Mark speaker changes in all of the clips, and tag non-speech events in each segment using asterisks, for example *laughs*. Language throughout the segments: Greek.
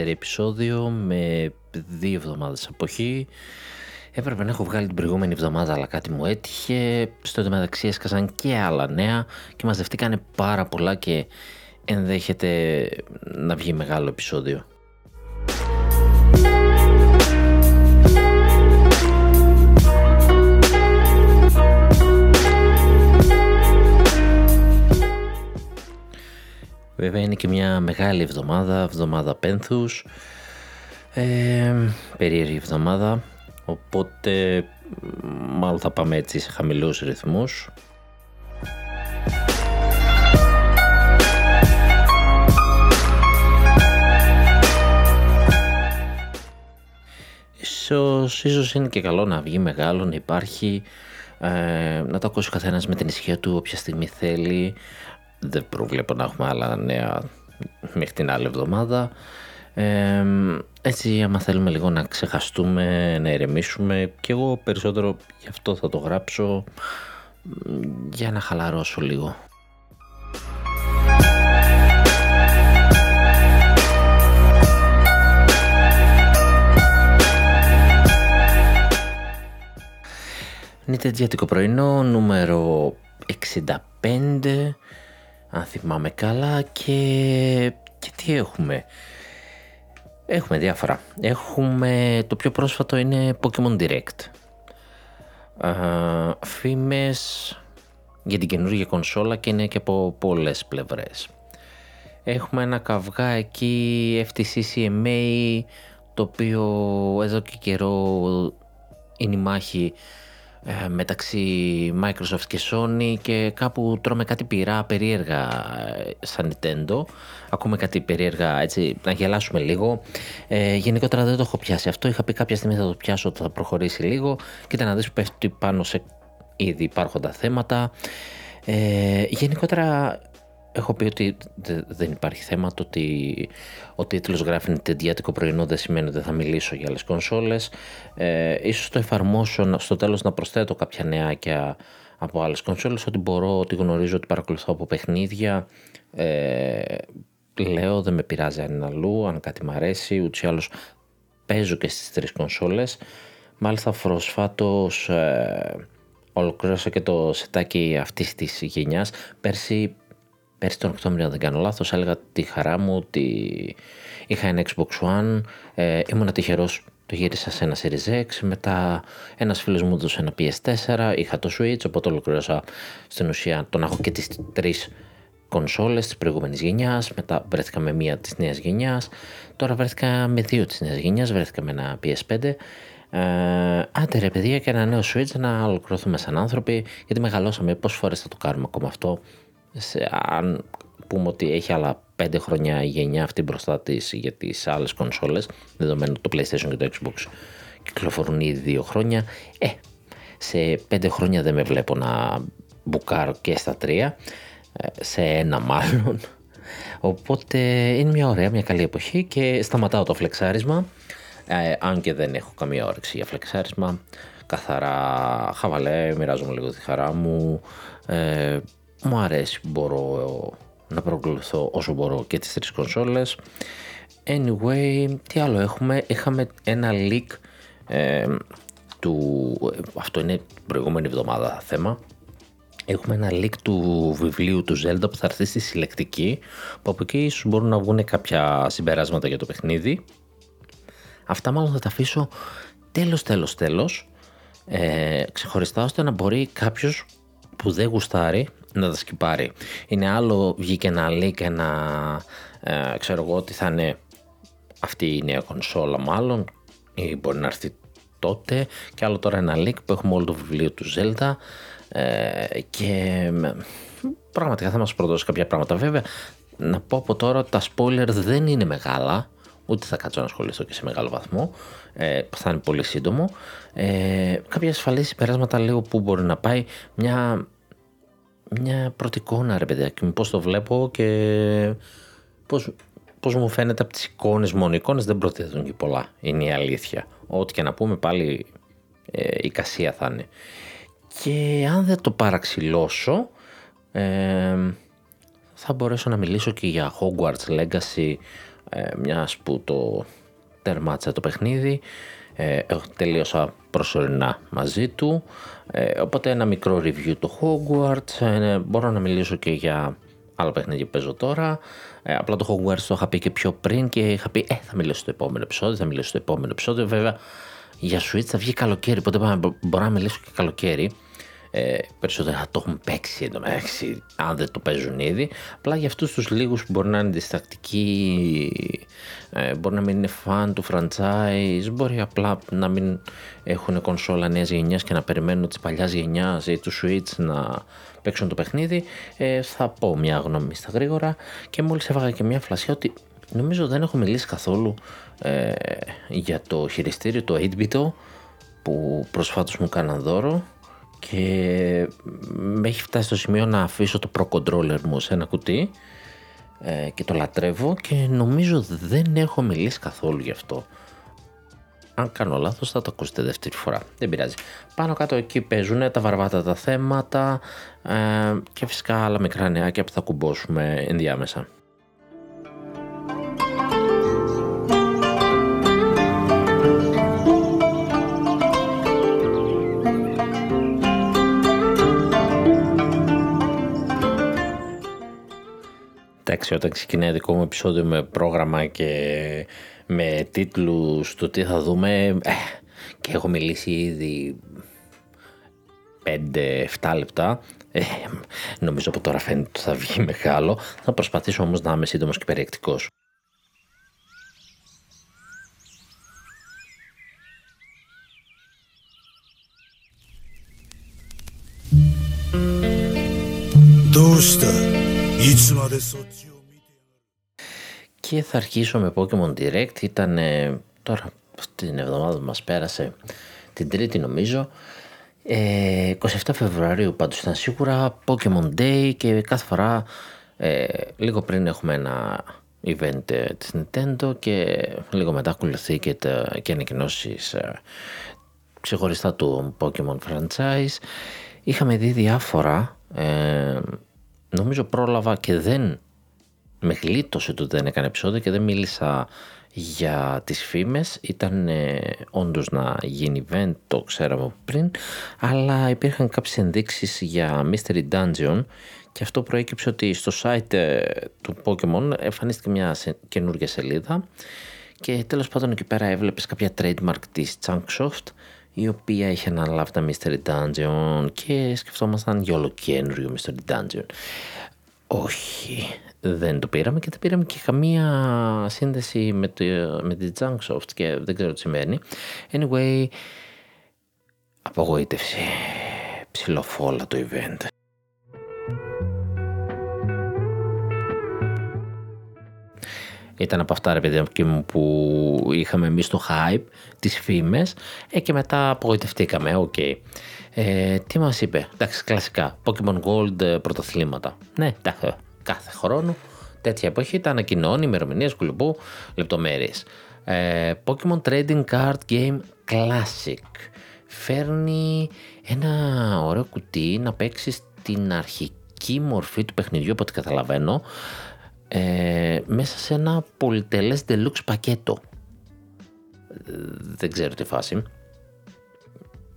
Speaker 1: επεισόδιο με 2 εβδομάδες αποχή. Έπρεπε να έχω βγάλει την προηγούμενη εβδομάδα αλλά κάτι μου έτυχε. Στο μεταξύ έσκασαν και άλλα νέα και μαζευτήκανε πάρα πολλά και ενδέχεται να βγει μεγάλο επεισόδιο. Βέβαια είναι και μια μεγάλη εβδομάδα, εβδομάδα πένθους, ε, περίεργη εβδομάδα, οπότε μάλλον θα πάμε έτσι σε χαμηλούς ρυθμούς. Ίσως, ίσως είναι και καλό να βγει μεγάλο, να υπάρχει, ε, να το ακούσει ο καθένας με την ισχύα του όποια στιγμή θέλει, δεν προβλέπω να έχουμε άλλα νέα μέχρι την άλλη εβδομάδα. Ε, έτσι άμα θέλουμε λίγο να ξεχαστούμε, να ηρεμήσουμε και εγώ περισσότερο γι' αυτό θα το γράψω για να χαλαρώσω λίγο. Είναι τέτοιο πρωινό νούμερο 65 αν θυμάμαι καλά και, και τι έχουμε. Έχουμε διάφορα. Έχουμε, το πιο πρόσφατο είναι Pokemon Direct. Α, φήμες για την καινούργια κονσόλα και είναι και από πολλές πλευρές. Έχουμε ένα καυγά εκεί FTC CMA το οποίο εδώ και καιρό είναι η μάχη ε, μεταξύ Microsoft και Sony και κάπου τρώμε κάτι πειρά περίεργα ε, σαν Nintendo. Ακούμε κάτι περίεργα έτσι να γελάσουμε λίγο. Ε, γενικότερα δεν το έχω πιάσει αυτό. Είχα πει κάποια στιγμή θα το πιάσω ότι θα προχωρήσει λίγο. Κοίτα να δεις που πέφτει πάνω σε ήδη υπάρχοντα θέματα. Ε, γενικότερα έχω πει ότι δεν υπάρχει θέμα το ότι ο τίτλος γράφει τεντιάτικο πρωινό δεν σημαίνει ότι δεν θα μιλήσω για άλλες κονσόλες ε, ίσως το εφαρμόσω στο τέλος να προσθέτω κάποια νεάκια από άλλες κονσόλες. Ότι μπορώ, ότι γνωρίζω ότι παρακολουθώ από παιχνίδια ε, λέω δεν με πειράζει αν είναι αλλού αν κάτι μου αρέσει ούτως ή άλλως παίζω και στις τρεις κονσόλες. Μάλιστα προσφάτως ε, ολοκλήρωσα και το σετάκι αυτής της γενιάς. Πέρσι πέρσι τον Οκτώβριο, αν δεν κάνω λάθος, έλεγα τη χαρά μου ότι είχα ένα Xbox One, ε, ήμουν τυχερός, το γύρισα σε ένα Series X, μετά ένας φίλος μου έδωσε ένα PS4, είχα το Switch, οπότε ολοκλήρωσα στην ουσία τον έχω και τις τρεις κονσόλες της προηγούμενης γενιάς. Μετά βρέθηκα με μία της νέας γενιάς. Τώρα βρέθηκα με δύο της νέας γενιάς. Βρέθηκα με ένα PS5. Ε, άντε ρε παιδιά και ένα νέο Switch να ολοκληρωθούμε σαν άνθρωποι γιατί μεγαλώσαμε πόσες φορές θα το κάνουμε ακόμα αυτό σε, αν πούμε ότι έχει άλλα 5 χρόνια η γενιά αυτή μπροστά της για τις άλλες κονσόλες, δεδομένου το PlayStation και το Xbox κυκλοφορούν ήδη 2 χρόνια, ε, σε 5 χρόνια δεν με βλέπω να μπουκάρω και στα 3, ε, σε ένα μάλλον. Οπότε είναι μια ωραία, μια καλή εποχή και σταματάω το φλεξάρισμα, ε, αν και δεν έχω καμία όρεξη για φλεξάρισμα. Καθαρά χαβαλέ, μοιράζομαι λίγο τη χαρά μου, ε, μου αρέσει που μπορώ να προκληθώ όσο μπορώ και τις τρεις κονσόλες. Anyway, τι άλλο έχουμε, είχαμε ένα leak ε, του, αυτό είναι προηγούμενη εβδομάδα θέμα, Έχουμε ένα leak του βιβλίου του Zelda που θα έρθει στη συλλεκτική, που από εκεί ίσως μπορούν να βγουν κάποια συμπεράσματα για το παιχνίδι. Αυτά μάλλον θα τα αφήσω τέλος τέλος τέλος, ε, ξεχωριστά ώστε να μπορεί κάποιος που δεν γουστάρει να τα σκυπάρει. Είναι άλλο βγήκε ένα leak, ένα ε, ξέρω εγώ ότι θα είναι αυτή η νέα κονσόλα μάλλον ή μπορεί να έρθει τότε. Και άλλο τώρα ένα leak που έχουμε όλο το βιβλίο του Zelda ε, και πραγματικά θα μας προδώσει κάποια πράγματα. Βέβαια να πω από τώρα τα spoiler δεν είναι μεγάλα ούτε θα κάτσω να ασχοληθώ και σε μεγάλο βαθμό ε, θα είναι πολύ σύντομο. Ε, κάποια ασφαλή συμπεράσματα λέω που μπορεί να πάει. Μια μια πρώτη εικόνα ρε παιδάκι μου, πώς το βλέπω και πώς, πώς μου φαίνεται από τις εικόνες μόνο. Οι εικόνες δεν προτείνουν και πολλά, είναι η αλήθεια. Ό,τι και να πούμε πάλι ε, η κασία θα είναι. Και αν δεν το παραξηλώσω, ε, θα μπορέσω να μιλήσω και για Hogwarts Legacy, ε, μιας που το τερμάτισα το παιχνίδι. Ε, τελείωσα προσωρινά μαζί του, ε, οπότε ένα μικρό review του Hogwarts. Ε, μπορώ να μιλήσω και για άλλο παιχνίδι που παίζω τώρα. Ε, απλά το Hogwarts το είχα πει και πιο πριν και είχα πει, ε, θα μιλήσω στο επόμενο επεισόδιο, θα μιλήσω στο επόμενο επεισόδιο. Βέβαια, για Switch θα βγει καλοκαίρι, οπότε μπορώ να μιλήσω και καλοκαίρι. Ε, περισσότερα θα το έχουν παίξει εντωμεταξύ, αν δεν το παίζουν ήδη. Απλά για αυτούς τους λίγους που μπορεί να είναι διστακτικοί, ε, μπορεί να μην είναι φαν του franchise, μπορεί απλά να μην έχουν κονσόλα νέας γενιάς και να περιμένουν της παλιάς γενιάς ή του Switch να παίξουν το παιχνίδι. Ε, θα πω μια γνώμη στα γρήγορα και μόλις έβαγα και μια φλασιά ότι νομίζω δεν έχω μιλήσει καθόλου ε, για το χειριστήριο, το 8-bit που προσφάτως μου κάναν δώρο και με έχει φτάσει στο σημείο να αφήσω το Pro Controller μου σε ένα κουτί ε, και το λατρεύω και νομίζω δεν έχω μιλήσει καθόλου γι' αυτό. Αν κάνω λάθος θα το ακούσετε δεύτερη φορά. Δεν πειράζει. Πάνω κάτω εκεί παίζουν τα βαρβάτα τα θέματα ε, και φυσικά άλλα μικρά νεάκια που θα κουμπώσουμε ενδιάμεσα. Εντάξει, όταν ξεκινάει δικό μου επεισόδιο με πρόγραμμα και με τίτλους του τι θα δούμε ε, και έχω μιλήσει ήδη 5-7 λεπτά ε, νομίζω από τώρα φαίνεται ότι θα βγει μεγάλο. Θα προσπαθήσω όμως να είμαι σύντομος και περιεκτικός και θα αρχίσω με Pokemon Direct. Ήταν τώρα την εβδομάδα που μας πέρασε, την τρίτη νομίζω. 27 ε, Φεβρουαρίου πάντως ήταν σίγουρα Pokemon Day και κάθε φορά ε, λίγο πριν έχουμε ένα event ε, της Nintendo και λίγο μετά ακολουθεί και, τα, και ανακοινώσεις ε, ξεχωριστά του Pokemon franchise. Είχαμε δει διάφορα ε, νομίζω πρόλαβα και δεν με γλίτωσε το ότι δεν έκανε επεισόδιο και δεν μίλησα για τις φήμες. Ήταν ε, όντως να γίνει event το ξέραμε πριν αλλά υπήρχαν κάποιες ενδείξεις για Mystery Dungeon και αυτό προέκυψε ότι στο site ε, του Pokemon εμφανίστηκε μια καινούργια σελίδα και τέλος πάντων εκεί πέρα έβλεπες κάποια trademark της Chunksoft η οποία είχε αναλάβει τα Mystery Dungeon και σκεφτόμασταν για όλο καινούριο Mystery Dungeon. Όχι, δεν το πήραμε και δεν πήραμε και καμία σύνδεση με, το, με τη Junksoft και δεν ξέρω τι σημαίνει. Anyway, απογοήτευση, ψιλοφόλα το event. Ήταν από αυτά ρε παιδί μου που είχαμε εμείς το hype, τις φήμες ε, και μετά απογοητευτήκαμε, OK. Okay. Ε, τι μας είπε, εντάξει κλασικά, Pokemon Gold ε, πρωτοθλήματα. Ναι, εντάξει, κάθε χρόνο τέτοια εποχή τα ανακοινώνει, ημερομηνίες, κουλουπού, λεπτομέρειες. Ε, Pokemon Trading Card Game Classic. Φέρνει ένα ωραίο κουτί να παίξει την αρχική μορφή του παιχνιδιού από ό,τι καταλαβαίνω ε, μέσα σε ένα πολυτελές deluxe πακέτο. Δεν ξέρω τι φάση.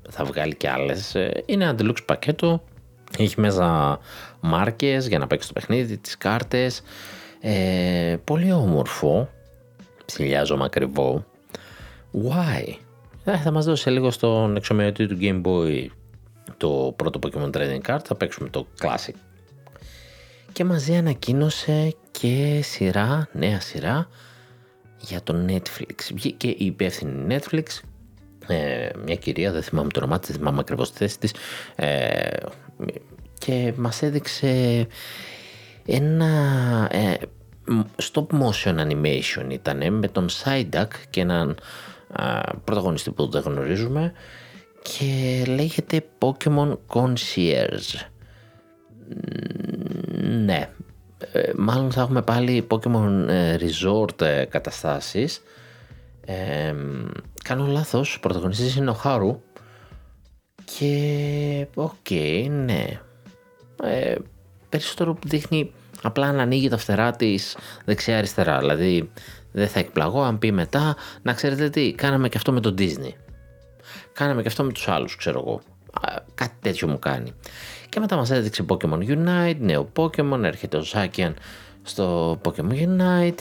Speaker 1: Θα βγάλει και άλλες. Ε, είναι ένα deluxe πακέτο. Έχει μέσα μάρκες για να παίξει το παιχνίδι, τις κάρτες. Ε, πολύ όμορφο. Ψηλιάζω ακριβό. Why? Ε, θα μας δώσει λίγο στον εξομοιωτή του Game Boy το πρώτο Pokemon Trading Card. Θα παίξουμε το Classic. Και μαζί ανακοίνωσε και σειρά, νέα σειρά για το Netflix. Βγήκε η υπεύθυνη Netflix, ε, μια κυρία, δεν θυμάμαι το όνομά της, δεν θυμάμαι ακριβώς τη θέση της, ε, και μας έδειξε ένα ε, stop motion animation ήταν με τον Psyduck και έναν πρωταγωνιστή που δεν γνωρίζουμε και λέγεται Pokemon Concierge. Ναι, ε, μάλλον θα έχουμε πάλι Pokemon ε, Resort ε, καταστάσεις. Ε, κάνω λάθος, ο πρωταγωνιστής είναι ο Haru και OK, okay, ναι. Ε, περισσότερο δείχνει απλά να ανοίγει τα φτερά της δεξιά-αριστερά. Δηλαδή δεν θα εκπλαγώ αν πει μετά να ξέρετε τι, κάναμε και αυτό με τον Disney. Κάναμε και αυτό με τους άλλους, ξέρω εγώ. Κάτι τέτοιο μου κάνει. Και μετά μας έδειξε Pokemon Unite, νέο Pokemon, έρχεται ο Zacian στο Pokemon Unite.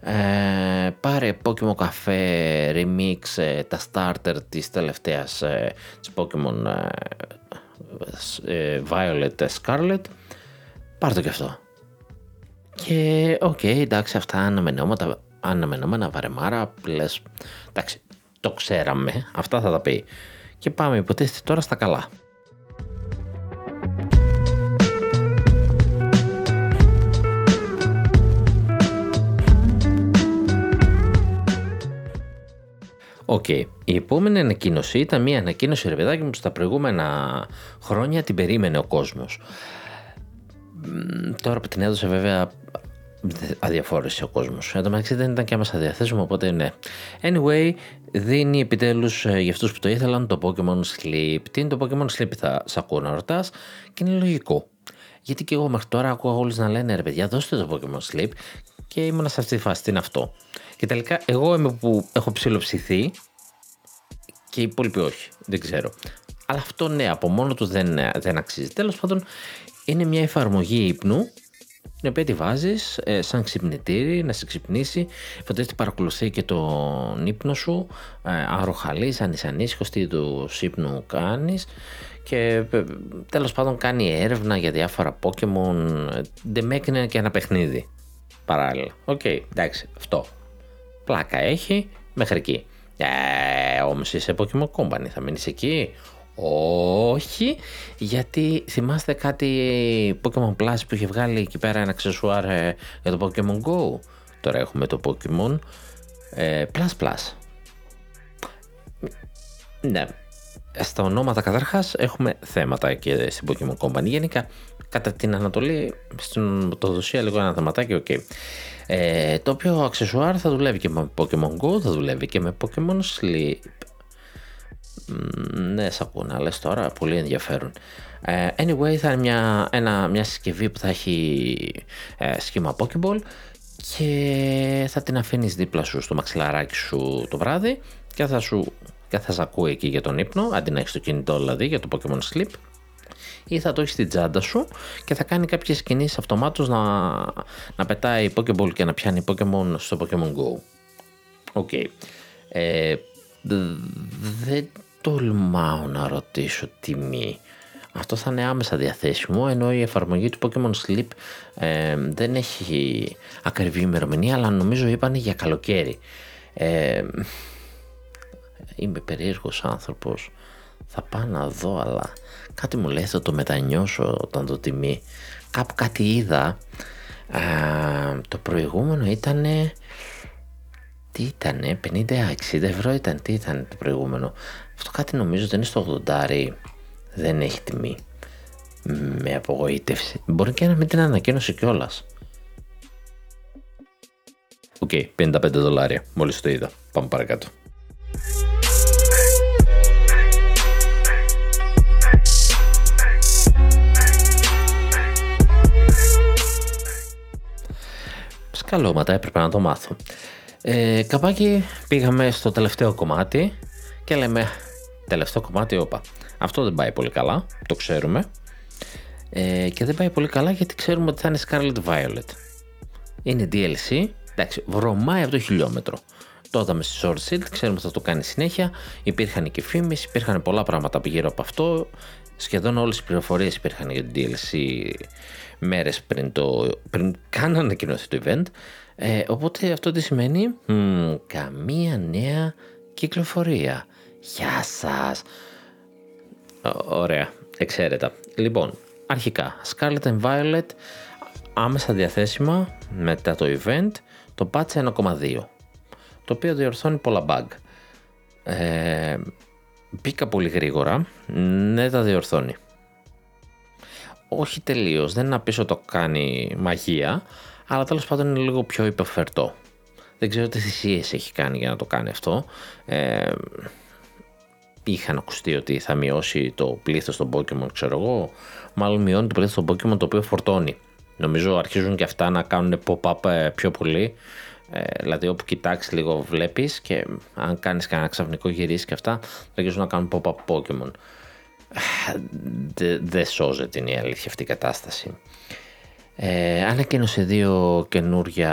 Speaker 1: Ε, πάρε Pokemon Cafe Remix ε, τα starter της τελευταίας ε, της Pokemon ε, Violet Scarlet. Πάρ' το και αυτό. Και OK okay, εντάξει αυτά αναμενόμενα, αναμενόμενα βαρεμάρα λες εντάξει το ξέραμε αυτά θα τα πει. Και πάμε υποτίθεται τώρα στα καλά OK. Okay. Η επόμενη ανακοίνωση ήταν μια ανακοίνωση, ρε παιδάκι μου, στα προηγούμενα χρόνια την περίμενε ο κόσμος. Τώρα που την έδωσε βέβαια αδιαφόρησε ο κόσμος. Εν τω μεταξύ δεν ήταν και άμεσα διαθέσιμο, οπότε ναι. Anyway, δίνει επιτέλους ε, για αυτούς που το ήθελαν το Pokemon Sleep. Τι είναι το Pokemon Sleep θα σε ακούω να ρωτάς; Και είναι λογικό. Γιατί και εγώ μέχρι τώρα ακούω όλου να λένε ρε παιδιά δώστε το Pokemon Sleep και ήμουν σε αυτή τη φάση. Τι είναι αυτό; Και τελικά εγώ είμαι που έχω ψηλοψηθεί και οι υπόλοιποι όχι. Δεν ξέρω. Αλλά αυτό ναι, από μόνο του δεν, δεν αξίζει. Τέλος πάντων, είναι μια εφαρμογή ύπνου την οποία τη βάζεις ε, σαν ξυπνητήρι να σε ξυπνήσει. Φαντάζεσαι παρακολουθεί και τον ύπνο σου. Ε, αν ροχαλεί, αν είσαι ανήσυχος, τι τύπους ύπνου κάνεις. Και ε, τέλος πάντων κάνει έρευνα για διάφορα Pokémon. Δεν με έκανε και ένα παιχνίδι παράλληλα. OK, okay, εντάξει, αυτό πλάκα έχει μέχρι εκεί. Ε, Όμως είσαι Pokemon Company, θα μείνεις εκεί; Όχι, γιατί θυμάστε κάτι Pokemon Plus που είχε βγάλει εκεί πέρα ένα αξεσουάρ ε, για το Pokemon Go; Τώρα έχουμε το Pokemon ε, Plus Plus. Ναι, στα ονόματα καταρχάς έχουμε θέματα και στην Pokemon Company. Γενικά κατά την Ανατολή, στην Πρωτοδοσία λίγο ένα θεματάκι, okay. Ε, το οποίο αξεσουάρ θα δουλεύει και με Pokemon Go, θα δουλεύει και με Pokemon Sleep. Ναι, σ' ακούω να λες τώρα, πολύ ενδιαφέρον. Ε, anyway, θα είναι μια, ένα, μια συσκευή που θα έχει ε, σχήμα Pokeball και θα την αφήνεις δίπλα σου στο μαξιλαράκι σου το βράδυ και θα σου και θα σε ακούει εκεί για τον ύπνο, αντί να έχεις το κινητό δηλαδή για το Pokemon Sleep ή θα το έχεις στην τσάντα σου και θα κάνει κάποιες κινήσεις αυτομάτως να, να πετάει Pokéball και να πιάνει Pokemon στο Pokemon Go. OK. Okay. Ε, δεν τολμάω να ρωτήσω τιμή. Αυτό θα είναι άμεσα διαθέσιμο, ενώ η εφαρμογή του Pokemon Sleep ε, δεν έχει ακριβή ημερομηνία, αλλά νομίζω είπαν για καλοκαίρι. Ε, είμαι περίεργος άνθρωπος, θα πάω να δω, αλλά κάτι μου λέει θα το μετανιώσω όταν δω τιμή. Κάπου κάτι είδα. το προηγούμενο ήταν. Τι ήτανε, 50-60 ευρώ ήταν, τι ήταν το προηγούμενο. Αυτό κάτι νομίζω ότι είναι στο 80 δεν έχει τιμή. Με απογοήτευση. Μπορεί και να μην την ανακοίνωσε κιόλας. OK, okay, 55 δολάρια. Μόλις το είδα. Πάμε παρακάτω. Σκαλώματα, έπρεπε να το μάθω. Ε, καπάκι πήγαμε στο τελευταίο κομμάτι και λέμε τελευταίο κομμάτι, όπα. Αυτό δεν πάει πολύ καλά, το ξέρουμε. Ε, και δεν πάει πολύ καλά γιατί ξέρουμε ότι θα είναι Scarlet Violet. Είναι DLC, εντάξει, βρωμάει από το χιλιόμετρο. Το είδαμε στη Sword Shield, ξέρουμε ότι θα το κάνει συνέχεια. Υπήρχαν και φήμες, υπήρχαν πολλά πράγματα γύρω από αυτό. Σχεδόν όλες οι πληροφορίες υπήρχαν για το DLC μέρες πριν, το, πριν καν ανακοινωθεί το event. Ε, οπότε αυτό τι σημαίνει, μ, καμία νέα κυκλοφορία. Γεια σας. ωραία, εξαίρετα. Λοιπόν, αρχικά, Scarlet and Violet άμεσα διαθέσιμα μετά το event, το patch 1.2, το οποίο διορθώνει πολλά bug. Ε, μπήκα πολύ γρήγορα, ναι τα διορθώνει. όχι τελείως, δεν είναι να πεις ότι το κάνει μαγεία, αλλά τέλος πάντων είναι λίγο πιο υπεφερτό. Δεν ξέρω τι θυσίες έχει κάνει για να το κάνει αυτό. Ε, είχαν ακουστεί ότι θα μειώσει το πλήθος των Pokemon, ξέρω εγώ. Μάλλον μειώνει το πλήθος των Pokemon το οποίο φορτώνει. Νομίζω αρχίζουν και αυτά να κάνουν pop-up ε, πιο πολύ. Ε, δηλαδή όπου κοιτάξεις λίγο βλέπεις και αν κάνεις κανένα ξαφνικό γυρίσει και αυτά αρχίζουν να κάνουν pop-up Pokemon. Δεν δε σώζεται είναι η αλήθεια αυτή η κατάσταση. Ε, ανακοίνωσε δύο καινούρια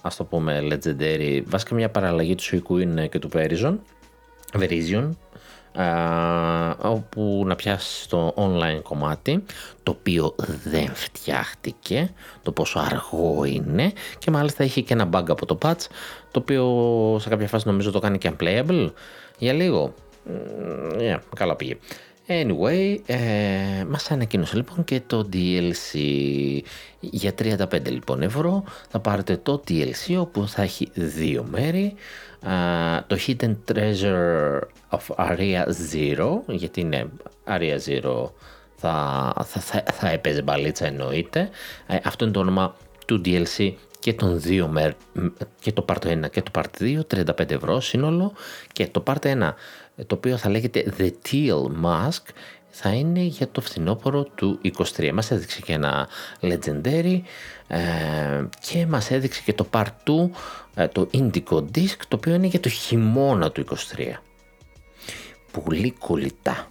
Speaker 1: ας το πούμε legendary βασικά μια παραλλαγή του Suicune και του Verizon Verizon όπου να πιάσεις το online κομμάτι το οποίο δεν φτιάχτηκε το πόσο αργό είναι και μάλιστα είχε και ένα bug από το patch το οποίο σε κάποια φάση νομίζω το κάνει και unplayable. Για λίγο. Yeah, καλά πήγε. Anyway, ε, μας ανακοίνωσε λοιπόν και το DLC για 35 λοιπόν ευρώ θα πάρετε το DLC όπου θα έχει δύο μέρη το Hidden Treasure of Area Zero γιατί είναι Area Zero θα, θα, θα, θα έπαιζε μπαλίτσα εννοείται ε, αυτό είναι το όνομα του DLC και των δύο μέρ, και το Part 1 και το Part 2 35 ευρώ σύνολο και το Part 1 το οποίο θα λέγεται The Teal Mask θα είναι για το φθινόπωρο του 23. Μας έδειξε και ένα Legendary ε, και μας έδειξε και το Part 2, ε, το Indigo Disc, το οποίο είναι για το χειμώνα του 23. Πολύ κολλητά.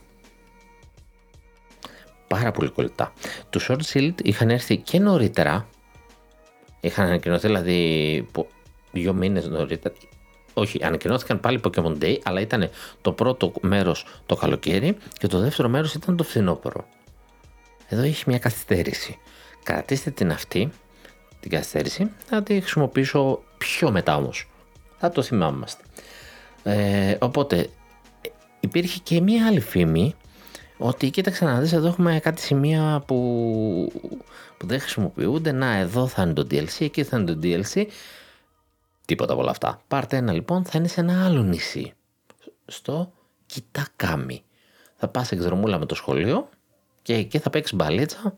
Speaker 1: Πάρα πολύ κολλητά. Το Short Shield είχαν έρθει και νωρίτερα. Είχαν ανακοινωθεί δηλαδή δύο μήνες νωρίτερα όχι, ανακοινώθηκαν πάλι Pokemon Day, αλλά ήταν το πρώτο μέρος το καλοκαίρι και το δεύτερο μέρος ήταν το φθινόπωρο. Εδώ έχει μια καθυστέρηση. Κρατήστε την αυτή, την καθυστέρηση, θα τη χρησιμοποιήσω πιο μετά όμως. Θα το θυμάμαστε. Ε, οπότε, υπήρχε και μια άλλη φήμη ότι κοίταξε να δεις εδώ έχουμε κάτι σημεία που, που δεν χρησιμοποιούνται να εδώ θα είναι το DLC εκεί θα είναι το DLC Τίποτα από όλα αυτά. Πάρτε ένα λοιπόν, θα είναι σε ένα άλλο νησί. Στο Κιτακάμι. Θα πας εκδρομούλα με το σχολείο και εκεί θα παίξεις μπαλίτσα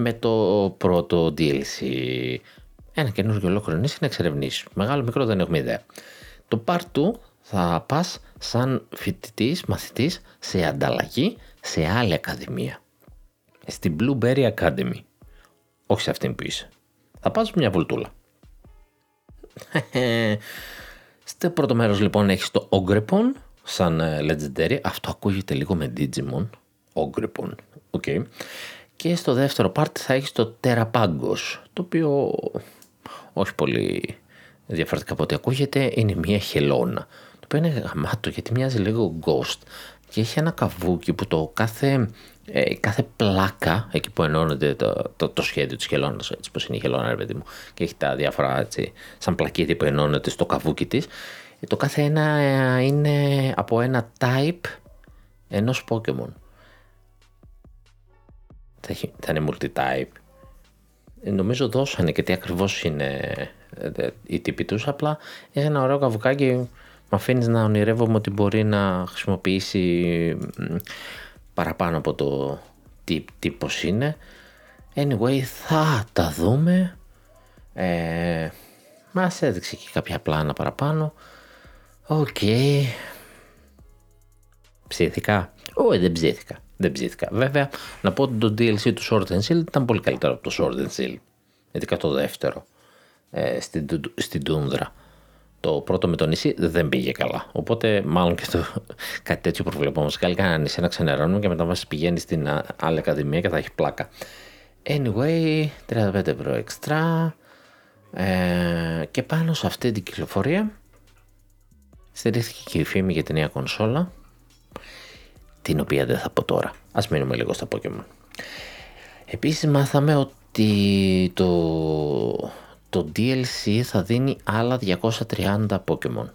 Speaker 1: με το πρώτο DLC. Ένα καινούργιο ολόκληρο νησί να εξερευνήσεις. Μεγάλο μικρό δεν έχουμε ιδέα. Το part 2 θα πας σαν φοιτητής, μαθητής σε ανταλλαγή σε άλλη ακαδημία. Στην Blueberry Academy. Όχι σε αυτήν που είσαι. Θα πας μια βουλτούλα. Στο πρώτο μέρος λοιπόν έχεις το Ogrepon σαν ε, Legendary. Αυτό ακούγεται λίγο με Digimon. Ogrepon. Okay. Και στο δεύτερο part θα έχεις το Terrapagos, το οποίο όχι πολύ διαφορετικά από ό,τι ακούγεται, είναι μια χελώνα. Το οποίο είναι γαμάτο γιατί μοιάζει λίγο ghost και έχει ένα καβούκι που το κάθε ε, κάθε πλάκα, εκεί που ενώνεται το, το, το σχέδιο της χελώνας, έτσι πως είναι η χελώνα, ρε παιδί μου, και έχει τα διάφορα έτσι, σαν πλακίδι που ενώνεται στο καβούκι της, ε, το κάθε ένα ε, είναι από ένα type ενός Pokemon. Θα, έχει, θα είναι multi-type. Ε, νομίζω δώσανε και τι ακριβώς είναι οι τύποι τους, απλά έχει ένα ωραίο καβουκάκι με αφήνεις να ονειρεύομαι ότι μπορεί να χρησιμοποιήσει παραπάνω από το τι, τι πώς είναι. Anyway, θα τα δούμε. Ε, μας έδειξε και κάποια πλάνα παραπάνω. OK. Okay. Ψήθηκα. Όχι, δεν ψήθηκα. Δεν ψήθηκα. Βέβαια, να πω ότι το DLC του Sword and Shield ήταν πολύ καλύτερο από το Sword and Shield. Ειδικά το δεύτερο. Ε, στην, στην Τούνδρα το πρώτο με το νησί δεν πήγε καλά. Οπότε, μάλλον και το *laughs* κάτι τέτοιο προβλεπόμαστε. Καλύτερα ένα νησί να ξενερώνουμε και μετά μας πηγαίνει στην άλλη ακαδημία και θα έχει πλάκα. Anyway, 35 ευρώ εξτρά. Ε, και πάνω σε αυτή την κυκλοφορία στηρίχθηκε και η φήμη για τη νέα κονσόλα την οποία δεν θα πω τώρα. Ας μείνουμε λίγο στα Pokemon. Επίσης μάθαμε ότι το το DLC θα δίνει άλλα 230 Pokemon.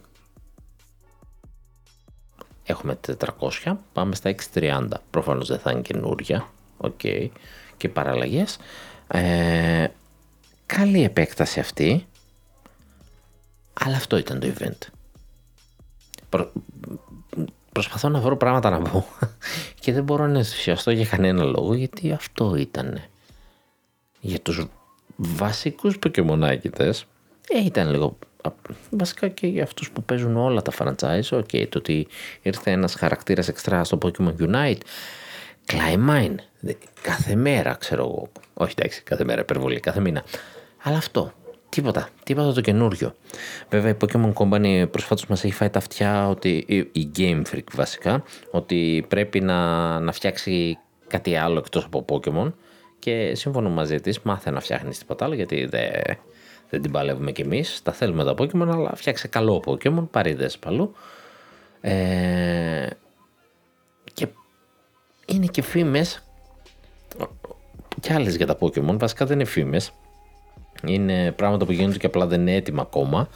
Speaker 1: Έχουμε 400, πάμε στα 630. Προφανώς δεν θα είναι καινούρια. Οκ. Και παραλλαγές. Ε, καλή επέκταση αυτή. Αλλά αυτό ήταν το event. Προσπαθώ να βρω πράγματα να πω. *laughs* Και δεν μπορώ να ενθουσιαστώ για κανένα λόγο γιατί αυτό ήταν. Για τους βασικούς ποκεμονάκητες ε, ήταν λίγο βασικά και για αυτούς που παίζουν όλα τα franchise ok, το ότι ήρθε ένας χαρακτήρας εξτρά στο Pokemon Unite Climb Mine. Κάθε μέρα ξέρω εγώ. Όχι εντάξει κάθε μέρα υπερβολή κάθε μήνα. Αλλά αυτό Τίποτα, τίποτα το καινούριο. Βέβαια η Pokemon Company προσφάτως μας έχει φάει τα αυτιά ότι η Game Freak βασικά ότι πρέπει να, να φτιάξει κάτι άλλο εκτός από Pokemon και σύμφωνο μαζί της μάθε να φτιάχνεις τίποτα άλλο γιατί δεν, δεν την παλεύουμε κι εμείς, τα θέλουμε τα Pokemon αλλά φτιάξε καλό Pokemon, παρήδες παλού. Ε, και είναι και φήμες και άλλες για τα Pokemon, βασικά δεν είναι φήμες είναι πράγματα που γίνονται και απλά δεν είναι έτοιμα ακόμα.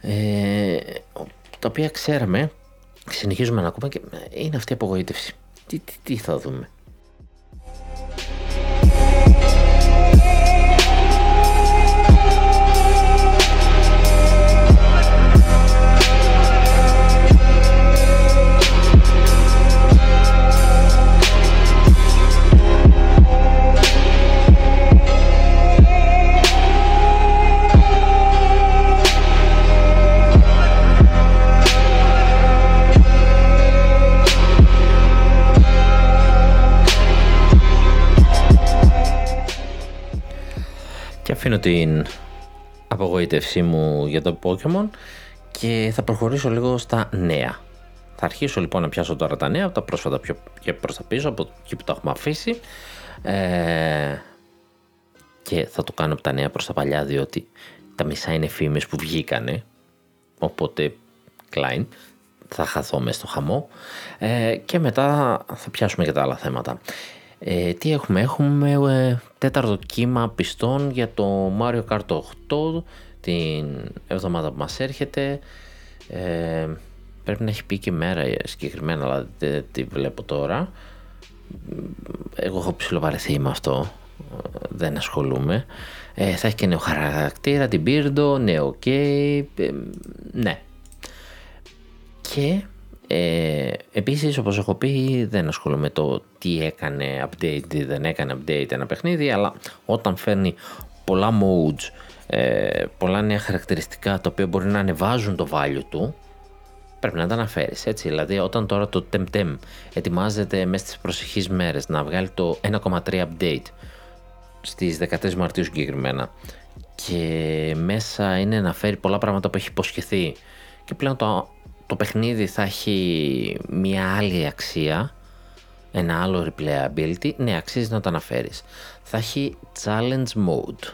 Speaker 1: Ε, τα οποία ξέραμε, συνεχίζουμε να ακούμε και είναι αυτή η απογοήτευση. Τι, τι, τι θα δούμε. Αφήνω την απογοήτευσή μου για το Pokemon και θα προχωρήσω λίγο στα νέα. Θα αρχίσω λοιπόν να πιάσω τώρα τα νέα, τα πρόσφατα πιο και προς τα πίσω, από εκεί που τα έχουμε αφήσει. Ε, και θα το κάνω από τα νέα προς τα παλιά, διότι τα μισά είναι φήμες που βγήκανε. Οπότε, Klein, θα χαθώ μέσα στο χαμό. Ε, και μετά θα πιάσουμε και τα άλλα θέματα. Ε, τι έχουμε, έχουμε ε, τέταρτο κύμα πιστών για το Mario Kart 8 την εβδομάδα που μας έρχεται. Ε, πρέπει να έχει πει και μέρα συγκεκριμένα, αλλά δεν τη βλέπω τώρα. Εγώ έχω ψηλοβαρεθεί με αυτό, δεν ασχολούμαι. Ε, θα έχει και νέο χαρακτήρα, την Beardo, νέο Cape, ναι. Και ε, επίσης όπως έχω πει δεν ασχολούμαι με το τι έκανε update ή δεν έκανε update ένα παιχνίδι αλλά όταν φέρνει πολλά modes, ε, πολλά νέα χαρακτηριστικά τα οποία μπορεί να ανεβάζουν το value του πρέπει να τα αναφέρεις. Έτσι. Δηλαδή, όταν τώρα το Temtem ετοιμάζεται μέσα στις προσεχείς μέρες να βγάλει το 1,3 update στις 13 Μαρτίου συγκεκριμένα και μέσα είναι να φέρει πολλά πράγματα που έχει υποσχεθεί και πλέον το το παιχνίδι θα έχει μια άλλη αξία, ένα άλλο replayability, ναι αξίζει να το αναφέρεις. Θα έχει challenge mode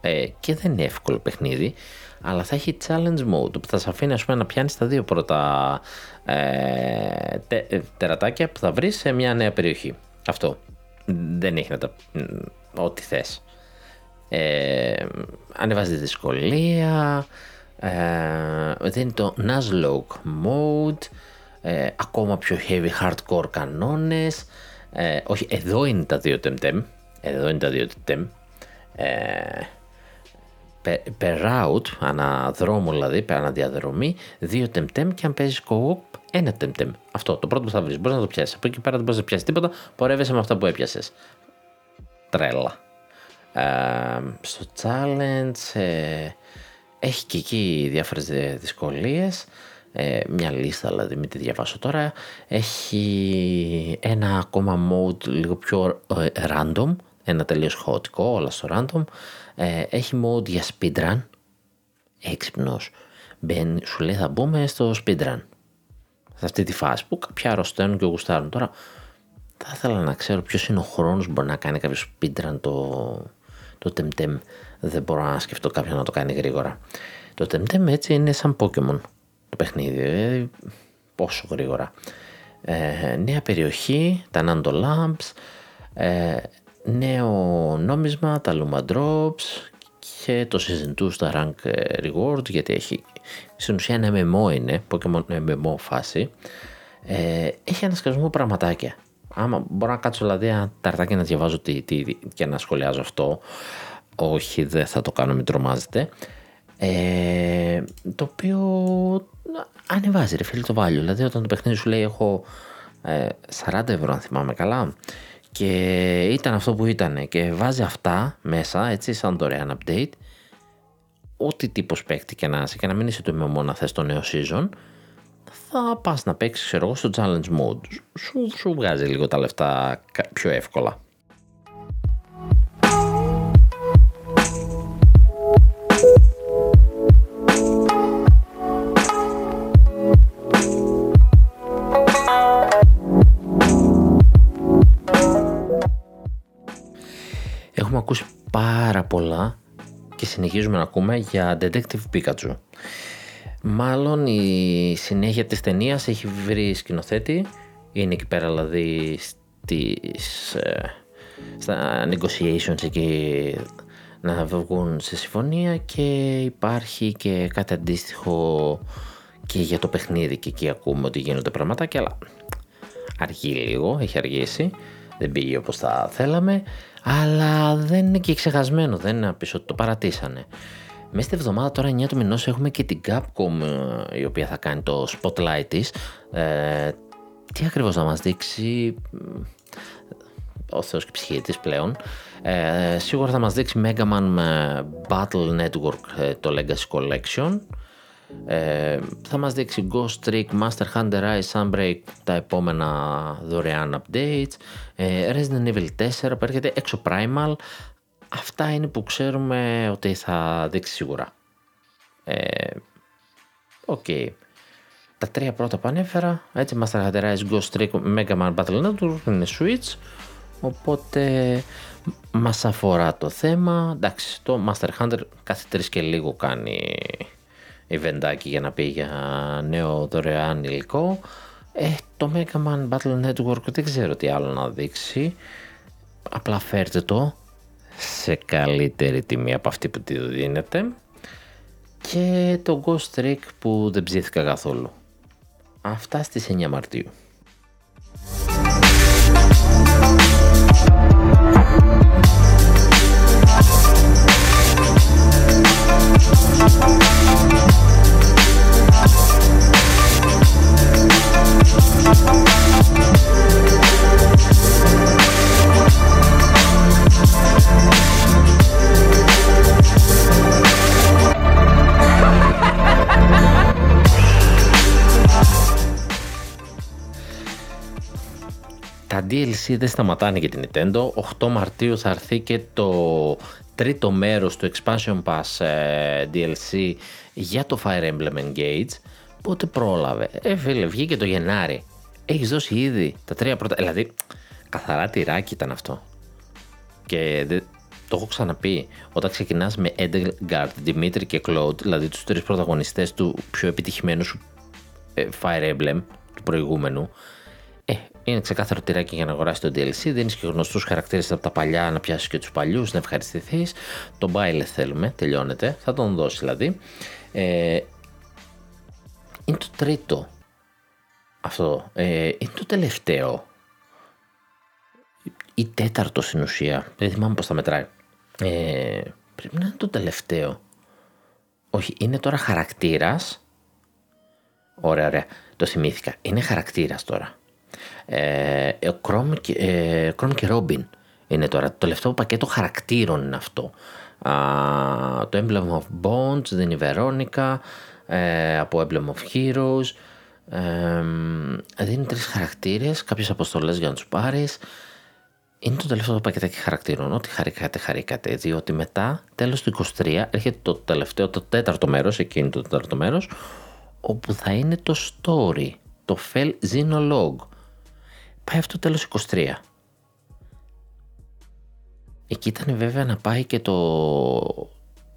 Speaker 1: ε, και δεν είναι εύκολο παιχνίδι, αλλά θα έχει challenge mode που θα σε αφήνει ας πούμε, να πιάνεις τα δύο πρώτα ε, τε, τερατάκια που θα βρεις σε μια νέα περιοχή. Αυτό. Δεν έχει να τα... ό,τι θες. Ε, ανεβάζει δυσκολία, ε, είναι το Nuzlocke Mode, ε, ακόμα πιο heavy hardcore κανόνες. Ε, όχι, εδώ είναι τα δύο Temtem. Εδώ είναι τα δύο Temtem. Ε, per route, αναδρόμο δηλαδή, per αναδιαδρομή, δύο Temtem και αν παίζεις co-op, ένα Temtem. Αυτό, το πρώτο που θα βρεις. Μπορείς να το πιάσεις. Από εκεί πέρα δεν μπορείς να πιάσεις τίποτα. Πορεύεσαι με αυτά που έπιασες. Τρέλα. Ε, στο challenge, ε, έχει και εκεί διάφορες δυσκολίες, ε, μια λίστα δηλαδή μην τη διαβάσω τώρα. Έχει ένα ακόμα mode λίγο πιο ε, random, ένα τελείως χαοτικό, όλα στο random. Ε, έχει mode για speedrun, έξυπνος. Μπαίνει, σου λέει θα μπούμε στο speedrun. Σε αυτή τη φάση που κάποια αρρωσταίνουν και γουστάρουν. Τώρα θα ήθελα να ξέρω ποιος είναι ο χρόνος που μπορεί να κάνει κάποιο speedrun το, το Temtem δεν μπορώ να σκεφτώ κάποιον να το κάνει γρήγορα. Το Temtem έτσι είναι σαν Pokemon το παιχνίδι, δηλαδή πόσο γρήγορα. Ε, νέα περιοχή, τα Nando Lamps, ε, νέο νόμισμα, τα Luma Drops και το Season 2 στα Rank Rewards γιατί έχει στην ουσία ένα MMO είναι, Pokemon MMO φάση. Ε, έχει ανασκασμό πραγματάκια. Άμα μπορώ να κάτσω δηλαδή ένα ταρτάκι να διαβάζω τι, τι, και να σχολιάζω αυτό, όχι δεν θα το κάνω μην τρομάζετε, ε, το οποίο ανεβάζει ρε φίλε το value. Δηλαδή όταν το παιχνίδι σου λέει έχω ε, 40 ευρώ αν θυμάμαι καλά και ήταν αυτό που ήταν και βάζει αυτά μέσα έτσι σαν δωρεάν update ό,τι τύπος παίκτη και να είσαι και να μην είσαι το MMO να θες το νέο season θα πας να παίξεις ξέρω εγώ στο challenge mode. Σου, σου βγάζει λίγο τα λεφτά πιο εύκολα ακούσει πάρα πολλά και συνεχίζουμε να ακούμε για Detective Pikachu. Μάλλον η συνέχεια της ταινίας έχει βρει σκηνοθέτη, είναι εκεί πέρα δηλαδή στις, ε, στα negotiations εκεί να βγουν σε συμφωνία και υπάρχει και κάτι αντίστοιχο και για το παιχνίδι και εκεί ακούμε ότι γίνονται πραγματάκια αλλά αργεί λίγο, έχει αργήσει. Δεν πήγε όπως θα θέλαμε αλλά δεν είναι και ξεχασμένο, δεν είναι πίσω ότι το παρατήσανε. Μέσα στη εβδομάδα τώρα 9 του μηνός έχουμε και την Capcom ε, η οποία θα κάνει το spotlight της. Ε, τι ακριβώς θα μας δείξει ο Θεός και ψυχή της πλέον. Ε, σίγουρα θα μας δείξει Mega Man Battle Network ε, το Legacy Collection. Ε, θα μας δείξει Ghost Trick, Monster Hunter Rise, Sunbreak τα επόμενα δωρεάν updates. Ε, Resident Evil 4 που έρχεται Exoprimal. Αυτά είναι που ξέρουμε ότι θα δείξει σίγουρα. Ε, Οκ. Τα τρία πρώτα που ανέφερα έτσι Monster Hunter Rise, Ghost Trick, Mega Man Battle Network είναι Switch. Οπότε μας αφορά το θέμα. Εντάξει το Monster Hunter κάθε τρεις και λίγο κάνει ιβεντάκι για να πει για νέο δωρεάν υλικό. Ε, το Mega Man Battle Network δεν ξέρω τι άλλο να δείξει. Απλά φέρτε το σε καλύτερη τιμή από αυτή που τη δίνετε. Και το Ghost Trick που δεν ψήθηκα καθόλου. Αυτά στις 9 Μαρτίου. Τα DLC δεν σταματάνε για την Nintendo. 8 Μαρτίου θα έρθει και το τρίτο μέρος του Expansion Pass ε, DLC για το Fire Emblem Engage. Πότε πρόλαβε; Ε, φίλε, βγήκε το Γενάρη. Έχεις δώσει ήδη τα τρία πρώτα. Δηλαδή, καθαρά τυράκι ήταν αυτό. Και το έχω ξαναπεί. Όταν ξεκινάς με Edgard, Dimitri και Claude, δηλαδή τους τρεις πρωταγωνιστές του πιο επιτυχημένου ε, Fire Emblem του προηγούμενου, ε, είναι ξεκάθαρο τυράκι για να αγοράσει το DLC. Δίνεις και γνωστούς χαρακτήρες από τα παλιά, να πιάσεις και τους παλιούς, να ευχαριστηθείς. Τον Μπάιλε θέλουμε, τελειώνεται. Θα τον δώσεις δηλαδή. Ε, είναι το τρίτο αυτό. Ε, είναι το τελευταίο. Ή τέταρτο στην ουσία. Δεν θυμάμαι πώς θα μετράει. Ε, πρέπει να είναι το τελευταίο. Όχι, είναι τώρα χαρακτήρας. Ωραία, ωραία. Το θυμήθηκα. Είναι χαρακτήρας τώρα. Ε, ο Chrome και, ε, Chrome και Robin είναι τώρα. Το τελευταίο πακέτο χαρακτήρων είναι αυτό. Α, το Emblem of Bonds δεν είναι η Veronica. Ε, από Emblem of Heroes. Ε, δίνει τρεις χαρακτήρες, κάποιες αποστολές για να τους πάρεις. Είναι το τελευταίο πακέτο χαρακτήρων. Ό,τι χαρήκατε, χαρήκατε. Διότι μετά, τέλος του 23, έρχεται το τελευταίο, το τέταρτο μέρος, εκείνο το τέταρτο μέρος, όπου θα είναι το story, το Fell Xenologue πάει αυτό τέλος 23. Εκεί ήταν βέβαια να πάει και το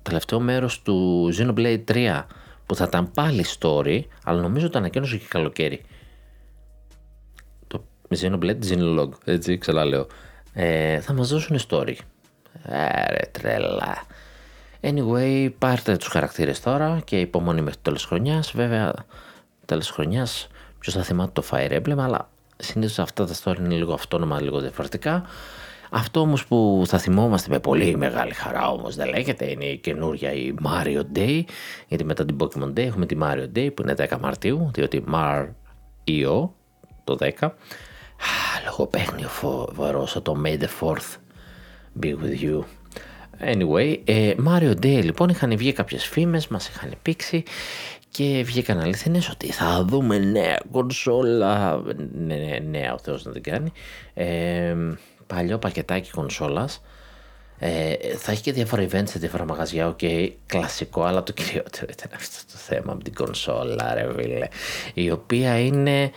Speaker 1: τελευταίο μέρος του Xenoblade 3 που θα ήταν πάλι story, αλλά νομίζω το ανακοίνωσε και καλοκαίρι. Το Xenoblade Xenologue, έτσι λέω. Ε, θα μας δώσουν story. Άρε τρελά. Anyway, πάρτε τους χαρακτήρες τώρα και υπομονή μέχρι το τέλος χρονιάς. Βέβαια, τέλος χρονιάς, ποιος θα θυμάται το Fire Emblem, αλλά συνήθως αυτά τα story είναι λίγο αυτόνομα, λίγο διαφορετικά. Αυτό όμως που θα θυμόμαστε με πολύ μεγάλη χαρά όμως δεν λέγεται είναι η καινούρια η Mario Day. Γιατί μετά την Pokemon Day έχουμε τη Mario Day που είναι 10 Μαρτίου διότι Mario το 10 λογοπαίγνιο φοβερό το May the 4th be with you. Anyway, ε, Mario Day λοιπόν είχαν βγει κάποιες φήμες, μας είχαν πήξει και βγήκαν αληθινές ότι θα δούμε νέα κονσόλα, ναι, ναι, νέα ο Θεός να την κάνει, ε, παλιό πακετάκι κονσόλας, ε, θα έχει και διάφορα events σε διάφορα μαγαζιά, OK, okay, κλασικό, αλλά το κυριότερο ήταν αυτό το θέμα με την κονσόλα, ρε φίλε, η οποία είναι,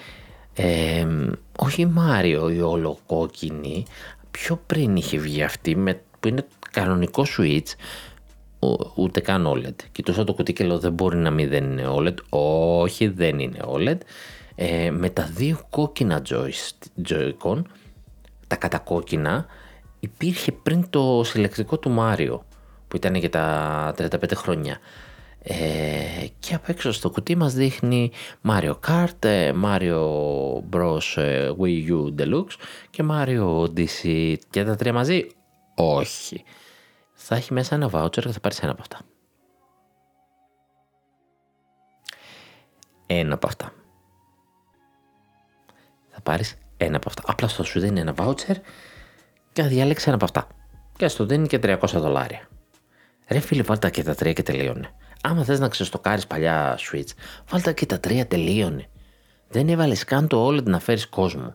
Speaker 1: ε, όχι Μάριο η ολοκόκκινη, πιο πριν είχε βγει αυτή, με, που είναι κανονικό Switch, ούτε καν OLED. Κοιτούσα το κουτί και λέω δεν μπορεί να μην δεν είναι OLED. Όχι, δεν είναι OLED. Ε, με τα δύο κόκκινα Joy-Con, τα κατακόκκινα, υπήρχε πριν το συλλεκτικό του Μάριο, που ήταν για τα 35 χρόνια. Ε, και απ' έξω στο κουτί μας δείχνει Mario Kart, ε, Mario Bros ε, Wii U Deluxe και Mario Odyssey και τα τρία μαζί. Όχι θα έχει μέσα ένα voucher και θα πάρεις ένα από αυτά. Ένα από αυτά. Θα πάρεις ένα από αυτά. Απλά στο σου δίνει ένα voucher και θα διάλεξε ένα από αυτά. Και στο δίνει και 300 δολάρια. Ρε φίλε, βάλτε και τα τρία και τελείωνε. Άμα θες να ξεστοκάρεις παλιά Switch, βάλτε και τα τρία τελείωνε. Δεν έβαλες καν το OLED να φέρεις κόσμο.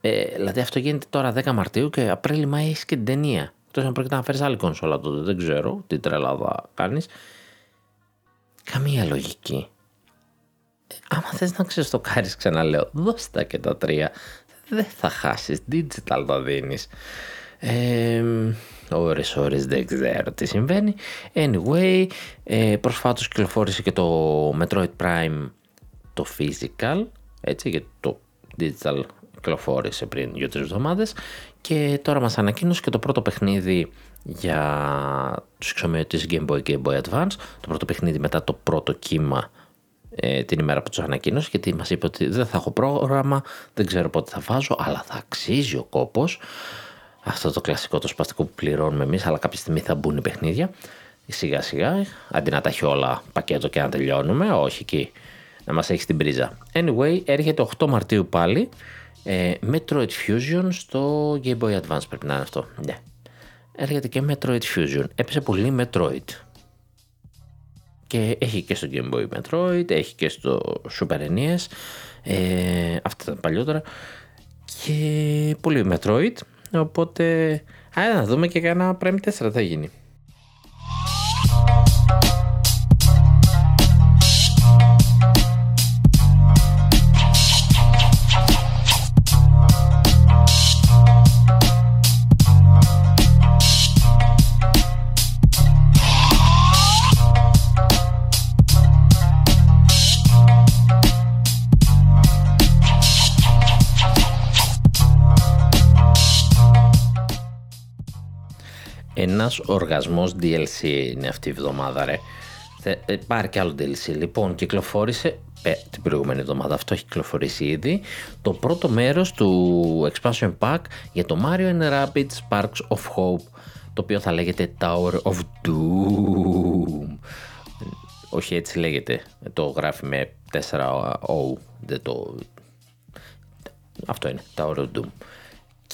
Speaker 1: Ε, δηλαδή αυτό γίνεται τώρα 10 Μαρτίου και Απρίλη-Μάη έχεις και την ταινία. Εκτός αν πρόκειται να φέρεις άλλη κονσόλα τότε, δεν ξέρω τι τρέλα θα κάνεις. Καμία λογική. Ε, άμα θες να ξεστοκάρεις, ξαναλέω, δώσ' τα και τα τρία. Δεν θα χάσεις. Digital τα δίνεις. Ε, ώρες ώρες δεν ξέρω τι συμβαίνει anyway ε, προσφάτως κυκλοφόρησε και το Metroid Prime το physical έτσι γιατί το digital κυκλοφόρησε πριν δύο-τρεις εβδομάδες και τώρα μας ανακοίνωσε και το πρώτο παιχνίδι για τους εξομοιωτές Game Boy και Game Boy Advance. Το πρώτο παιχνίδι μετά το πρώτο κύμα ε, την ημέρα που τους ανακοίνωσε, γιατί μας είπε ότι δεν θα έχω πρόγραμμα, δεν ξέρω πότε θα βάζω, αλλά θα αξίζει ο κόπος. Αυτό το κλασικό το σπαστικό που πληρώνουμε εμείς, αλλά κάποια στιγμή θα μπουν οι παιχνίδια. Σιγά σιγά, αντί να τα έχει όλα πακέτο και να τελειώνουμε, όχι εκεί να μας έχει την πρίζα. Anyway, έρχεται 8 Μαρτίου πάλι ε, Metroid Fusion στο Game Boy Advance πρέπει να είναι αυτό. Ναι. Έρχεται και Metroid Fusion. Έπεσε πολύ Metroid. Και έχει και στο Game Boy Metroid, έχει και στο Super NES. Ε, αυτά τα παλιότερα. Και πολύ Metroid. Οπότε, α, να δούμε και κανένα Prime 4 θα γίνει. Ένας οργασμός DLC είναι αυτή η εβδομάδα ρε. Ε, πάρει και άλλο DLC. Λοιπόν, κυκλοφόρησε ε, την προηγούμενη εβδομάδα, αυτό έχει κυκλοφορήσει ήδη, το πρώτο μέρος του expansion pack για το Mario and Rabbids Sparks of Hope, το οποίο θα λέγεται Tower of Doom. Όχι έτσι λέγεται, το γράφει με 4O, δεν το... Αυτό είναι, Tower of Doom.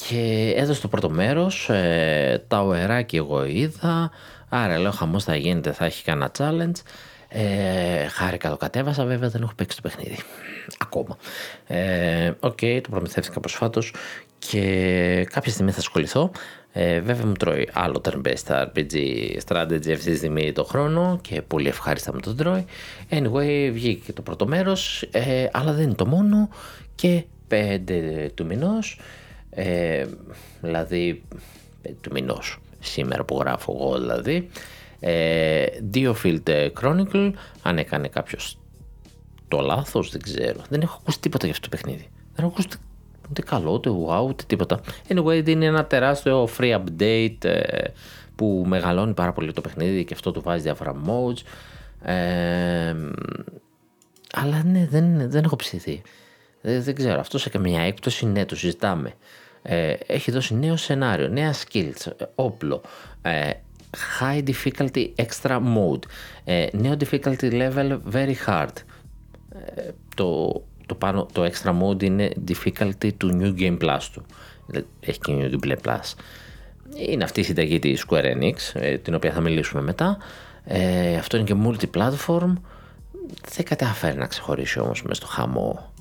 Speaker 1: Και έδωσε το πρώτο μέρος, ε, τα οεράκια εγώ είδα, άρα λέω χαμός θα γίνεται, θα έχει κανένα challenge. Ε, χάρηκα το κατέβασα, βέβαια δεν έχω παίξει το παιχνίδι. Ακόμα. Ε, OK, okay, το προμηθεύτηκα προσφάτως και κάποια στιγμή θα ασχοληθώ. Ε, βέβαια μου τρώει άλλο turn-based RPG strategy αυτή τη στιγμή το χρόνο και πολύ ευχάριστα με το τρώει. Anyway, βγήκε το πρώτο μέρος, ε, αλλά δεν είναι το μόνο και 5 του μηνός ε, δηλαδή του μηνός. Σήμερα που γράφω εγώ δηλαδή. Ε, Diofield Chronicle. Αν έκανε κάποιος το λάθος δεν ξέρω. Δεν έχω ακούσει τίποτα για αυτό το παιχνίδι. Δεν έχω ακούσει ούτε καλό ούτε wow ούτε τίποτα. Anyway είναι ένα τεράστιο free update ε, που μεγαλώνει πάρα πολύ το παιχνίδι και αυτό του βάζει διάφορα modes. Ε, αλλά ναι δεν, δεν έχω ψηθεί. Δεν, δεν ξέρω. Αυτό σε καμία έκπτωση ναι το συζητάμε ε, έχει δώσει νέο σενάριο, νέα skills, όπλο, ε, high difficulty extra mode, ε, νέο difficulty level very hard. Ε, το, το, πάνω, το extra mode είναι difficulty του New Game Plus του. Έχει και New Game Plus. Είναι αυτή η συνταγή της Square Enix, ε, την οποία θα μιλήσουμε μετά. Ε, αυτό είναι και multi-platform. Δεν καταφέρει να ξεχωρίσει όμως μες στο χαμό.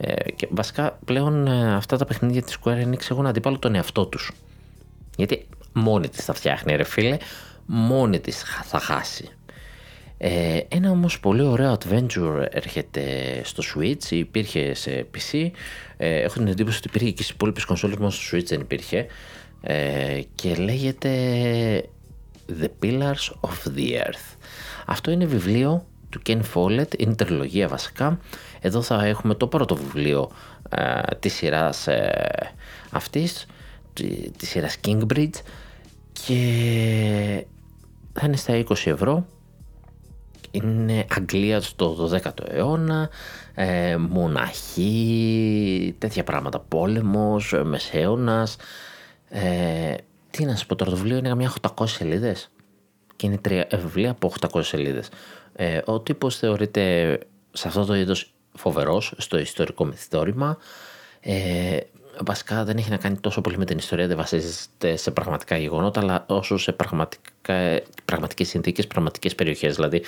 Speaker 1: Ε, και βασικά πλέον ε, αυτά τα παιχνίδια της Square Enix έχουν αντίπαλο τον εαυτό τους. Γιατί μόνη της θα φτιάχνει ρε φίλε, μόνη της θα χάσει. Ε, ένα όμως πολύ ωραίο adventure έρχεται στο Switch, υπήρχε σε PC, ε, έχω την εντύπωση ότι υπήρχε και στις υπόλοιπες κονσόλες, μόνο στο Switch δεν υπήρχε ε, και λέγεται The Pillars of the Earth. Αυτό είναι βιβλίο του Ken Follett, είναι τριλογία βασικά. Εδώ θα έχουμε το πρώτο βιβλίο ε, της σειράς ε, αυτής, της σειράς Kingbridge και θα είναι στα 20 ευρώ. Είναι Αγγλία στο 12ο αιώνα, ε, μοναχή, τέτοια πράγματα, πόλεμος, μεσαίωνας. Ε, τι να σου πω τώρα, το βιβλίο είναι μια 800 σελίδες και είναι τρία ε, βιβλία από 800 σελίδες. Ε, ο τύπος θεωρείται σε αυτό το είδος φοβερός στο ιστορικό μυθιστόρημα. Ε, βασικά δεν έχει να κάνει τόσο πολύ με την ιστορία, δεν βασίζεται σε πραγματικά γεγονότα, αλλά όσο σε πραγματικά, πραγματικές συνθήκες, πραγματικές περιοχές. Δηλαδή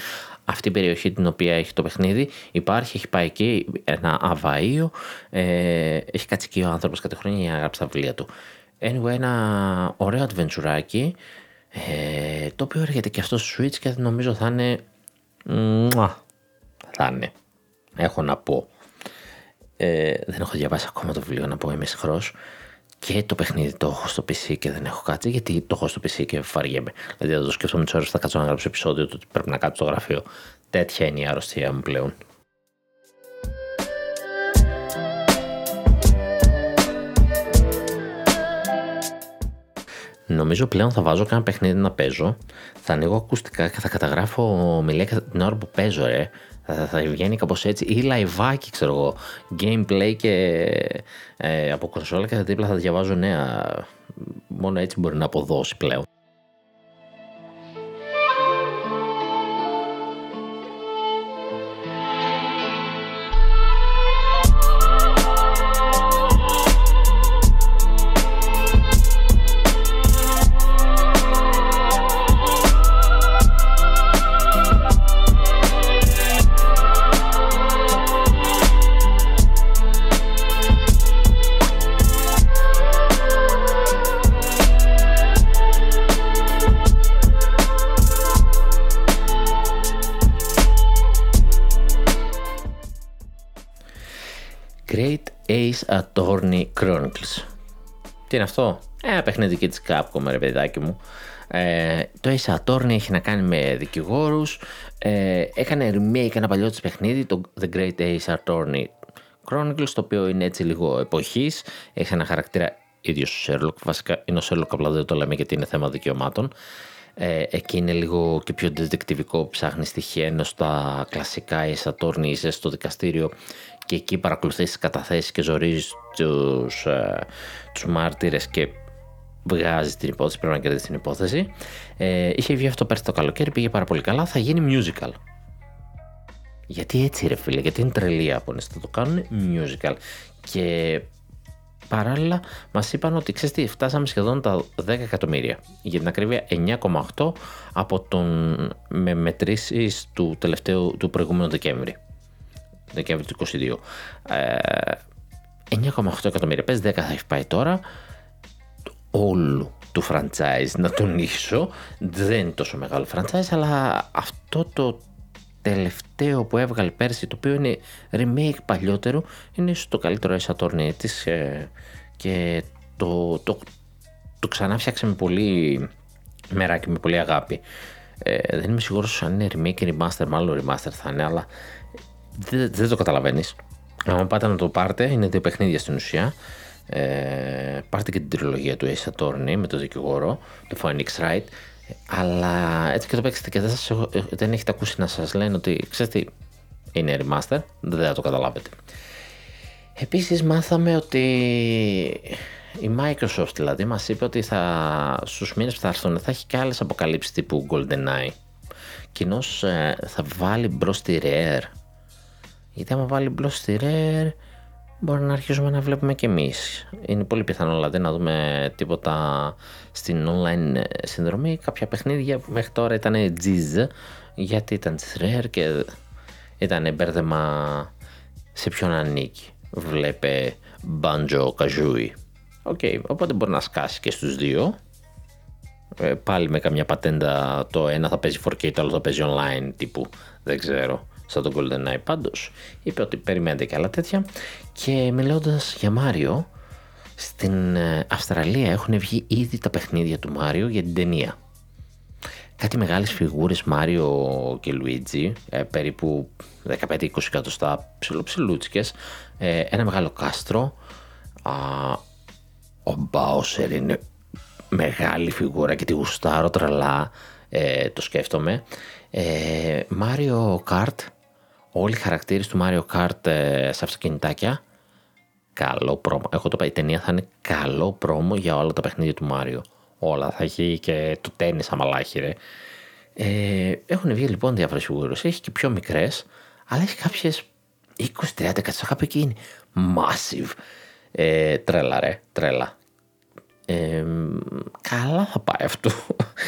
Speaker 1: αυτή η περιοχή την οποία έχει το παιχνίδι υπάρχει, έχει πάει εκεί ένα αβαΐο, ε, έχει κάτσει εκεί ο άνθρωπος κάτι χρόνια για να γράψει τα βιβλία του. Anyway, ένα ωραίο adventure ε, το οποίο έρχεται και αυτό στο Switch και νομίζω θα είναι... Μουα, θα είναι. Έχω να πω. Ε, δεν έχω διαβάσει ακόμα το βιβλίο να πω είμαι συγχρός και το παιχνίδι το έχω στο PC και δεν έχω κάτσει γιατί το έχω στο PC και φαριέμαι. Δηλαδή θα το σκεφτόμαι τις ώρες θα κάτσω να γράψω επεισόδιο του ότι πρέπει να κάτσω στο γραφείο. Τέτοια είναι η αρρωστία μου πλέον. Νομίζω πλέον θα βάζω κανένα παιχνίδι να παίζω, θα ανοίγω ακουστικά και θα καταγράφω ομιλία την ώρα που παίζω, ρε. Θα, θα βγαίνει κάπως έτσι, ή λαϊβάκι, ξέρω εγώ, gameplay και ε, από κονσόλα και θα δίπλα θα διαβάζω νέα. Μόνο έτσι μπορεί να αποδώσει πλέον. Attorney Chronicles. Τι είναι αυτό; Ε, παιχνίδι της Capcom ρε παιδάκι μου. Ε, το Ace Attorney έχει να κάνει με δικηγόρους. Ε, έκανε remake ένα παλιό της παιχνίδι, το The Great Ace Attorney Chronicles, το οποίο είναι έτσι λίγο εποχής. Έχει ένα χαρακτήρα ίδιος ο Sherlock. Βασικά είναι ο Sherlock, απλά δεν το λέμε γιατί είναι θέμα δικαιωμάτων. Ε, εκεί είναι λίγο και πιο διδεκτιβικό, ψάχνει στοιχεία, ενώ στα κλασικά Ace Attorney είσαι στο δικαστήριο και εκεί παρακολουθείς τις καταθέσεις και ζορίζεις τους, ε, τους μάρτυρες και βγάζεις την υπόθεση, πρέπει να κερδίσεις την υπόθεση. Ε, είχε βγει αυτό πέρσι το καλοκαίρι, πήγε πάρα πολύ καλά, θα γίνει musical. Γιατί έτσι ρε φίλε, γιατί είναι τρελή οι θα το κάνουν musical. Και παράλληλα μας είπαν ότι ξέρεις τι, φτάσαμε σχεδόν τα 10 εκατομμύρια. Για την ακρίβεια 9,8 από τον με μετρήσεις του τελευταίου, του προηγούμενου Δεκέμβρη. Δεκέμβρη του 2022. 9,8 ε, εκατομμύρια. Πες 10 θα έχει πάει τώρα. Όλου του franchise να τονίσω. Δεν είναι τόσο μεγάλο franchise, αλλά αυτό το τελευταίο που έβγαλε πέρσι, το οποίο είναι remake παλιότερο, είναι ίσως το καλύτερο Ace της ε, και το, το, το ξανά φτιάξε με πολύ μεράκι, με πολύ αγάπη. Ε, δεν είμαι σίγουρος αν είναι remake ή remaster, μάλλον remaster θα είναι, αλλά δεν, δεν το καταλαβαίνεις. Αν πάτε να το πάρετε, είναι δύο παιχνίδια στην ουσία. Ε, πάρτε και την τριλογία του Ace Attorney με τον δικηγόρο, το Phoenix Wright. Αλλά έτσι και το παίξετε και δεν, σας, δεν έχετε ακούσει να σας λένε ότι ξέρετε τι, είναι remaster, δεν θα το καταλάβετε. Επίσης μάθαμε ότι η Microsoft δηλαδή μας είπε ότι θα, στους μήνες που θα έρθουν θα έχει και άλλες αποκαλύψεις τύπου GoldenEye. Κοινώς ε, θα βάλει μπρος τη Rare. Γιατί άμα βάλει μπρος τη Rare μπορεί να αρχίσουμε να βλέπουμε κι εμείς. Είναι πολύ πιθανό δηλαδή να δούμε τίποτα στην online συνδρομή. Κάποια παιχνίδια που μέχρι τώρα ήταν G's γιατί ήταν της Rare και ήταν μπέρδεμα σε ποιον ανήκει. Βλέπε Banjo Kazooie. OK, okay, οπότε μπορεί να σκάσει και στους δύο. Ε, πάλι με καμιά πατέντα το ένα θα παίζει 4K, το άλλο θα παίζει online τύπου, δεν ξέρω, σαν τον GoldenEye πάντως. Είπε ότι περιμένετε και άλλα τέτοια. Και μιλώντας για Μάριο, στην ε, Αυστραλία έχουν βγει ήδη τα παιχνίδια του Μάριο για την ταινία. Κάτι μεγάλες φιγούρες Μάριο και Λουίτζι, ε, περίπου 15-20 εκατοστά ψιλοψιλούτσικες, ε, ένα μεγάλο κάστρο, α, ο Μπάουσερ είναι μεγάλη φιγούρα και τη γουστάρω τρελά, ε, το σκέφτομαι. Μάριο Καρτ, όλοι οι χαρακτήρες του Μάριο Καρτ σε αυτοκινητάκια, καλό πρόμο. Έχω το πει, η ταινία θα είναι καλό πρόμο για όλα τα παιχνίδια του Μάριο. Όλα θα έχει και το τέννις αμαλάχη ρε. Ε, έχουν βγει λοιπόν διάφορες φιγούρες, έχει και πιο μικρές, αλλά έχει κάποιες 20-30 κάποια εκεί είναι massive. Ε, τρέλα ρε, τρέλα. Ε, καλά θα πάει αυτό.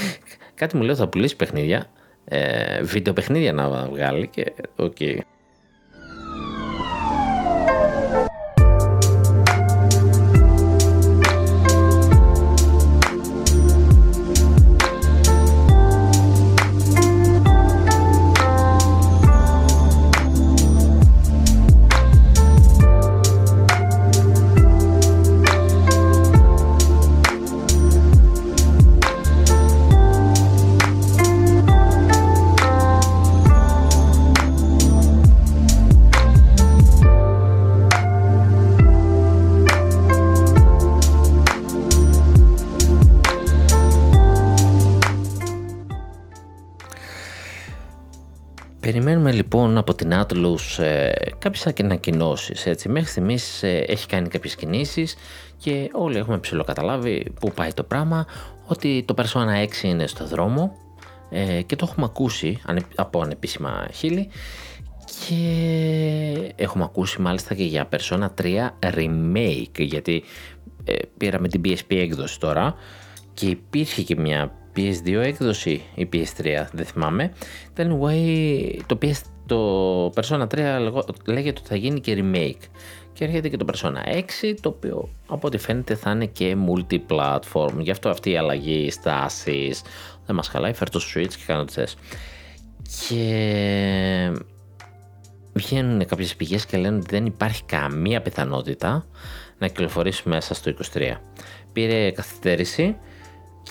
Speaker 1: *laughs* Κάτι μου λέει θα πουλήσει παιχνίδια, ε, βίντεο παιχνίδια να βγάλει και OK. Okay. Λοιπόν από την Atlus ε, κάποιες ανακοινώσεις. Έτσι. Μέχρι στιγμής ε, έχει κάνει κάποιες κινήσεις και όλοι έχουμε ψηλοκαταλάβει πού πάει το πράγμα, ότι το Persona 6 είναι στο δρόμο ε, και το έχουμε ακούσει από ανεπίσημα χείλη και έχουμε ακούσει μάλιστα και για Persona 3 Remake γιατί ε, πήραμε την PSP έκδοση τώρα και υπήρχε και μια PS2 έκδοση ή PS3, δεν θυμάμαι. Anyway, το, PS, το Persona 3 λέγεται ότι θα γίνει και remake. Και έρχεται και το Persona 6, το οποίο από ό,τι φαίνεται θα είναι και multi-platform. Γι' αυτό αυτή η αλλαγή στάσεις δεν μας χαλάει, φέρ το Switch και κάνω τι θες. Και βγαίνουν κάποιες πηγές και λένε ότι δεν υπάρχει καμία πιθανότητα να κυκλοφορήσει μέσα στο 23. Πήρε καθυστέρηση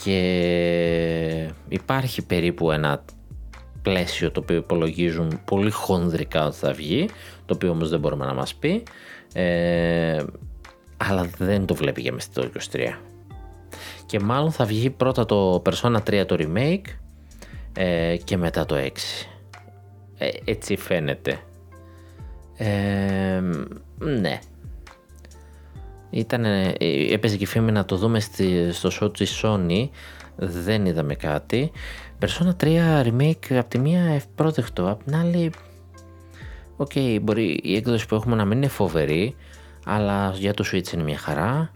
Speaker 1: και υπάρχει περίπου ένα πλαίσιο το οποίο υπολογίζουν πολύ χονδρικά ότι θα βγει, το οποίο όμως δεν μπορούμε να μας πει, ε, αλλά δεν το βλέπει για μέσα το 23. Και μάλλον θα βγει πρώτα το Persona 3 το remake ε, και μετά το 6. Ε, έτσι φαίνεται. Ε, ναι, ήταν, ε, έπαιζε και φήμη να το δούμε στη, στο show της Sony, δεν είδαμε κάτι. Persona 3 remake από τη μία ευπρόσδεκτο, από την άλλη, OK, okay, μπορεί η έκδοση που έχουμε να μην είναι φοβερή, αλλά για το Switch είναι μια χαρά.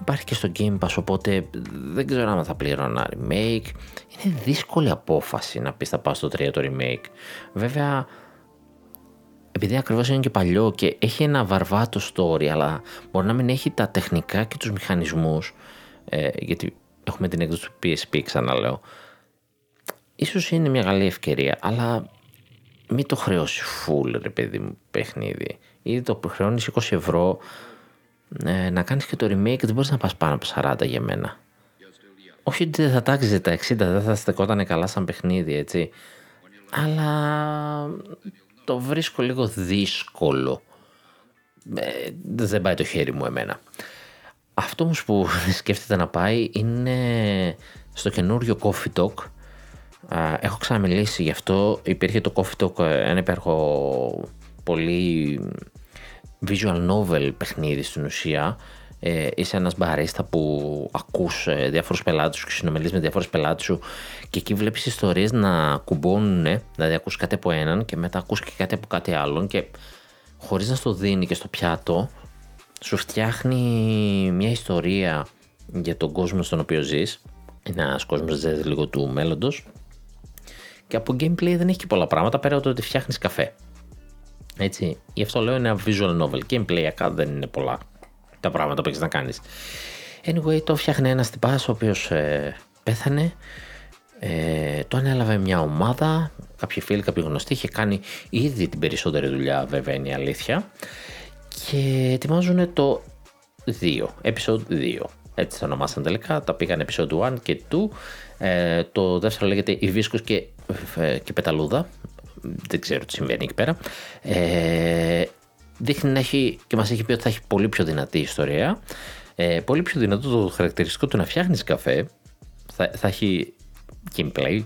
Speaker 1: Υπάρχει και στο Game Pass, οπότε δεν ξέρω αν θα πληρώνω ένα remake. Είναι δύσκολη απόφαση να πεις θα πάω στο 3 το remake. Βέβαια, επειδή ακριβώς είναι και παλιό και έχει ένα βαρβάτο story, αλλά μπορεί να μην έχει τα τεχνικά και τους μηχανισμούς, ε, γιατί έχουμε την έκδοση του PSP, ξαναλέω. Ίσως είναι μια καλή ευκαιρία, αλλά μην το χρεώσει full, ρε παιδί μου, παιχνίδι. Ήδη το χρεώνεις 20 ευρώ, ε, να κάνεις και το remake, δεν μπορείς να πας πάνω από 40 για μένα. Όχι ότι δεν θα τάξιζε τα 60, δεν θα στεκόταν καλά σαν παιχνίδι, έτσι. Αλλά το βρίσκω λίγο δύσκολο. Ε, δεν πάει το χέρι μου εμένα. Αυτό όμως που *laughs* σκέφτεται να πάει είναι στο καινούριο Coffee Talk. Έχω ξαναμιλήσει γι' αυτό. Υπήρχε το Coffee Talk, ένα υπέροχο πολύ visual novel παιχνίδι στην ουσία ε, είσαι ένας μπαρίστα που ακούς ε, διάφορους πελάτες σου και συνομιλείς με διάφορους πελάτες σου και εκεί βλέπεις ιστορίες να κουμπώνουν, δηλαδή ακούς κάτι από έναν και μετά ακούς και κάτι από κάτι άλλον και χωρίς να στο δίνει και στο πιάτο σου φτιάχνει μια ιστορία για τον κόσμο στον οποίο ζεις ένας κόσμος δεν λίγο του μέλλοντος. Και από gameplay δεν έχει και πολλά πράγματα πέρα από το ότι φτιάχνεις καφέ. Έτσι, γι' αυτό λέω ένα visual novel. Gameplay δεν είναι πολλά τα πράγματα που έχεις να κάνεις. Anyway, το φτιάχνει ένας τυπάς ο οποίος ε, πέθανε. Ε, το ανέλαβε μια ομάδα, κάποιοι φίλοι, κάποιοι γνωστοί, είχε κάνει ήδη την περισσότερη δουλειά, βέβαια είναι η αλήθεια. Και ετοιμάζουν το 2, episode 2. Έτσι το ονομάσαν τελικά, τα πήγαν episode 1 και 2. Ε, το δεύτερο λέγεται η και, ε, και Πεταλούδα. Δεν ξέρω τι συμβαίνει εκεί πέρα. Ε, δείχνει να έχει και μας έχει πει ότι θα έχει πολύ πιο δυνατή ιστορία. Ε, πολύ πιο δυνατό το χαρακτηριστικό του να φτιάχνεις καφέ. Θα, θα έχει gameplay.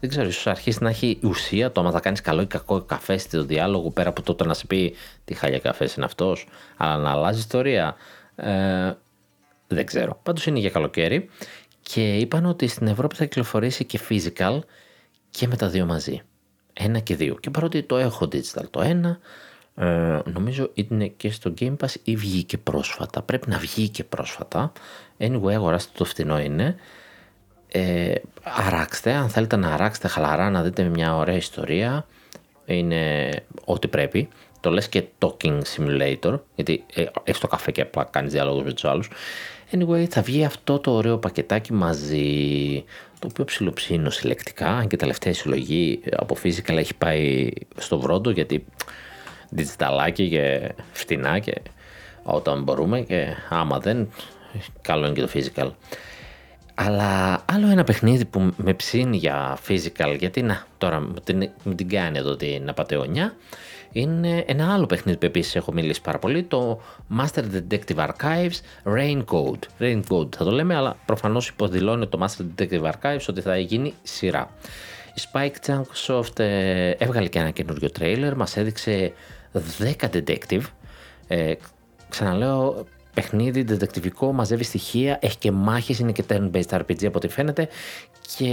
Speaker 1: Δεν ξέρω, ίσως αρχίσει να έχει ουσία το άμα θα κάνεις καλό ή κακό καφέ στο διάλογο πέρα από τότε να σε πει τι χάλια καφέ είναι αυτός, αλλά να αλλάζει ιστορία. Ε, δεν ξέρω. Πάντως είναι για καλοκαίρι και είπαν ότι στην Ευρώπη θα κυκλοφορήσει και physical και με τα δύο μαζί. Ένα και δύο. Και παρότι το έχω digital το ένα, ε, νομίζω είναι και στο Game Pass ή βγήκε πρόσφατα. Πρέπει να βγει και πρόσφατα. Anyway, αγοράστε το φθηνό είναι. Ε, αράξτε, αν θέλετε να αράξετε χαλαρά, να δείτε μια ωραία ιστορία. Είναι ό,τι πρέπει. Το λες και talking simulator, γιατί ε, έχεις το καφέ και απλά κάνεις διάλογος με τους άλλους. Anyway, θα βγει αυτό το ωραίο πακετάκι μαζί, το οποίο ψιλοψήνω συλλεκτικά, αν και τελευταία συλλογή από physical έχει πάει στο βρόντο, γιατί διgitalάκι και φτηνά και όταν μπορούμε και άμα δεν, καλό είναι και το physical. Αλλά άλλο ένα παιχνίδι που με ψήνει για physical, γιατί να, τώρα μου την, την κάνει εδώ την απαταιωνιά, είναι ένα άλλο παιχνίδι που επίσης έχω μιλήσει πάρα πολύ, το Master Detective Archives Raincode. Raincode θα το λέμε, αλλά προφανώς υποδηλώνει το Master Detective Archives ότι θα γίνει σειρά. Η Spike Chunsoft ε, έβγαλε και ένα καινούριο τρέιλερ, μας έδειξε 10 detective. Ε, ξαναλέω, παιχνίδι, δεντεκτιβικό, μαζεύει στοιχεία, έχει και μάχες, είναι και turn-based RPG από ό,τι φαίνεται και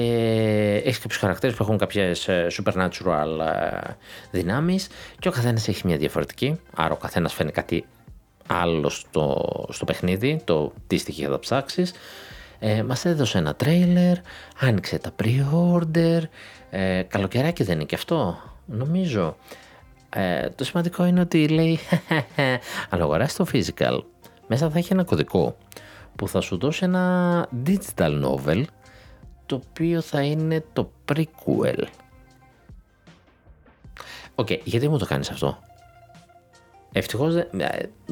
Speaker 1: έχει κάποιους χαρακτήρες που έχουν κάποιες supernatural ε, δυνάμεις και ο καθένας έχει μια διαφορετική. Άρα ο καθένας φαίνει κάτι άλλο στο, στο παιχνίδι, το τι στοιχεία θα ψάξεις. Ε, μας έδωσε ένα τρέιλερ, άνοιξε τα pre-order, ε, καλοκαιράκι δεν είναι και αυτό, νομίζω. Ε, το σημαντικό είναι ότι λέει *laughs* αν αγοράσει το physical μέσα θα έχει ένα κωδικό που θα σου δώσει ένα digital novel το οποίο θα είναι το prequel. OK, okay, γιατί μου το κάνεις αυτό; Ευτυχώς ε,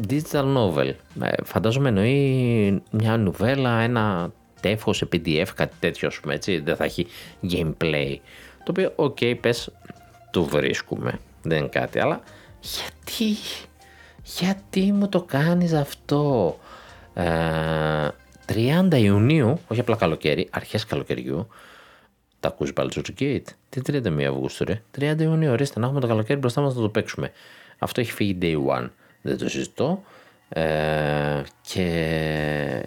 Speaker 1: digital novel. Ε, φαντάζομαι εννοεί μια νουβέλα, ένα τεύχος σε PDF, κάτι τέτοιο ας πούμε έτσι. Δεν θα έχει gameplay. Το οποίο, OK, okay, πες, το βρίσκουμε. Δεν είναι κάτι, αλλά γιατί; Γιατί μου το κάνεις αυτό; Ε, 30 Ιουνίου, όχι απλά καλοκαίρι, αρχές καλοκαιριού, τα ακούς Baldur's Gate. Τι 31 Αυγούστου ρε. 30 Ιουνίου, ορίστε να έχουμε το καλοκαίρι μπροστά μας να το παίξουμε. Αυτό έχει φύγει day one. Δεν το συζητώ. Ε, και,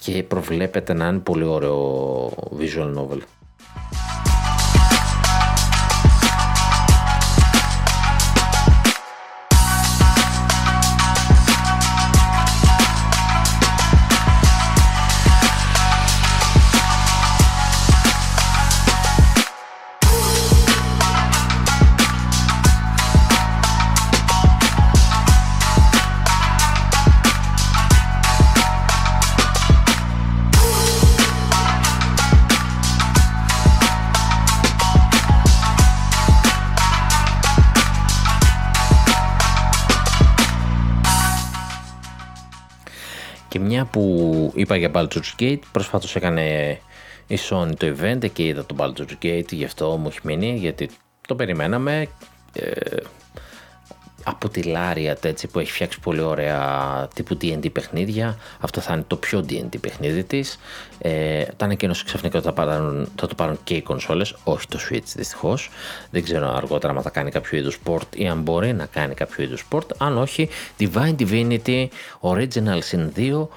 Speaker 1: και προβλέπεται να είναι πολύ ωραίο visual novel. Που είπα για Baldur's Gate, προσφάτως έκανε η Sony το event και είδα το Baldur's Gate, γι' αυτό μου έχει μείνει, γιατί το περιμέναμε. Ε, από τη Lariat έτσι που έχει φτιάξει πολύ ωραία τύπου D&D παιχνίδια. Αυτό θα είναι το πιο D&D παιχνίδι της. Ε, τα ανακοίνωσε ξαφνικά ότι θα, πάρουν, θα το πάρουν και οι κονσόλες, όχι το Switch δυστυχώς. Δεν ξέρω αργότερα αν θα κάνει κάποιο είδους port ή αν μπορεί να κάνει κάποιο είδους port. Αν όχι, Divine Divinity Original Sin 2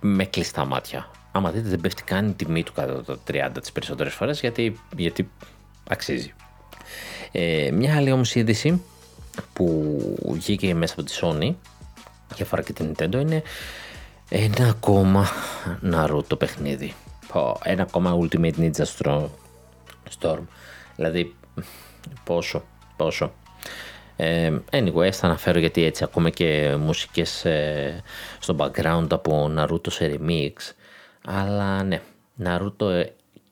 Speaker 1: με κλειστά μάτια. Άμα δείτε δεν πέφτει καν η τιμή του κατά το 30 τις περισσότερες φορές γιατί, γιατί αξίζει. Ε, μια άλλη όμως είδηση που βγήκε μέσα από τη Sony και αφορά και την Nintendo είναι ένα ακόμα Naruto παιχνίδι. Ένα ακόμα Ultimate Ninja Storm. Δηλαδή πόσο, πόσο. Ε, anyway, θα αναφέρω γιατί έτσι ακούμε και μουσικές ε, στο background από Naruto σε remix. Αλλά ναι, Naruto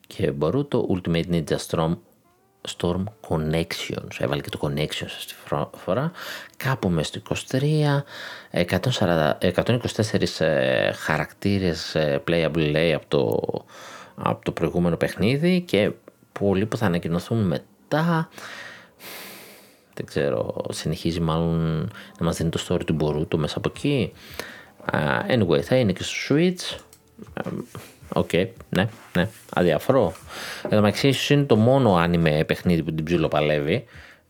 Speaker 1: και Boruto Ultimate Ninja Storm Storm Connections. Έβαλε και το Connections αυτή τη φορά. Κάπου μέσα στο 23, 140, 124 ε, χαρακτήρες ε, playable λέει από το, από το προηγούμενο παιχνίδι και πολλοί που θα ανακοινωθούν μετά. Δεν ξέρω, συνεχίζει μάλλον να μας δίνει το story του Boruto μέσα από εκεί. anyway, θα είναι και στο Switch. OK, okay, ναι, ναι, αδιάφορο. Εδώ μεταξύ είναι το μόνο anime παιχνίδι που την ψιλοπαλεύει.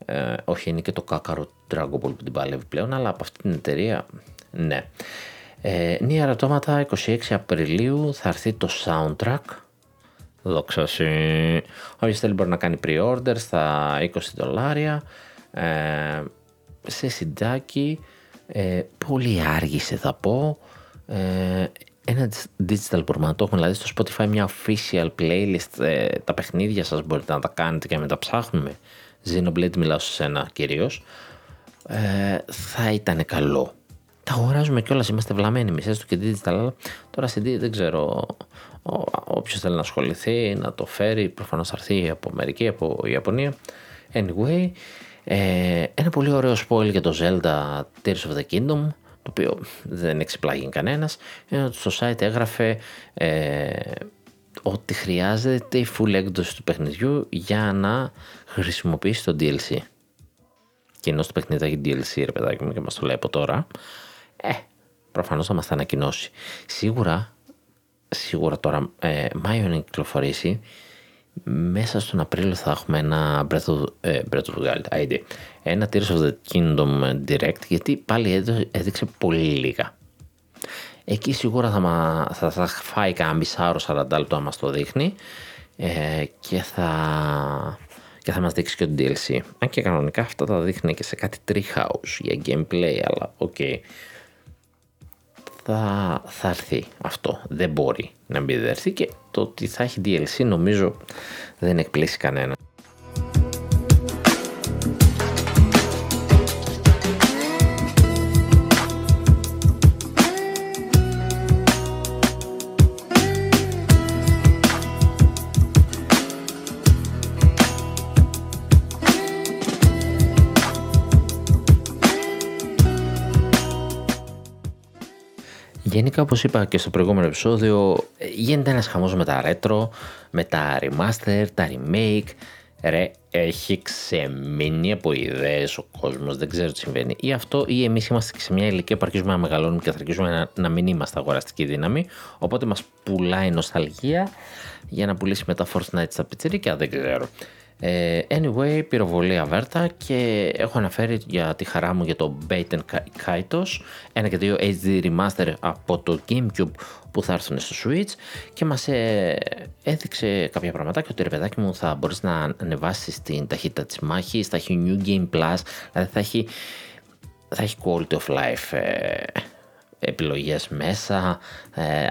Speaker 1: Ε, όχι, είναι και το Kakarot Dragon Ball που την παλεύει πλέον, αλλά από αυτή την εταιρεία, ναι. Ε, Νία Ρατώματα, 26 Απριλίου θα έρθει το soundtrack. Δόξα σου. Όποιος θέλει μπορεί να κάνει pre-order στα 20 δολάρια. Ε, σε συντάκι. Ε, πολύ άργησε θα πω. Ε, ένα digital format το έχουν δηλαδή στο Spotify μια official playlist ε, τα παιχνίδια σας μπορείτε να τα κάνετε και να τα ψάχνουμε. Xenoblade μιλάω σε σένα κυρίως. Ε, θα ήταν καλό. Τα αγοράζουμε κιόλας είμαστε βλαμμένοι εμείς έστω και digital αλλά τώρα CD δεν ξέρω όποιος θέλει να ασχοληθεί να το φέρει προφανώς θα έρθει από Αμερική από Ιαπωνία. Anyway ε, ένα πολύ ωραίο spoil για το Zelda Tears of the Kingdom το οποίο δεν εξεπλάγει κανένας, είναι ότι στο site έγραφε ε, ότι χρειάζεται η full έκδοση του παιχνιδιού για να χρησιμοποιήσει το DLC. Και ενώ στο παιχνίδι έχει DLC, ρε παιδάκι μου, και μας το λέει από τώρα, ε, προφανώς θα μας τα ανακοινώσει. Σίγουρα, σίγουρα τώρα, ε, Μάιο να κυκλοφορήσει, μέσα στον Απρίλιο θα έχουμε ένα Breath of, ε, Breath of the Wild, ID, ένα Tears of the Kingdom Direct, γιατί πάλι έδειξε πολύ λίγα. Εκεί σίγουρα θα, μα, θα, θα φάει κανένα μισάωρο 40 λεπτό άμα το δείχνει ε, και, θα, και θα μας δείξει και το DLC. Αν και κανονικά αυτά τα δείχνει και σε κάτι Treehouse για gameplay, αλλά OK. Okay θα, θα έρθει αυτό. Δεν μπορεί να μην έρθει και το ότι θα έχει DLC νομίζω δεν εκπλήσσει κανένα. Γενικά όπως είπα και στο προηγούμενο επεισόδιο γίνεται ένας χαμός με τα retro, με τα remaster, τα remake. Ρε, έχει ξεμείνει από ιδέες ο κόσμος, δεν ξέρω τι συμβαίνει. Ή αυτό, ή εμείς είμαστε σε μια ηλικία που αρχίζουμε να μεγαλώνουμε και θα αρχίσουμε να, να μην είμαστε αγοραστική δύναμη. Οπότε μας πουλάει νοσταλγία για να πουλήσει μετά Fortnite στα πιτσιρίκια, δεν ξέρω. Ε, anyway, πυροβολία βέρτα και έχω αναφέρει για τη χαρά μου για το Bait Kaitos, ένα και δύο HD Remaster από το Gamecube που θα έρθουν στο Switch και μας ε, έδειξε κάποια πραγματάκια ότι ρε παιδάκι μου θα μπορείς να ανεβάσεις την ταχύτητα της μάχης, θα έχει New Game Plus, δηλαδή θα έχει, θα έχει quality of life ε, επιλογές μέσα, ε,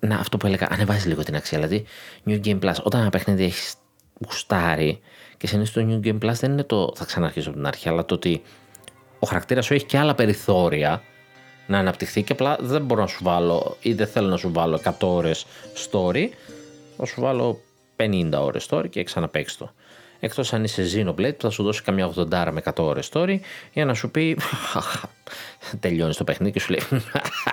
Speaker 1: να, αυτό που έλεγα, ανεβάζει λίγο την αξία, δηλαδή New Game Plus, όταν ένα παιχνίδι έχεις γουστάρει και συνήθω το New Game Plus δεν είναι το θα ξαναρχίσω από την αρχή, αλλά το ότι ο χαρακτήρας σου έχει και άλλα περιθώρια να αναπτυχθεί και απλά δεν μπορώ να σου βάλω ή δεν θέλω να σου βάλω 100 ώρες story, θα σου βάλω 50 ώρες story και ξαναπέξει το. Εκτός αν είσαι Xenoblade που θα σου δώσει καμιά 80 με 100 ώρες story για να σου πει. *laughs* Τελειώνεις το παιχνίδι και σου λέει.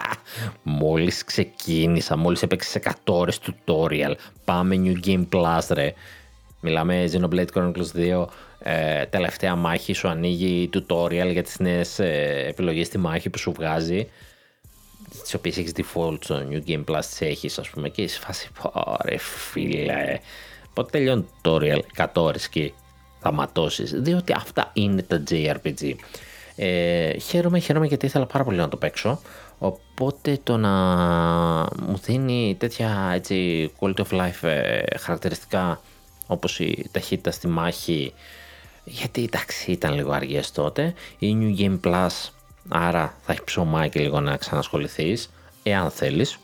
Speaker 1: *laughs* Μόλις ξεκίνησα, μόλις έπαιξες 100 ώρες tutorial. Πάμε New Game Plus, ρε Μιλάμε Xenoblade Chronicles 2, ε, τελευταία μάχη σου ανοίγει tutorial για τις νέες ε, επιλογές στη μάχη που σου βγάζει τις οποίες έχεις default στο New Game Plus, τις έχεις, ας πούμε, και είσαι φάση. Ωραία, φίλε. Πότε τελειώνει το tutorial, 100 ώρες και θα ματώσεις. Διότι αυτά είναι τα JRPG. Ε, χαίρομαι, χαίρομαι γιατί ήθελα πάρα πολύ να το παίξω. Οπότε το να μου δίνει τέτοια έτσι, quality of life ε, χαρακτηριστικά όπως η ταχύτητα στη μάχη. Γιατί εντάξει ήταν λίγο αργές τότε. Η New Game Plus άρα θα έχει ψωμάκι λίγο να ξανασχοληθείς εάν θέλεις.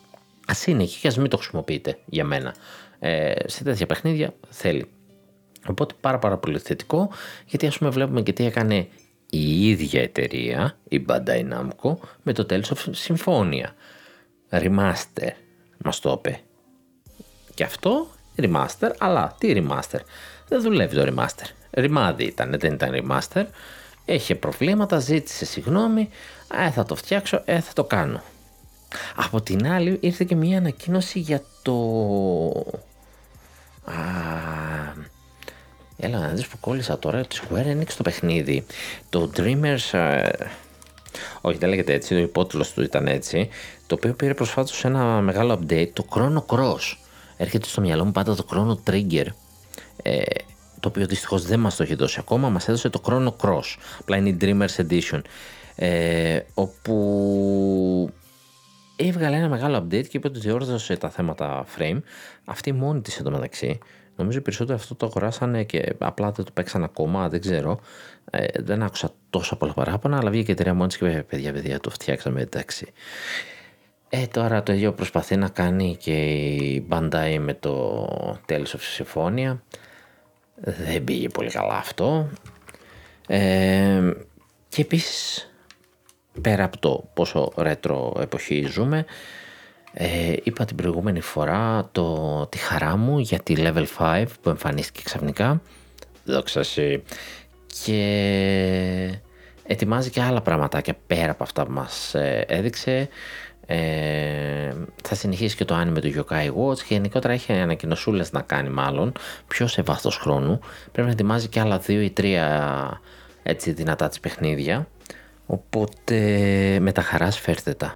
Speaker 1: Ας είναι εκεί και ας μην το χρησιμοποιείτε για μένα. Ε, σε τέτοια παιχνίδια θέλει. Οπότε πάρα πάρα πολύ θετικό γιατί ας πούμε βλέπουμε και τι έκανε η ίδια εταιρεία, η Bandai Namco, με το τέλος of Symphonia. Remaster, μας το είπε. Και αυτό remaster, αλλά τι remaster; Δεν δουλεύει το remaster. Ρημάδι ήταν, δεν ήταν remaster. Έχει προβλήματα, ζήτησε συγγνώμη, ε, θα το φτιάξω, ε, θα το κάνω. Από την άλλη ήρθε και μια ανακοίνωση για το... Α, Έλα να δεις που κόλλησα τώρα τη Square Enix το παιχνίδι. Το Dreamers... Ε, όχι δεν λέγεται έτσι, το υπότιτλος του ήταν έτσι. Το οποίο πήρε προσφάτως ένα μεγάλο update, το Chrono Cross. Έρχεται στο μυαλό μου πάντα το Chrono Trigger. Ε, το οποίο δυστυχώς δεν μας το έχει δώσει ακόμα, μας έδωσε το Chrono Cross. Απλά είναι η Dreamers Edition. Ε, όπου έβγαλε ένα μεγάλο update και είπε ότι διόρθωσε τα θέματα frame. Αυτή μόνη της εντωμεταξύ Νομίζω οι περισσότεροι αυτό το αγοράσανε και απλά δεν το παίξαν ακόμα, δεν ξέρω. Ε, δεν άκουσα τόσα πολλά παράπονα, αλλά βγήκε η εταιρεία μόνη και είπε: Παιδιά, παιδιά, το φτιάξαμε εντάξει. Ε, τώρα το ίδιο προσπαθεί να κάνει και η Bandai με το Tales of Symphonia. Δεν πήγε πολύ καλά αυτό. Ε, και επίσης, πέρα από το πόσο ρέτρο εποχή ζούμε, ε, είπα την προηγούμενη φορά το, τη χαρά μου για τη Level 5 που εμφανίστηκε ξαφνικά. Δόξα Και ετοιμάζει και άλλα πραγματάκια πέρα από αυτά που μας ε, έδειξε. Ε, θα συνεχίσει και το άνιμε του Yokai Watch και γενικότερα έχει ανακοινωσούλες να κάνει μάλλον πιο σε βάθος χρόνου. Πρέπει να ετοιμάζει και άλλα δύο ή τρία έτσι δυνατά της παιχνίδια. Οπότε με τα χαράς φέρτε τα.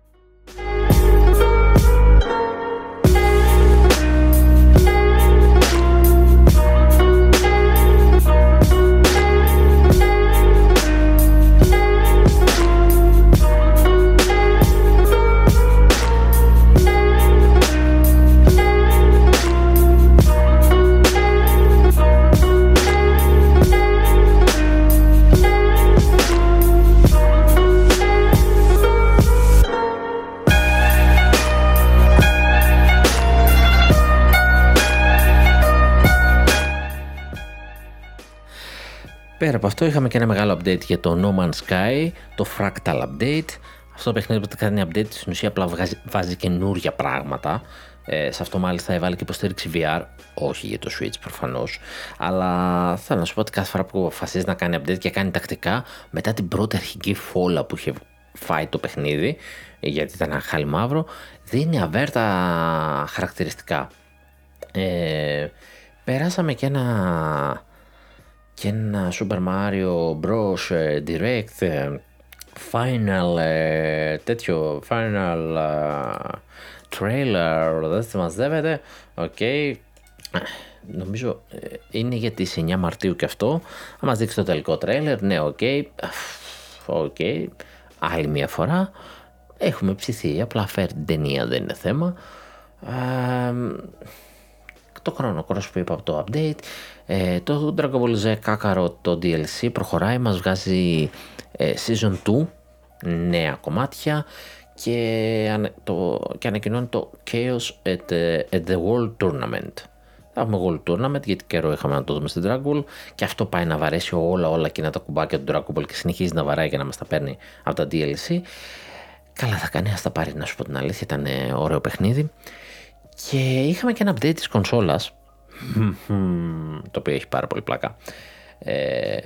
Speaker 1: Πέρα από αυτό είχαμε και ένα μεγάλο update για το No Man's Sky, το Fractal Update. Αυτό το παιχνίδι που κάνει update στην ουσία απλά βάζει, βάζει καινούργια πράγματα. Ε, σε αυτό μάλιστα έβαλε και υποστήριξη VR, όχι για το Switch προφανώς. Αλλά θέλω να σου πω ότι κάθε φορά που αποφασίζει να κάνει update και κάνει τακτικά, μετά την πρώτη αρχική φόλα που είχε φάει το παιχνίδι, γιατί ήταν ένα χάλι μαύρο, δίνει αβέρτα χαρακτηριστικά. Ε, περάσαμε και ένα και ένα Super Mario Bros. Ε, Direct ε, Final ε, τέτοιο Final Trailer δεν θυμασδεύεται Οκ. Νομίζω είναι για τις 9 Μαρτίου και αυτό. Θα μας δείξει το τελικό τρέιλερ Ναι οκ. Οκ. Άλλη μια φορά. Έχουμε ψηθεί Απλά φέρει την ταινία δεν είναι θέμα. Το χρόνο Cross που είπα από το update. Ε, το Dragon Ball Z Kakarot το DLC προχωράει, μας βγάζει ε, Season 2, νέα κομμάτια και, το, και ανακοινώνει το Chaos at, at the World Tournament. Θα έχουμε World Tournament γιατί καιρό είχαμε να το δούμε στην Dragon Ball και αυτό πάει να βαρέσει όλα όλα εκείνα τα κουμπάκια του Dragon Ball και συνεχίζει να βαράει και να μας τα παίρνει από τα DLC. Καλά θα κάνει, ας τα πάρει να σου πω την αλήθεια, ήταν ωραίο παιχνίδι. Και είχαμε και ένα update της κονσόλας, το οποίο έχει πάρα πολύ πλάκα. Ε,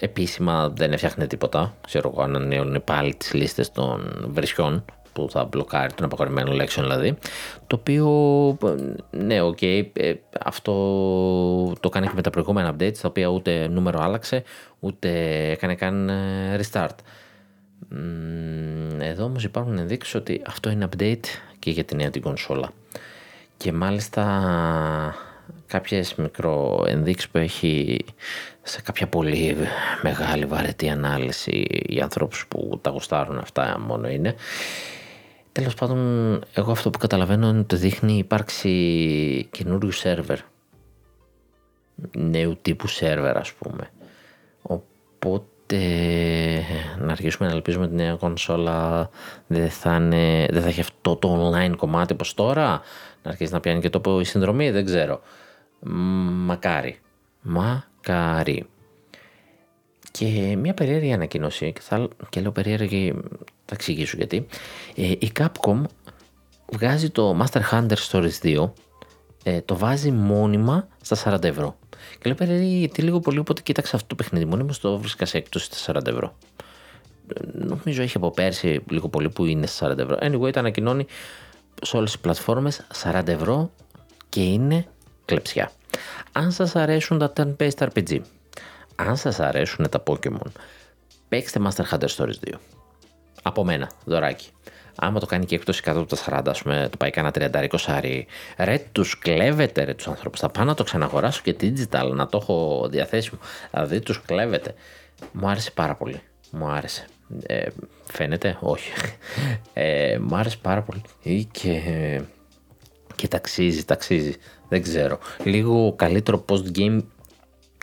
Speaker 1: επίσημα δεν έφτιαχνε τίποτα. Ξέρω εγώ αν ανανεώνουν πάλι τις λίστες των βρισιών που θα μπλοκάρει των απαγορευμένων λέξεων δηλαδή, το οποίο, ναι, OK, okay, ε, αυτό το κάνει και με τα προηγούμενα updates, τα οποία ούτε νούμερο άλλαξε, ούτε έκανε καν ε, restart. Εδώ όμως υπάρχουν ενδείξεις ότι αυτό είναι update και για τη νέα την κονσόλα. Και μάλιστα κάποιες μικροενδείξεις που έχει σε κάποια πολύ μεγάλη βαρετή ανάλυση για ανθρώπους που τα γουστάρουν αυτά μόνο είναι. Τέλος πάντων, εγώ αυτό που καταλαβαίνω είναι ότι δείχνει υπάρξει καινούριου σερβερ. Νέου τύπου σερβερ ας πούμε. Οπότε να αρχίσουμε να ελπίζουμε ότι η νέα κονσόλα δεν θα, είναι, δεν θα έχει αυτό το online κομμάτι όπως τώρα. Να αρχίσει να πιάνει και το η συνδρομή, δεν ξέρω. Μακάρι. Μακάρι. Και μια περίεργη ανακοίνωση, και, θα, και λέω περίεργη, θα εξηγήσω γιατί. Ε, η Capcom βγάζει το Master Hunter Stories 2, ε, το βάζει μόνιμα στα 40 ευρώ. Και λέω περίεργη γιατί λίγο πολύ όποτε κοίταξα αυτό το παιχνίδι μόνιμα το βρίσκα σε έκπτωση στα 40 ευρώ. Νομίζω έχει από πέρσι λίγο πολύ που είναι στα 40 ευρώ. Anyway, το ανακοινώνει σε όλες τις πλατφόρμες 40 ευρώ και είναι κλεψιά. Αν σας αρέσουν τα turn-based RPG, αν σας αρέσουν τα Pokemon, παίξτε Master Hunter Stories 2. Από μένα, δωράκι. Άμα το κάνει και εκτός 100 από τα 40, ας πούμε, το πάει κανένα 30 σάρι. Ρε, τους κλέβετε, ρε, τους ανθρώπους. Θα πάω να το ξαναγοράσω και digital, να το έχω διαθέσιμο. Δηλαδή, τους κλέβετε. Μου άρεσε πάρα πολύ. Μου άρεσε. Ε, φαίνεται, όχι. Ε, μου άρεσε πάρα πολύ. Και, και ταξίζει, ταξίζει. Δεν ξέρω. Λίγο καλύτερο post-game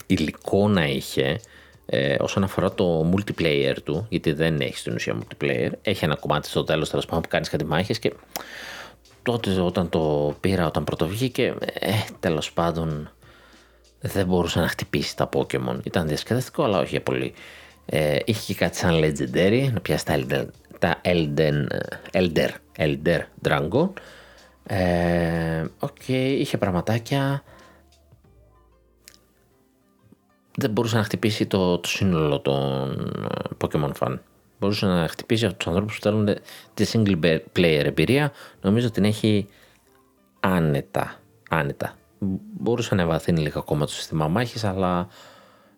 Speaker 1: υλικό να είχε ε, όσον αφορά το multiplayer του, γιατί δεν έχει στην ουσία multiplayer. Έχει ένα κομμάτι στο τέλος τέλος πάντων που κάνεις κάτι μάχες και τότε όταν το πήρα, όταν πρωτοβγήκε, ε, τέλος πάντων δεν μπορούσε να χτυπήσει τα Pokemon. Ήταν διασκεδαστικό, αλλά όχι για πολύ. Ε, είχε και κάτι σαν Legendary, να πιάσει τα, Elden, τα Elden, Elder, Elder Dragon. Ε, okay, είχε πραγματάκια δεν μπορούσε να χτυπήσει το, το σύνολο των ε, Pokemon fan. Μπορούσε να χτυπήσει αυτούς τους ανθρώπους που θέλουν τη single player εμπειρία. Νομίζω την έχει άνετα. άνετα. Μπορούσε να ευαθύνει λίγο ακόμα το σύστημα μάχης, αλλά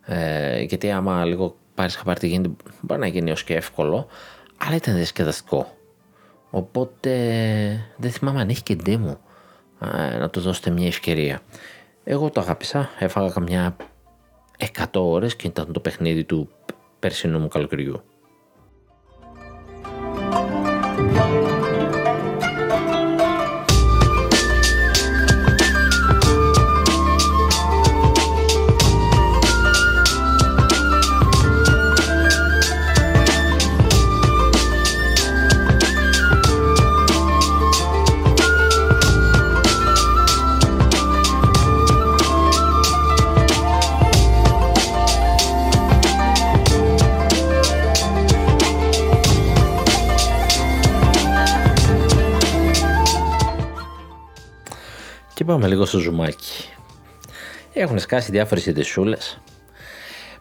Speaker 1: ε, γιατί άμα λίγο πάρεις χαπάρι τι γίνεται, μπορεί να γίνει ως και εύκολο, αλλά ήταν διασκεδαστικό. Οπότε δεν θυμάμαι αν έχει και demo ε, να του δώσετε μια ευκαιρία. Εγώ το αγάπησα, έφαγα καμιά 100 ώρες και ήταν το παιχνίδι του περσινού μου καλοκαιριού. Πάμε λίγο στο ζουμάκι. Έχουν σκάσει διάφορες ειδησούλε.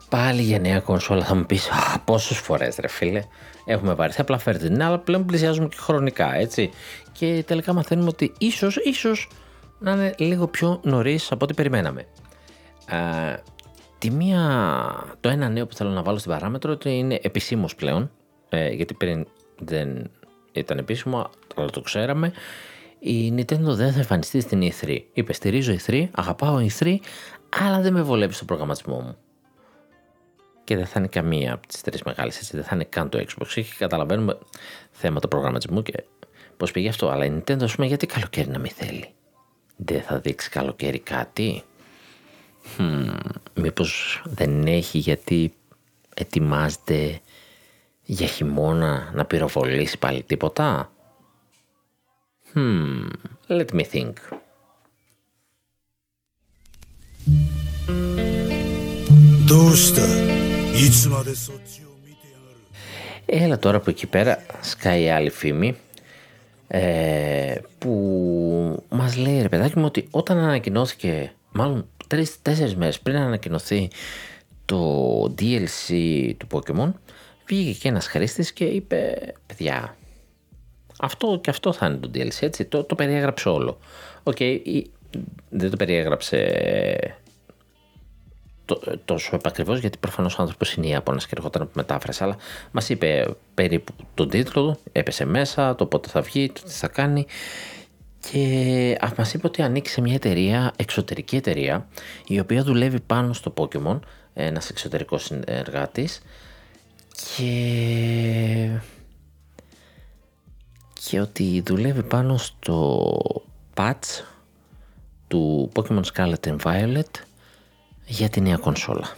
Speaker 1: Πάλι για νέα κονσόλα θα μου πεις πόσες φορές ρε φίλε. Έχουμε βαρεθεί, απλά φέρετε την αλλά πλέον πλησιάζουμε και χρονικά έτσι. Και τελικά μαθαίνουμε ότι ίσως, ίσως να είναι λίγο πιο νωρίς από ό,τι περιμέναμε. Α, τη μία, το ένα νέο που θέλω να βάλω στην παράμετρο ότι είναι επισήμως πλέον. Ε, γιατί πριν δεν ήταν επίσημο, αλλά το ξέραμε η Nintendo δεν θα εμφανιστεί στην E3. Είπε στηρίζω E3, αγαπάω E3, αλλά δεν με βολεύει στο προγραμματισμό μου. Και δεν θα είναι καμία από τις τρεις μεγάλες, έτσι. Δεν θα είναι καν το Xbox. Και καταλαβαίνουμε θέματα προγραμματισμού και πώς πήγε αυτό. Αλλά η Nintendo, ας πούμε, γιατί καλοκαίρι να μην θέλει; Δεν θα δείξει καλοκαίρι κάτι; Hmm, μήπως δεν έχει γιατί ετοιμάζεται για χειμώνα να πυροβολήσει πάλι τίποτα; Hmm, let me think. Έλα τώρα που εκεί πέρα σκάει άλλη φήμη ε, που μας λέει ρε παιδάκι μου ότι όταν ανακοινώθηκε μάλλον τρεις-τέσσερις μέρες πριν ανακοινωθεί το DLC του Pokemon βγήκε και ένας χρήστης και είπε παιδιά Αυτό και αυτό θα είναι το DLC, έτσι. Το, το περιέγραψε όλο. OK, okay, δεν το περιέγραψε τόσο επακριβώς, γιατί προφανώς ο άνθρωπος είναι Ιάπωνας και ερχόταν από μετάφραση. Αλλά μας είπε περίπου τον τίτλο, έπεσε μέσα, το πότε θα βγει, το τι θα κάνει. Και μας είπε ότι ανήκει σε μια εταιρεία, εξωτερική εταιρεία, η οποία δουλεύει πάνω στο Pokemon, ένας εξωτερικός συνεργάτης. Και... και ότι δουλεύει πάνω στο patch του Pokemon Scarlet and Violet για τη νέα κονσόλα.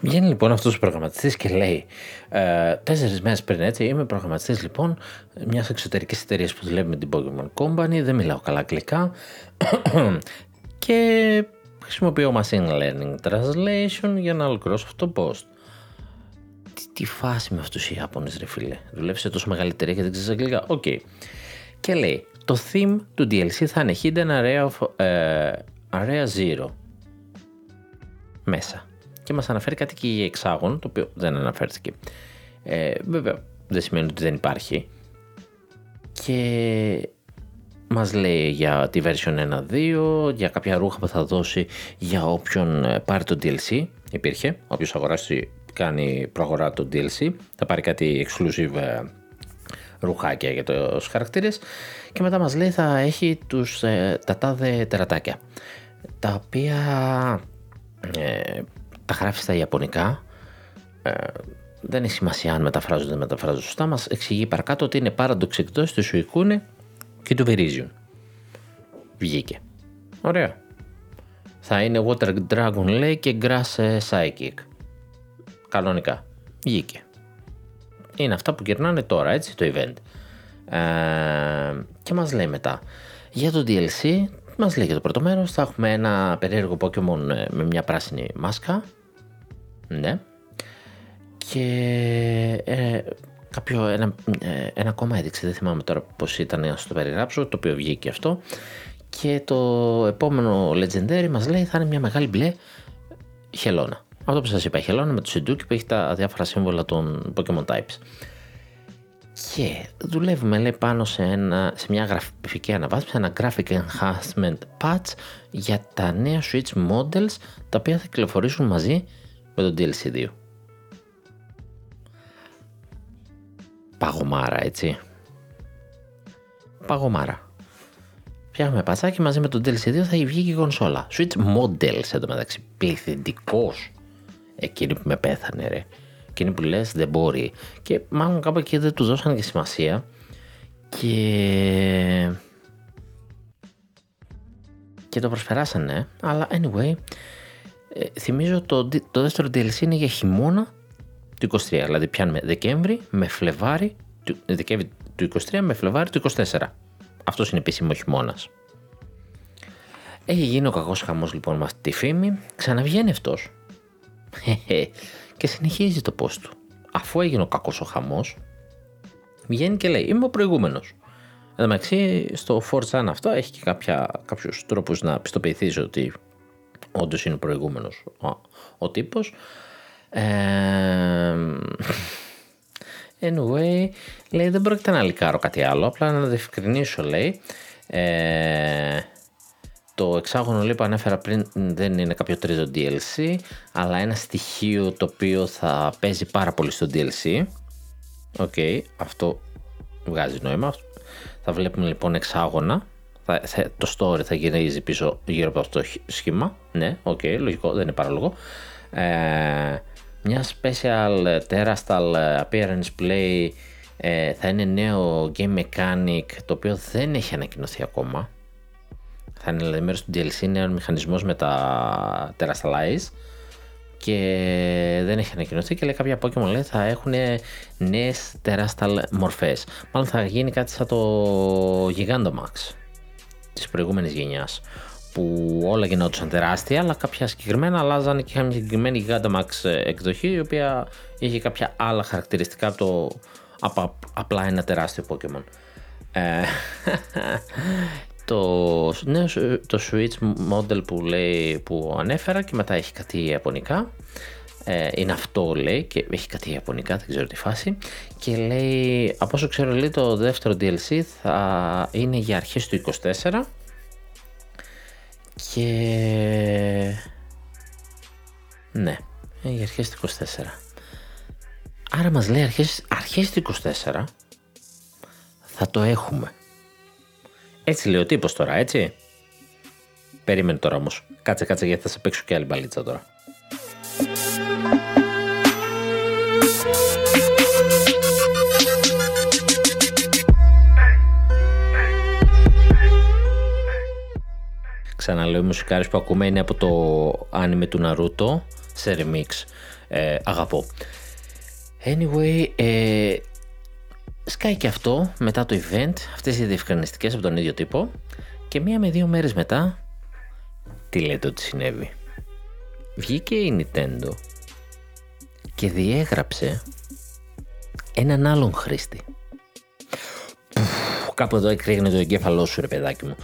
Speaker 1: Βγαίνει λοιπόν αυτός ο προγραμματιστής και λέει: ε, Τέσσερις μέρες πριν έτσι, είμαι προγραμματιστής λοιπόν μιας εξωτερικής εταιρείας που δουλεύει με την Pokemon Company. Δεν μιλάω καλά αγγλικά. *clears throat* και χρησιμοποιώ Machine Learning Translation για να ολοκληρώσω αυτό το post. Τι, τι φάση με αυτούς οι Ιάπωνες, ρε φίλε. Δουλεύεις σε τόσο μεγάλη εταιρεία και δεν ξέρεις αγγλικά. OK. Okay. Και λέει: Το theme του DLC θα είναι Hidden Area, of, uh, area Zero. Μέσα και μας αναφέρει κάτι και η εξάγων, το οποίο δεν αναφέρθηκε. Ε, βέβαια, δεν σημαίνει ότι δεν υπάρχει. Και μας λέει για τη version 1.2, για κάποια ρούχα που θα δώσει για όποιον ε, πάρει το DLC. Υπήρχε, όποιος αγοράσει κάνει προγορά το DLC, θα πάρει κάτι exclusive ε, ρουχάκια για τους χαρακτήρες και μετά μας λέει θα έχει τους, ε, τα τάδε τερατάκια τα οποία ε, τα γράφεις στα Ιαπωνικά. Ε, δεν έχει σημασία αν μεταφράζονται δεν μεταφράζονται σωστά. Μας εξηγεί παρακάτω ότι είναι paradox εκτό του Suicune και του Verizion. Βγήκε. Ωραία. Θα είναι Water Dragon λέει και Grass Psychic. Κανονικά. Βγήκε. Είναι αυτά που γυρνάνε τώρα, έτσι, το event. Ε, και μας λέει μετά. Για το DLC, μας λέει για το πρώτο μέρος, θα έχουμε ένα περίεργο Pokemon ε, με μια πράσινη μάσκα ναι. Και ε, κάποιο, ένα, ε, ένα ακόμα έδειξε, δεν θυμάμαι τώρα πώς ήταν να το περιγράψω, το οποίο βγήκε αυτό. Και το επόμενο Legendary μας λέει θα είναι μια μεγάλη μπλε χελώνα. Αυτό που σας είπα, η χελώνα με το Σιντούκι που έχει τα διάφορα σύμβολα των Pokemon Types. Και δουλεύουμε λέει πάνω σε, ένα, σε μια γραφική αναβάθμιση, ένα graphic enhancement patch για τα νέα Switch models τα οποία θα κυκλοφορήσουν μαζί με το DLC 2. Παγωμάρα, έτσι. Παγωμάρα. Φτιάχνουμε πατσάκι μαζί με το DLC 2 θα βγει και η κονσόλα. Switch Models μεταξύ. Πληθυντικός. Εκείνη που με πέθανε, ρε. Εκείνη που λες δεν μπορεί. Και μάλλον κάπου εκεί δεν του δώσαν και σημασία. Και. Και το προσπεράσανε. Αλλά anyway, ε, θυμίζω το, το δεύτερο DLC είναι για χειμώνα του 23, δηλαδή πιάνουμε Δεκέμβρη με Φλεβάρι, Δεκέμβρη του 23 με Φλεβάρι του 24. Αυτός είναι επίσημος χειμώνας. Έχει γίνει ο κακός χαμός λοιπόν με αυτή τη φήμη, ξαναβγαίνει αυτός. και συνεχίζει το πώ του. Αφού έγινε ο κακός ο χαμός, βγαίνει και λέει: Είμαι ο προηγούμενος. Εν τω μεταξύ, στο 4 αυτό έχει και κάποιους τρόπους να πιστοποιηθείς ότι Όντως είναι ο προηγούμενος ο, ο τύπος. Ε, anyway, λέει δεν πρόκειται να λικάρω κάτι άλλο, απλά να διευκρινίσω λέει. Ε, το εξάγωνο λέει που ανέφερα πριν δεν είναι κάποιο τρίτο DLC, αλλά ένα στοιχείο το οποίο θα παίζει πάρα πολύ στο DLC. OK, okay, αυτό βγάζει νόημα. Θα βλέπουμε λοιπόν εξάγωνα θα, το story θα γυρίζει πίσω γύρω από αυτό το σχήμα. Ναι, OK, okay, λογικό, δεν είναι παράλογο. Ε, μια special Terastal appearance play ε, θα είναι νέο game mechanic το οποίο δεν έχει ανακοινωθεί ακόμα. Θα είναι δηλαδή μέρος του DLC, νέο μηχανισμός με τα terrestrialize και δεν έχει ανακοινωθεί και λέει κάποια Pokemon λέει θα έχουν νέες terrestrial μορφές. Μάλλον θα γίνει κάτι σαν το Gigantamax της προηγούμενης γενιάς που όλα γινόντουσαν τεράστια, αλλά κάποια συγκεκριμένα αλλάζανε και είχαν μια συγκεκριμένη Gigantamax εκδοχή, η οποία είχε κάποια άλλα χαρακτηριστικά από το απλά ένα τεράστιο Pokemon. Ε, *laughs* το, νέο, το Switch model που λέει που ανέφερα και μετά έχει κάτι ιαπωνικά. Ε, είναι αυτό λέει και έχει κάτι ιαπωνικά, δεν ξέρω τι φάση. Και λέει, από όσο ξέρω λέει το δεύτερο DLC θα είναι για αρχές του 24 και... Ναι, για αρχές του 24. Άρα μας λέει αρχές, αρχές του 24 θα το έχουμε. Έτσι λέει ο τύπος τώρα, έτσι. Περίμενε τώρα όμως. Κάτσε, κάτσε γιατί θα σε παίξω και άλλη μπαλίτσα τώρα. Ξαναλέω, οι μουσικάρες που ακούμε είναι από το άνιμε του Naruto σε remix. Ε, αγαπώ. Anyway, ε, σκάει και αυτό μετά το event, αυτές οι διευκρινιστικές από τον ίδιο τύπο και μία με δύο μέρες μετά, τι λέτε ότι συνέβη; Βγήκε η Nintendo και διέγραψε έναν άλλον χρήστη. Κάπου εδώ εκρήγνε το εγκέφαλό σου ρε παιδάκι μου.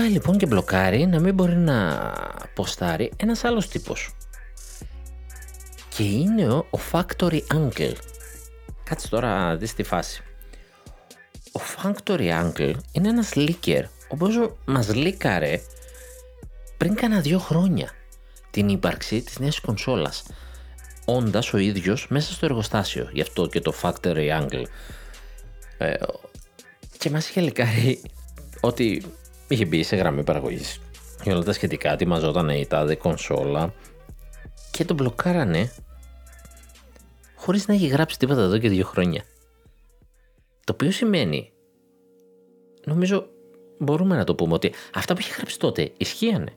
Speaker 1: Πάει λοιπόν και μπλοκάρει να μην μπορεί να ποστάρει ένας άλλος τύπος. Και είναι ο, ο Factory Uncle. Κάτσε τώρα δεις τη φάση. Ο Factory Uncle είναι ένας leaker, ο οποίος μας λίκαρε πριν κάνα δύο χρόνια την ύπαρξη της νέας κονσόλας. Όντας ο ίδιος μέσα στο εργοστάσιο, γι' αυτό και το Factory Angle. Ε, και μας είχε λικάρει ότι είχε μπει σε γραμμή παραγωγής και όλα τα σχετικά, ετοιμαζόταν η τάδε κονσόλα και τον μπλοκάρανε χωρίς να έχει γράψει τίποτα εδώ και δύο χρόνια. Το οποίο σημαίνει, νομίζω μπορούμε να το πούμε ότι αυτά που είχε γράψει τότε ισχύανε.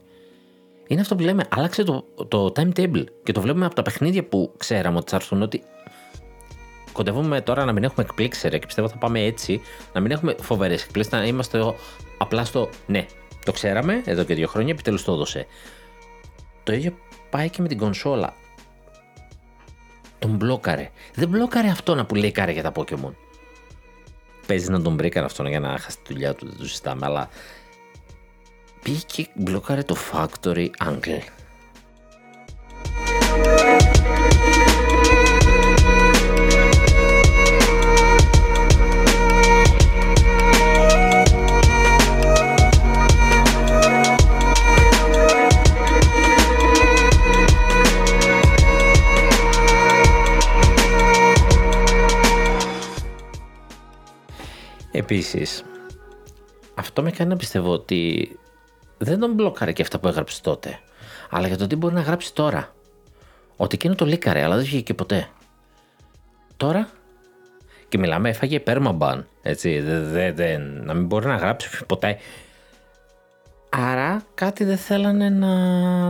Speaker 1: Είναι αυτό που λέμε, άλλαξε το, το timetable και το βλέπουμε από τα παιχνίδια που ξέραμε ότι θα έρθουν ότι κοντεύουμε τώρα να μην έχουμε εκπλήξει και πιστεύω θα πάμε έτσι, να μην έχουμε φοβερές εκπλήξεις, να είμαστε απλά στο ναι, το ξέραμε εδώ και δύο χρόνια, επιτέλους το έδωσε. Το ίδιο πάει και με την κονσόλα. Τον μπλόκαρε. Δεν μπλόκαρε αυτόν που λέει κάρε για τα Pokémon. Παίζει να τον μπρήκαν αυτόν για να χάσει τη δουλειά του, δεν το συζητάμε, αλλά πήγε και μπλόκαρε το Factory Angle. Επίσης, αυτό με κάνει να πιστεύω ότι δεν τον μπλοκάρε και αυτά που έγραψες τότε, αλλά για το τι μπορεί να γράψεις τώρα. Ότι εκείνο το λίκαρε, αλλά δεν βγήκε ποτέ. Τώρα, και μιλάμε, έφαγε πέρμα έτσι, δεν, δε, να μην μπορεί να γράψει ποτέ. Άρα κάτι δεν θέλανε να,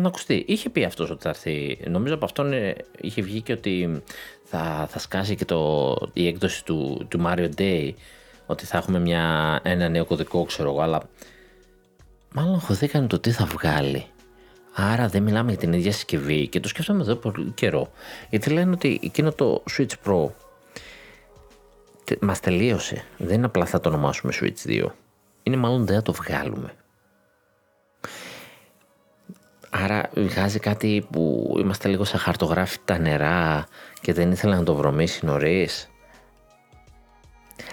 Speaker 1: να ακουστεί. Είχε πει αυτός ότι θα έρθει, νομίζω από αυτόν ε, είχε βγει και ότι θα, θα σκάσει και το, η έκδοση του, του Mario Day ότι θα έχουμε μια, ένα νέο κωδικό, ξέρω εγώ, αλλά μάλλον χωθήκαν το τι θα βγάλει. Άρα δεν μιλάμε για την ίδια συσκευή και το σκέφτομαι εδώ πολύ καιρό. Γιατί λένε ότι εκείνο το Switch Pro μας τελείωσε. Δεν είναι απλά θα το ονομάσουμε Switch 2. Είναι μάλλον δεν θα το βγάλουμε. Άρα βγάζει κάτι που είμαστε λίγο σε χαρτογράφητα νερά και δεν ήθελα να το βρωμίσει νωρίς.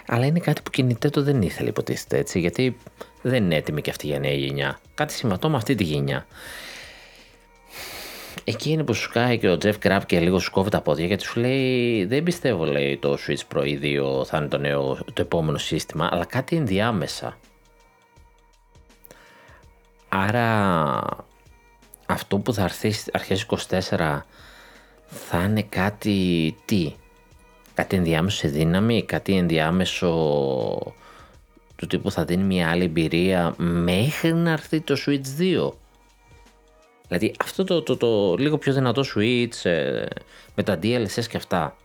Speaker 1: Αλλά είναι κάτι που κινητέ το δεν ήθελε υποτίθεται έτσι, γιατί δεν είναι έτοιμη και αυτή για νέα γενιά. Κάτι συμβατό με αυτή τη γενιά. Εκεί είναι που σου σκάει και ο Jeff Grab και λίγο σου κόβει τα πόδια γιατί σου λέει δεν πιστεύω λέει το Switch Pro 2 θα είναι το, νέο, το επόμενο σύστημα αλλά κάτι ενδιάμεσα. Άρα αυτό που θα έρθει αρχές 24 θα είναι κάτι τι, κάτι ενδιάμεσο σε δύναμη, κάτι ενδιάμεσο του τύπου θα δίνει μια άλλη εμπειρία μέχρι να έρθει το Switch 2. Δηλαδή αυτό το, το, το, λίγο πιο δυνατό Switch ε, με τα DLSS και αυτά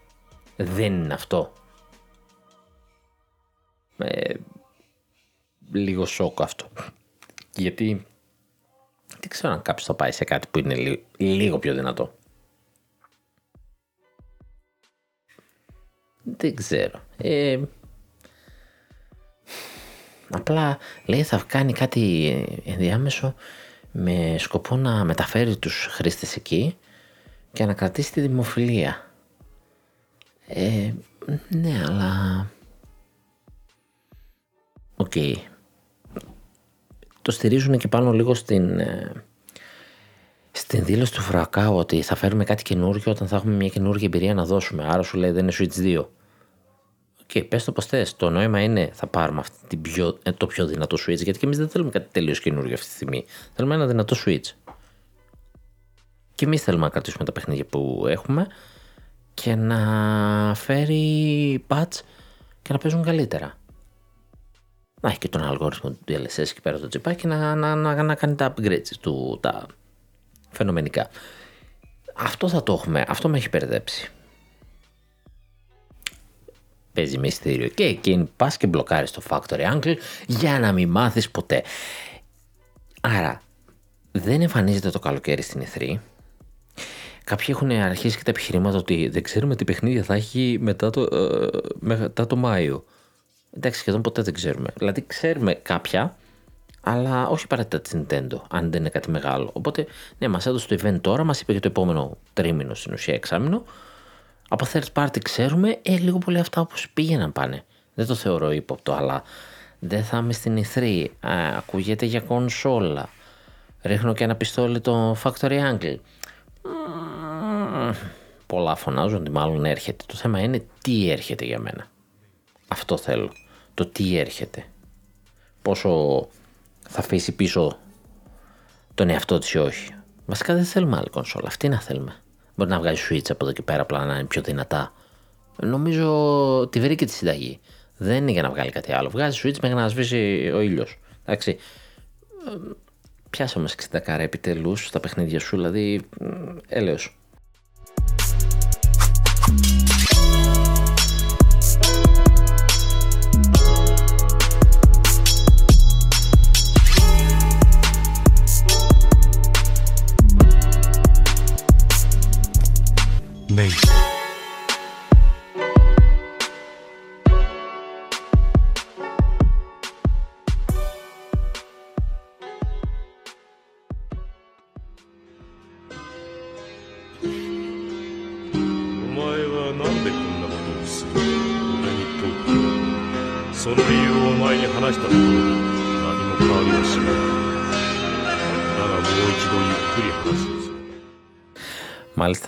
Speaker 1: δεν είναι αυτό. Ε, λίγο σοκ αυτό. Γιατί δεν ξέρω αν κάποιος θα πάει σε κάτι που είναι λίγο πιο δυνατό. Δεν ξέρω. Ε, Απλά λέει θα κάνει κάτι ενδιάμεσο με σκοπό να μεταφέρει τους χρήστες εκεί και να κρατήσει τη δημοφιλία. Ε, ναι, αλλά... Οκ. Το στηρίζουν και πάνω λίγο στην, ε, στην δήλωση του Furukawa ότι θα φέρουμε κάτι καινούργιο όταν θα έχουμε μια καινούργια εμπειρία να δώσουμε. Άρα σου λέει δεν είναι Switch 2. Και πες το πως θες. Το νόημα είναι θα πάρουμε αυτή την πιο, ε, το πιο δυνατό Switch γιατί και εμείς δεν θέλουμε κάτι τελείως καινούργιο αυτή τη στιγμή. Θέλουμε ένα δυνατό Switch. Και εμείς θέλουμε να κρατήσουμε τα παιχνίδια που έχουμε και να φέρει patch και να παίζουν καλύτερα. Να έχει και τον αλγόριθμο του DLSS εκεί πέρα το τσιπάκι να, να, να, να κάνει τα upgrades του, τα φαινομενικά. Αυτό θα το έχουμε, αυτό με έχει περδέψει. Παίζει μυστήριο και εκείνη πας και μπλοκάρεις το Factory Angle για να μην μάθεις ποτέ. Άρα δεν εμφανίζεται το καλοκαίρι στην E3 Κάποιοι έχουν αρχίσει και τα επιχειρήματα ότι δεν ξέρουμε τι παιχνίδια θα έχει μετά το, ε, μετά το Μάιο. Εντάξει, σχεδόν ποτέ δεν ξέρουμε. Δηλαδή, ξέρουμε κάποια, αλλά όχι απαραίτητα της Nintendo, αν δεν είναι κάτι μεγάλο. Οπότε, ναι, μας έδωσε το event τώρα, μας είπε για το επόμενο τρίμηνο στην ουσία εξάμηνο. Από third party ξέρουμε, ε, λίγο πολύ αυτά όπως πήγαιναν πάνε. Δεν το θεωρώ ύποπτο, αλλά δεν θα είμαι στην E3. ακούγεται για κονσόλα. Ρίχνω και ένα πιστόλι το Factory Angle πολλά φωνάζουν ότι μάλλον έρχεται. Το θέμα είναι τι έρχεται για μένα. Αυτό θέλω. Το τι έρχεται. Πόσο θα αφήσει πίσω τον εαυτό της ή όχι. Βασικά δεν θέλουμε άλλη κονσόλα. Αυτή να θέλουμε. Μπορεί να βγάζει switch από εδώ και πέρα απλά να είναι πιο δυνατά. Νομίζω τη βρήκε τη συνταγή. Δεν είναι για να βγάλει κάτι άλλο. Βγάζει switch μέχρι να σβήσει ο ήλιος. Εντάξει. Πιάσε όμω 60 καρέ επιτελούς στα παιχνίδια σου, δηλαδή έλεος.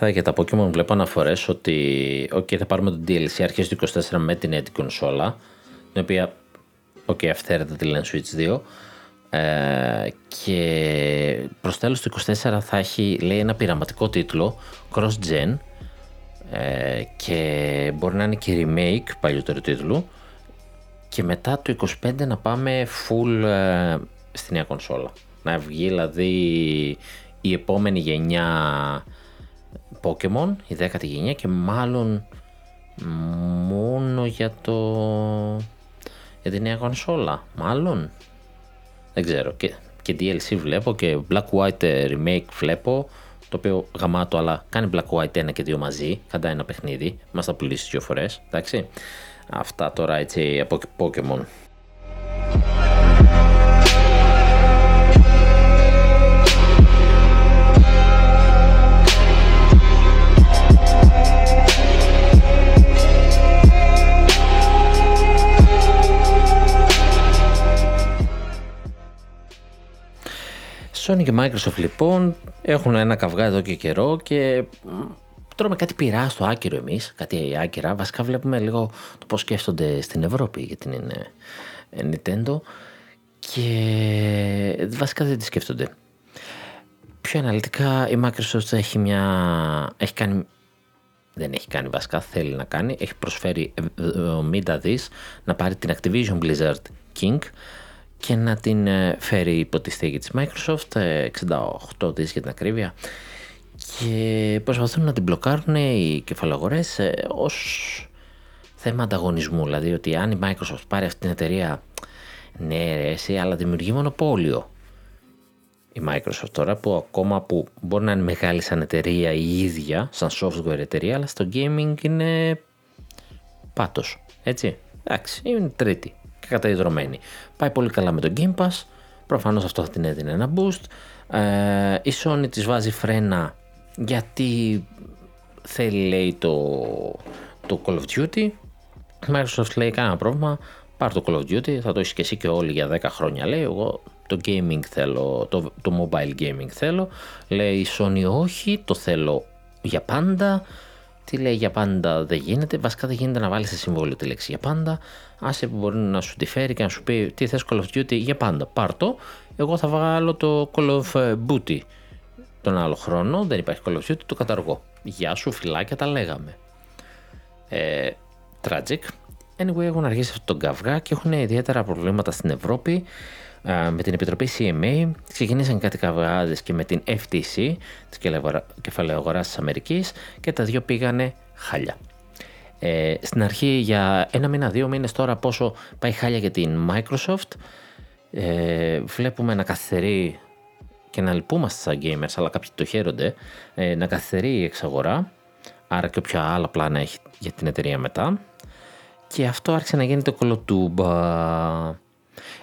Speaker 1: Μάλιστα για τα Pokemon βλέπω αναφορές ότι okay, θα πάρουμε το DLC αρχές του 24 με την έτοιμη κονσόλα την οποία okay, αυθαίρετα τη λένε Switch 2 ε, και προς τέλος του 24 θα έχει λέει ένα πειραματικό τίτλο cross-gen ε, και μπορεί να είναι και remake παλιότερου τίτλου και μετά το 25 να πάμε full ε, στη νέα κονσόλα. Να βγει δηλαδή η επόμενη γενιά Pokemon, η δέκατη γενιά και μάλλον μόνο για το για τη νέα κονσόλα, μάλλον. Δεν ξέρω. Και, και DLC βλέπω και Black White remake βλέπω το οποίο γαμάτο αλλά κάνει Black White ένα και δύο μαζί, κατά ένα παιχνίδι, μας θα πουλήσει δύο φορές, εντάξει. Αυτά τώρα έτσι από Pokemon. Sony και Microsoft λοιπόν έχουν ένα καυγά εδώ και καιρό και τρώμε κάτι πειρά στο άκυρο εμείς, κάτι άκυρα. Βασικά βλέπουμε λίγο το πώς σκέφτονται στην Ευρώπη για την ε, Nintendo και βασικά δεν τη σκέφτονται. Πιο αναλυτικά η Microsoft έχει μια... έχει κάνει δεν έχει κάνει βασικά, θέλει να κάνει. Έχει προσφέρει 70 δις να πάρει την Activision Blizzard King και να την ε, φέρει υπό τη στέγη της Microsoft, 68 ε, δις για την ακρίβεια και προσπαθούν να την μπλοκάρουν οι κεφαλαγορές ε, ως θέμα ανταγωνισμού. Δηλαδή ότι αν η Microsoft πάρει αυτή την εταιρεία, ναι ρε εσύ, αλλά δημιουργεί μονοπόλιο. Η Microsoft τώρα που ακόμα που μπορεί να είναι μεγάλη σαν εταιρεία η ίδια, σαν software εταιρεία, αλλά στο gaming είναι πάτος, έτσι. Εντάξει, είναι τρίτη. Και καταϊδρωμένη. Πάει πολύ καλά με το Game Pass, προφανώς αυτό θα την έδινε ένα boost. Ε, η Sony της βάζει φρένα γιατί θέλει λέει το, το Call of Duty. Η Microsoft λέει κανένα πρόβλημα, πάρ το Call of Duty, θα το έχεις και εσύ και όλοι για 10 χρόνια λέει, εγώ το gaming θέλω, το, το mobile gaming θέλω. Λέει η Sony όχι, το θέλω για πάντα. Τι λέει για πάντα δεν γίνεται. Βασικά δεν γίνεται να βάλεις σε συμβόλαιο τη λέξη για πάντα. Άσε που μπορεί να σου τη φέρει και να σου πει τι θες Call of Duty για πάντα. Πάρ το. Εγώ θα βγάλω το Call of Duty τον άλλο χρόνο. Δεν υπάρχει Call of Duty, το καταργώ. Γεια σου, φυλάκια, τα λέγαμε. Ε, tragic. Anyway, έχουν αργήσει αυτό τον καυγά και έχουν ιδιαίτερα προβλήματα στην Ευρώπη με την Επιτροπή CMA ξεκινήσαν κάτι καυγάδες και με την FTC της Κεφαλαίου Αγοράς της Αμερικής και τα δύο πήγανε χάλια. Ε, στην αρχή για ένα μήνα, δύο μήνες τώρα πόσο πάει χάλια για την Microsoft ε, βλέπουμε να καθυστερεί και να λυπούμαστε σαν gamers αλλά κάποιοι το χαίρονται ε, να καθυστερεί η εξαγορά άρα και όποια άλλα πλάνα έχει για την εταιρεία μετά και αυτό άρχισε να γίνεται κολοτούμπα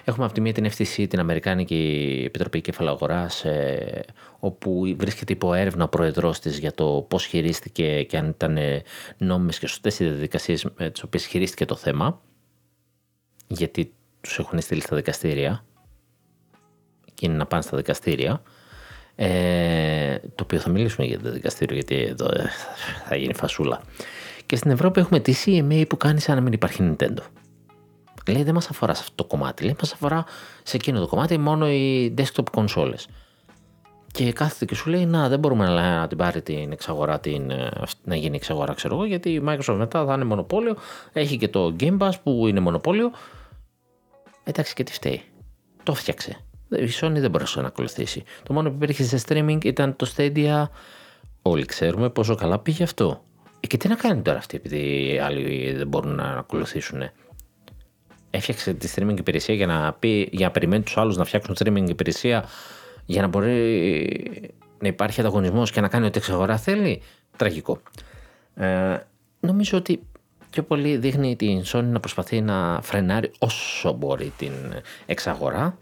Speaker 1: Έχουμε από τη μία την FTC, την Αμερικάνικη Επιτροπή Κεφαλαγορά, ε, όπου βρίσκεται υπό έρευνα ο πρόεδρός της για το πώς χειρίστηκε και αν ήταν νόμιμες και σωστές οι διαδικασίες με τις οποίες χειρίστηκε το θέμα. Γιατί τους έχουν στείλει στα δικαστήρια και είναι να πάνε στα δικαστήρια. Ε, το οποίο θα μιλήσουμε για το δικαστήριο, γιατί εδώ ε, θα γίνει φασούλα. Και στην Ευρώπη έχουμε τη CMA που κάνει σαν να μην υπάρχει Nintendo. Λέει δεν μας αφορά σε αυτό το κομμάτι. Λέει μας αφορά σε εκείνο το κομμάτι μόνο οι desktop consoles. Και κάθεται και σου λέει να δεν μπορούμε να, να την πάρει την εξαγορά, την, ε, να γίνει εξαγορά ξέρω εγώ γιατί η Microsoft μετά θα είναι μονοπόλιο. Έχει και το Game Pass που είναι μονοπόλιο. Εντάξει και τι φταίει. Το φτιάξε. Η Sony δεν μπορούσε να ακολουθήσει. Το μόνο που υπήρχε σε streaming ήταν το Stadia. Όλοι ξέρουμε πόσο καλά πήγε αυτό. Ε, και τι να κάνει τώρα αυτή επειδή οι άλλοι δεν μπορούν να ακολουθήσουν έφτιαξε τη streaming υπηρεσία για να, πει, για να περιμένει τους άλλους να φτιάξουν streaming υπηρεσία για να μπορεί να υπάρχει ανταγωνισμός και να κάνει ό,τι εξαγορά θέλει. Τραγικό. Ε, νομίζω ότι πιο πολύ δείχνει την Sony να προσπαθεί να φρενάρει όσο μπορεί την εξαγορά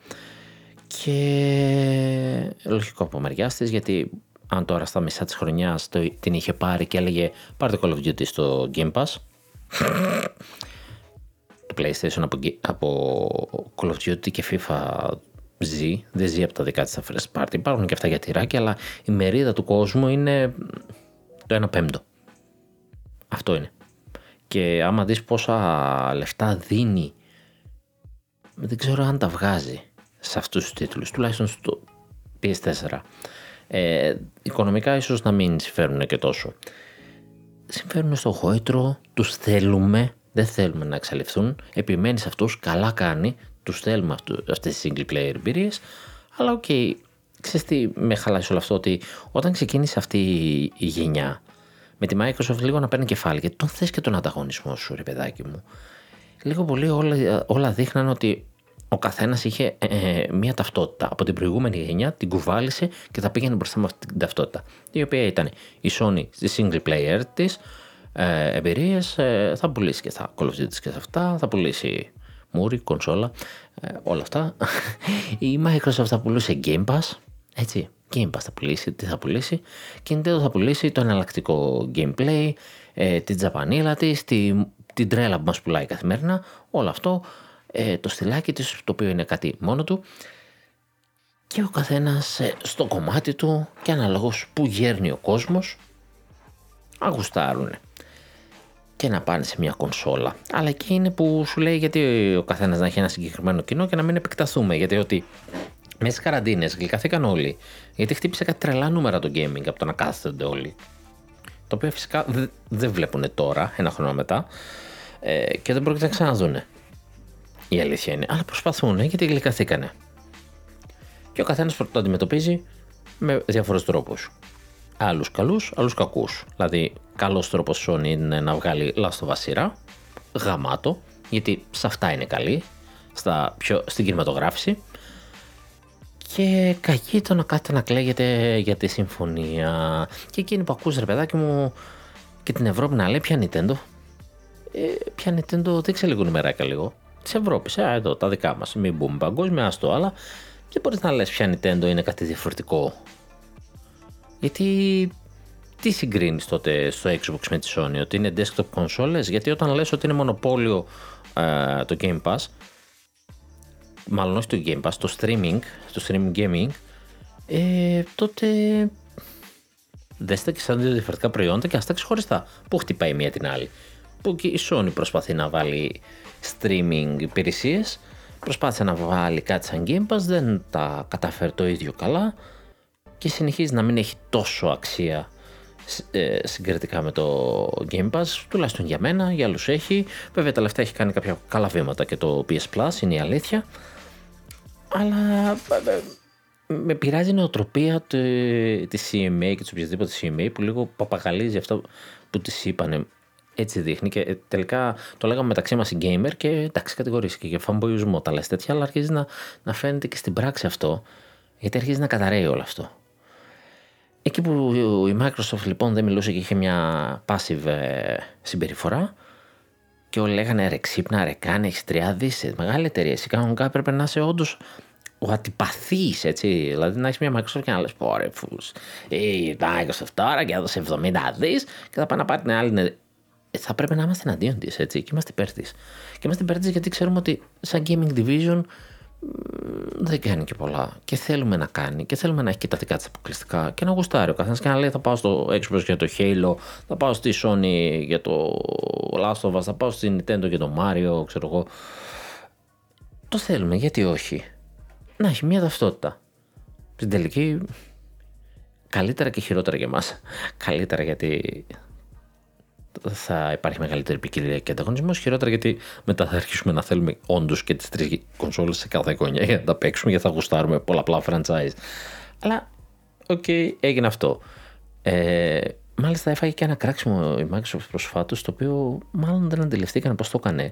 Speaker 1: και λογικό από μεριά της γιατί αν τώρα στα μισά της χρονιάς την είχε πάρει και έλεγε πάρτε Call of Duty στο Game Pass PlayStation από, από Call of Duty και FIFA ζει, δεν ζει από τα δικά της first party. Υπάρχουν και αυτά για τυράκι, αλλά η μερίδα του κόσμου είναι το 1 πέμπτο. Αυτό είναι. Και άμα δεις πόσα λεφτά δίνει, δεν ξέρω αν τα βγάζει σε αυτούς τους τίτλους, τουλάχιστον στο PS4. Ε, οικονομικά ίσως να μην συμφέρουν και τόσο. Συμφέρουν στο γόητρο, τους θέλουμε, δεν θέλουμε να εξαλειφθούν, επιμένεις σε αυτούς, καλά κάνει, τους θέλουμε αυτού, αυτές τις single player εμπειρίες, αλλά ok, okay, ξέρεις τι με χαλάσει όλο αυτό, ότι όταν ξεκίνησε αυτή η γενιά, με τη Microsoft λίγο να παίρνει κεφάλι, γιατί τον θες και τον ανταγωνισμό σου ρε παιδάκι μου. Λίγο πολύ όλα, όλα δείχναν ότι ο καθένας είχε ε, ε, μία ταυτότητα. Από την προηγούμενη γενιά την κουβάλισε και θα πήγαινε μπροστά με αυτή την ταυτότητα. Η οποία ήταν η Sony στη single player της, ε, εμπειρίες, ε, θα πουλήσει και θα Call και σε αυτά, θα πουλήσει μούρι, κονσόλα, ε, όλα αυτά. *laughs* Η Microsoft θα πουλούσε Game Pass, έτσι. Game Pass θα πουλήσει, τι θα πουλήσει. Και η Nintendo θα πουλήσει το εναλλακτικό gameplay, ε, την τζαπανίλα της, τη, την τρέλα που μας πουλάει καθημερινά, όλο αυτό, ε, το στυλάκι της, το οποίο είναι κάτι μόνο του. Και ο καθένας ε, στο κομμάτι του και αναλόγως που γέρνει ο κόσμος, αγουστάρουν και να πάνε σε μια κονσόλα. Αλλά εκεί είναι που σου λέει γιατί ο καθένας να έχει ένα συγκεκριμένο κοινό και να μην επεκταθούμε. Γιατί ότι μέσα στις καραντίνες γλυκαθήκαν όλοι. Γιατί χτύπησε κάτι τρελά νούμερα το gaming από το να κάθονται όλοι. Το οποίο φυσικά δεν βλέπουν τώρα, ένα χρόνο μετά, ε, και δεν πρόκειται να ξαναδούν. Η αλήθεια είναι. Αλλά προσπαθούν γιατί γλυκαθήκανε. Και ο καθένας το αντιμετωπίζει με διάφορου τρόπου άλλους καλούς, άλλους κακούς. Δηλαδή, καλός τρόπος Sony είναι να βγάλει λάστο σειρά, γαμάτο, γιατί σε αυτά είναι καλή, στα πιο, στην κινηματογράφηση. Και κακή το να κάθεται να κλαίγεται για τη συμφωνία. Και εκείνη που ακούς ρε παιδάκι μου και την Ευρώπη να λέει πια Nintendo; Ε, πια Nintendo δείξε λίγο νούμερακα λίγο. της Ευρώπης. Ε, εδώ τα δικά μας. Μην μπούμε παγκόσμια, άστο, αλλά δεν μπορείς να λες ποια Nintendo είναι κάτι διαφορετικό. Γιατί τι συγκρίνεις τότε στο Xbox με τη Sony, ότι είναι desktop consoles, γιατί όταν λες ότι είναι μονοπόλιο ε, το Game Pass, μάλλον όχι το Game Pass, το streaming, το streaming gaming, ε, τότε δέστε και σαν δύο διαφορετικά προϊόντα και ας τα ξεχωριστά. Πού χτυπάει μία την άλλη; Που και η Sony προσπαθεί να βάλει streaming υπηρεσίες, προσπάθησε να βάλει κάτι σαν Game Pass, δεν τα καταφέρει το ίδιο καλά και συνεχίζει να μην έχει τόσο αξία ε, συγκριτικά με το Game Pass, τουλάχιστον για μένα, για άλλους έχει. Βέβαια τα λεφτά έχει κάνει κάποια καλά βήματα και το PS Plus, είναι η αλήθεια. Αλλά ε, ε, με πειράζει η νοοτροπία της CMA και της οποιασδήποτε CMA που λίγο παπαγαλίζει αυτό που της είπανε. Έτσι δείχνει και τελικά το λέγαμε μεταξύ μας οι gamer και εντάξει κατηγορήσει και για φαμποϊσμό τα λες τέτοια αλλά αρχίζει να, να φαίνεται και στην πράξη αυτό γιατί αρχίζει να καταραίει όλο αυτό. Εκεί που η Microsoft λοιπόν δεν μιλούσε και είχε μια passive ε, συμπεριφορά και όλοι λέγανε ρε ξύπνα, ρε κάνε, έχεις τρία μεγάλη εταιρεία, εσύ κανονικά έπρεπε να είσαι όντως ο αντιπαθής, έτσι, δηλαδή να έχεις μια Microsoft και να λες πω ρε φούς, η Microsoft τώρα και έδωσε 70 δις και θα πάει να πάρει την άλλη ναι, ε, θα πρέπει να είμαστε εναντίον της, έτσι, και είμαστε υπέρ της. Και είμαστε υπέρ της γιατί ξέρουμε ότι σαν gaming division δεν κάνει και πολλά. Και θέλουμε να κάνει και θέλουμε να έχει και τα δικά της αποκλειστικά και να γουστάρει ο καθένας και να λέει: Θα πάω στο Xbox για το Halo, θα πάω στη Sony για το Last of Us, θα πάω στη Nintendo για το Mario, ξέρω εγώ. Το θέλουμε, γιατί όχι; Να έχει μια ταυτότητα. Στην τελική, καλύτερα και χειρότερα για μας. Καλύτερα γιατί θα υπάρχει μεγαλύτερη ποικιλία και ανταγωνισμός. Χειρότερα γιατί μετά θα αρχίσουμε να θέλουμε όντως και τις τρεις κονσόλες σε κάθε γωνιά για να τα παίξουμε γιατί θα γουστάρουμε πολλαπλά franchise. Αλλά, ok, okay, έγινε αυτό. Ε, μάλιστα έφαγε και ένα κράξιμο η Microsoft προσφάτως, το οποίο μάλλον δεν αντιληφθήκαν πώς το έκανε.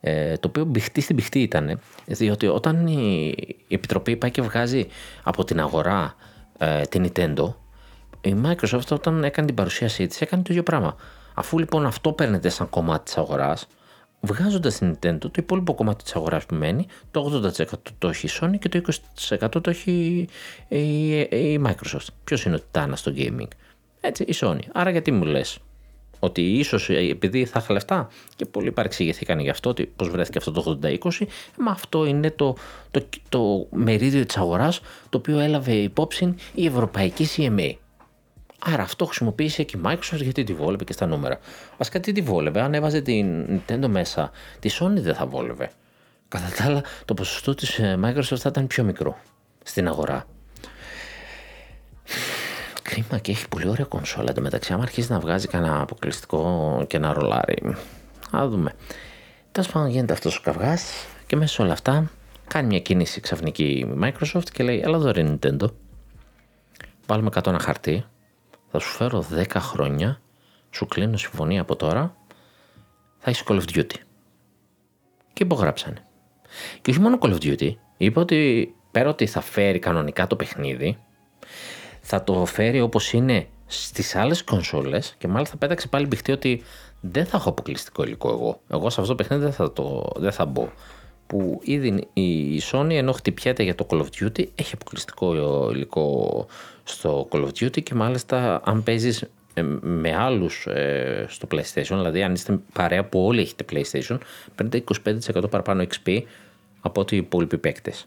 Speaker 1: Ε, το οποίο μπηχτή στην μπηχτή ήταν, διότι όταν η, η Επιτροπή πάει και βγάζει από την αγορά ε, την Nintendo, η Microsoft όταν έκανε την παρουσίασή της έκανε το ίδιο πράγμα. Αφού λοιπόν αυτό παίρνεται σαν κομμάτι της αγοράς, βγάζοντας την Nintendo, το υπόλοιπο κομμάτι της αγοράς που μένει, το 80% το έχει η Sony και το 20% το έχει η, η Microsoft. Ποιος είναι ο Τιτάνας στο gaming, Έτσι, η Sony. Άρα γιατί μου λες ότι ίσως επειδή θα είχα λεφτά και πολλοί παρεξηγηθήκαν γι' αυτό, ότι πώς βρέθηκε αυτό το 80-20, μα αυτό είναι το, το, το μερίδιο της αγοράς το οποίο έλαβε υπόψη η Ευρωπαϊκή CMA. Άρα αυτό χρησιμοποίησε και η Microsoft γιατί τη βόλευε και στα νούμερα. Βασικά τι τη βόλευε, αν έβαζε την Nintendo μέσα, τη Sony δεν θα βόλευε. Κατά τα άλλα, το ποσοστό της ε, Microsoft θα ήταν πιο μικρό στην αγορά. Κρίμα και έχει πολύ ωραία κονσόλα. Εν μεταξύ, άμα αρχίσει να βγάζει κανένα αποκλειστικό και να ρολάρει. Α δούμε. Τέλος πάντων, γίνεται αυτός ο καυγάς και μέσα σε όλα αυτά κάνει μια κίνηση ξαφνική η Microsoft και λέει: Ελά, εδώ ρε Nintendo. Βάλουμε κάτω ένα χαρτί θα σου φέρω 10 χρόνια, σου κλείνω συμφωνία από τώρα, θα έχεις Call of Duty. Και υπογράψανε. Και όχι μόνο Call of Duty, είπε ότι πέρα ότι θα φέρει κανονικά το παιχνίδι, θα το φέρει όπως είναι στις άλλες κονσόλες και μάλιστα πέταξε πάλι μπηχτή ότι δεν θα έχω αποκλειστικό υλικό εγώ. Εγώ σε αυτό το παιχνίδι δεν θα, το, δεν θα μπω που ήδη η Sony ενώ χτυπιέται για το Call of Duty έχει αποκλειστικό παίζεις στο Call of Duty και μάλιστα αν παίζεις ε, με άλλους ε, στο PlayStation, δηλαδή αν είστε παρέα που όλοι έχετε PlayStation, παίρνετε 25% παραπάνω XP από ό,τι οι υπόλοιποι παίκτες.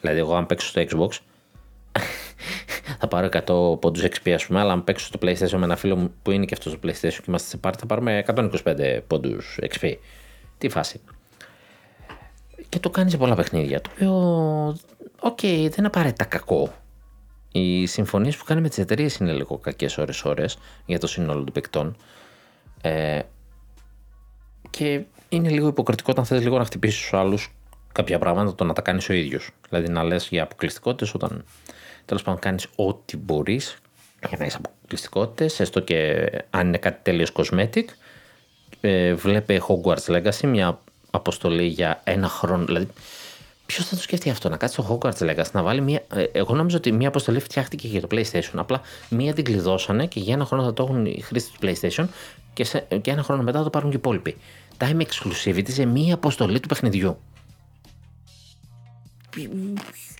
Speaker 1: Δηλαδή, εγώ αν παίξω στο Xbox, *laughs* θα πάρω 100 πόντους XP, ας πούμε, αλλά αν παίξω στο PlayStation με ένα φίλο μου που είναι και αυτός στο PlayStation και είμαστε σε πάρτι, θα πάρουμε 125 πόντους XP. Τι φάση και το κάνει σε πολλά παιχνίδια. Το οποίο, ok, okay, δεν είναι απαραίτητα κακό. Οι συμφωνίες που κάνει με τις εταιρείες είναι λίγο κακές ώρε-ώρε για το σύνολο των παικτών. Ε, και είναι λίγο υποκριτικό όταν θες λίγο να χτυπήσεις τους άλλους κάποια πράγματα το να τα κάνεις ο ίδιος. Δηλαδή να λες για αποκλειστικότητες όταν τέλος πάντων κάνεις ό,τι μπορείς για να έχει αποκλειστικότητες, έστω και αν είναι κάτι τελείως cosmetic. Ε, βλέπε Hogwarts Legacy, μια αποστολή για ένα χρόνο. Δηλαδή, ποιος θα το σκεφτεί αυτό, να κάτσει στο Hogwarts Legacy, να βάλει μία. Ε, εγώ νόμιζα ότι μία αποστολή φτιάχτηκε για το PlayStation. Απλά μία την κλειδώσανε και για ένα χρόνο θα το έχουν οι χρήστες του PlayStation και, σε, και ένα χρόνο μετά θα το πάρουν και οι υπόλοιποι. time exclusivity σε μία αποστολή του παιχνιδιού.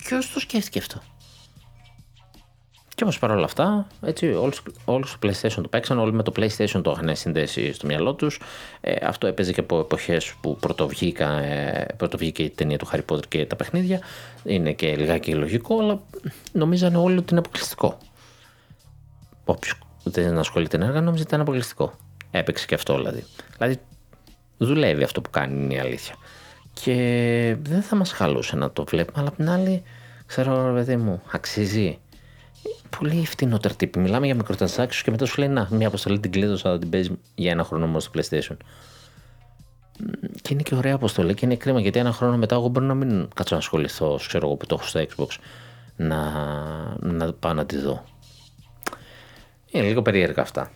Speaker 1: Ποιος το σκέφτηκε αυτό; Και όμως παρόλα αυτά, έτσι, όλοι στο PlayStation το παίξαν, όλοι με το PlayStation το είχαν συνδέσει στο μυαλό τους. Ε, αυτό έπαιζε και από εποχές που πρωτοβγήκα, ε, πρωτοβγήκε η ταινία του Harry Potter και τα παιχνίδια. Είναι και λιγάκι λογικό, αλλά νομίζανε όλοι ότι είναι αποκλειστικό. Όποιος δεν ασχολείται ενεργά, νόμιζε ότι ήταν αποκλειστικό. Έπαιξε και αυτό δηλαδή. Δηλαδή, δουλεύει αυτό που κάνει, είναι η αλήθεια. Και δεν θα μας χαλούσε να το βλέπουμε, αλλά απ' την άλλη, ξέρω, ρε παιδί μου, αξίζει πολύ φτηνότερο τύπη. Μιλάμε για μικροτρανσάξιο και μετά σου λέει να, μια αποστολή την κλείδωσα, την παίζεις για ένα χρόνο μόνο στο PlayStation. Και είναι και ωραία αποστολή και είναι κρίμα γιατί ένα χρόνο μετά εγώ μπορώ να μην κάτσω να ασχοληθώ, ξέρω εγώ που το έχω στο Xbox, να, να πάω να τη δω. Είναι λίγο περίεργα αυτά.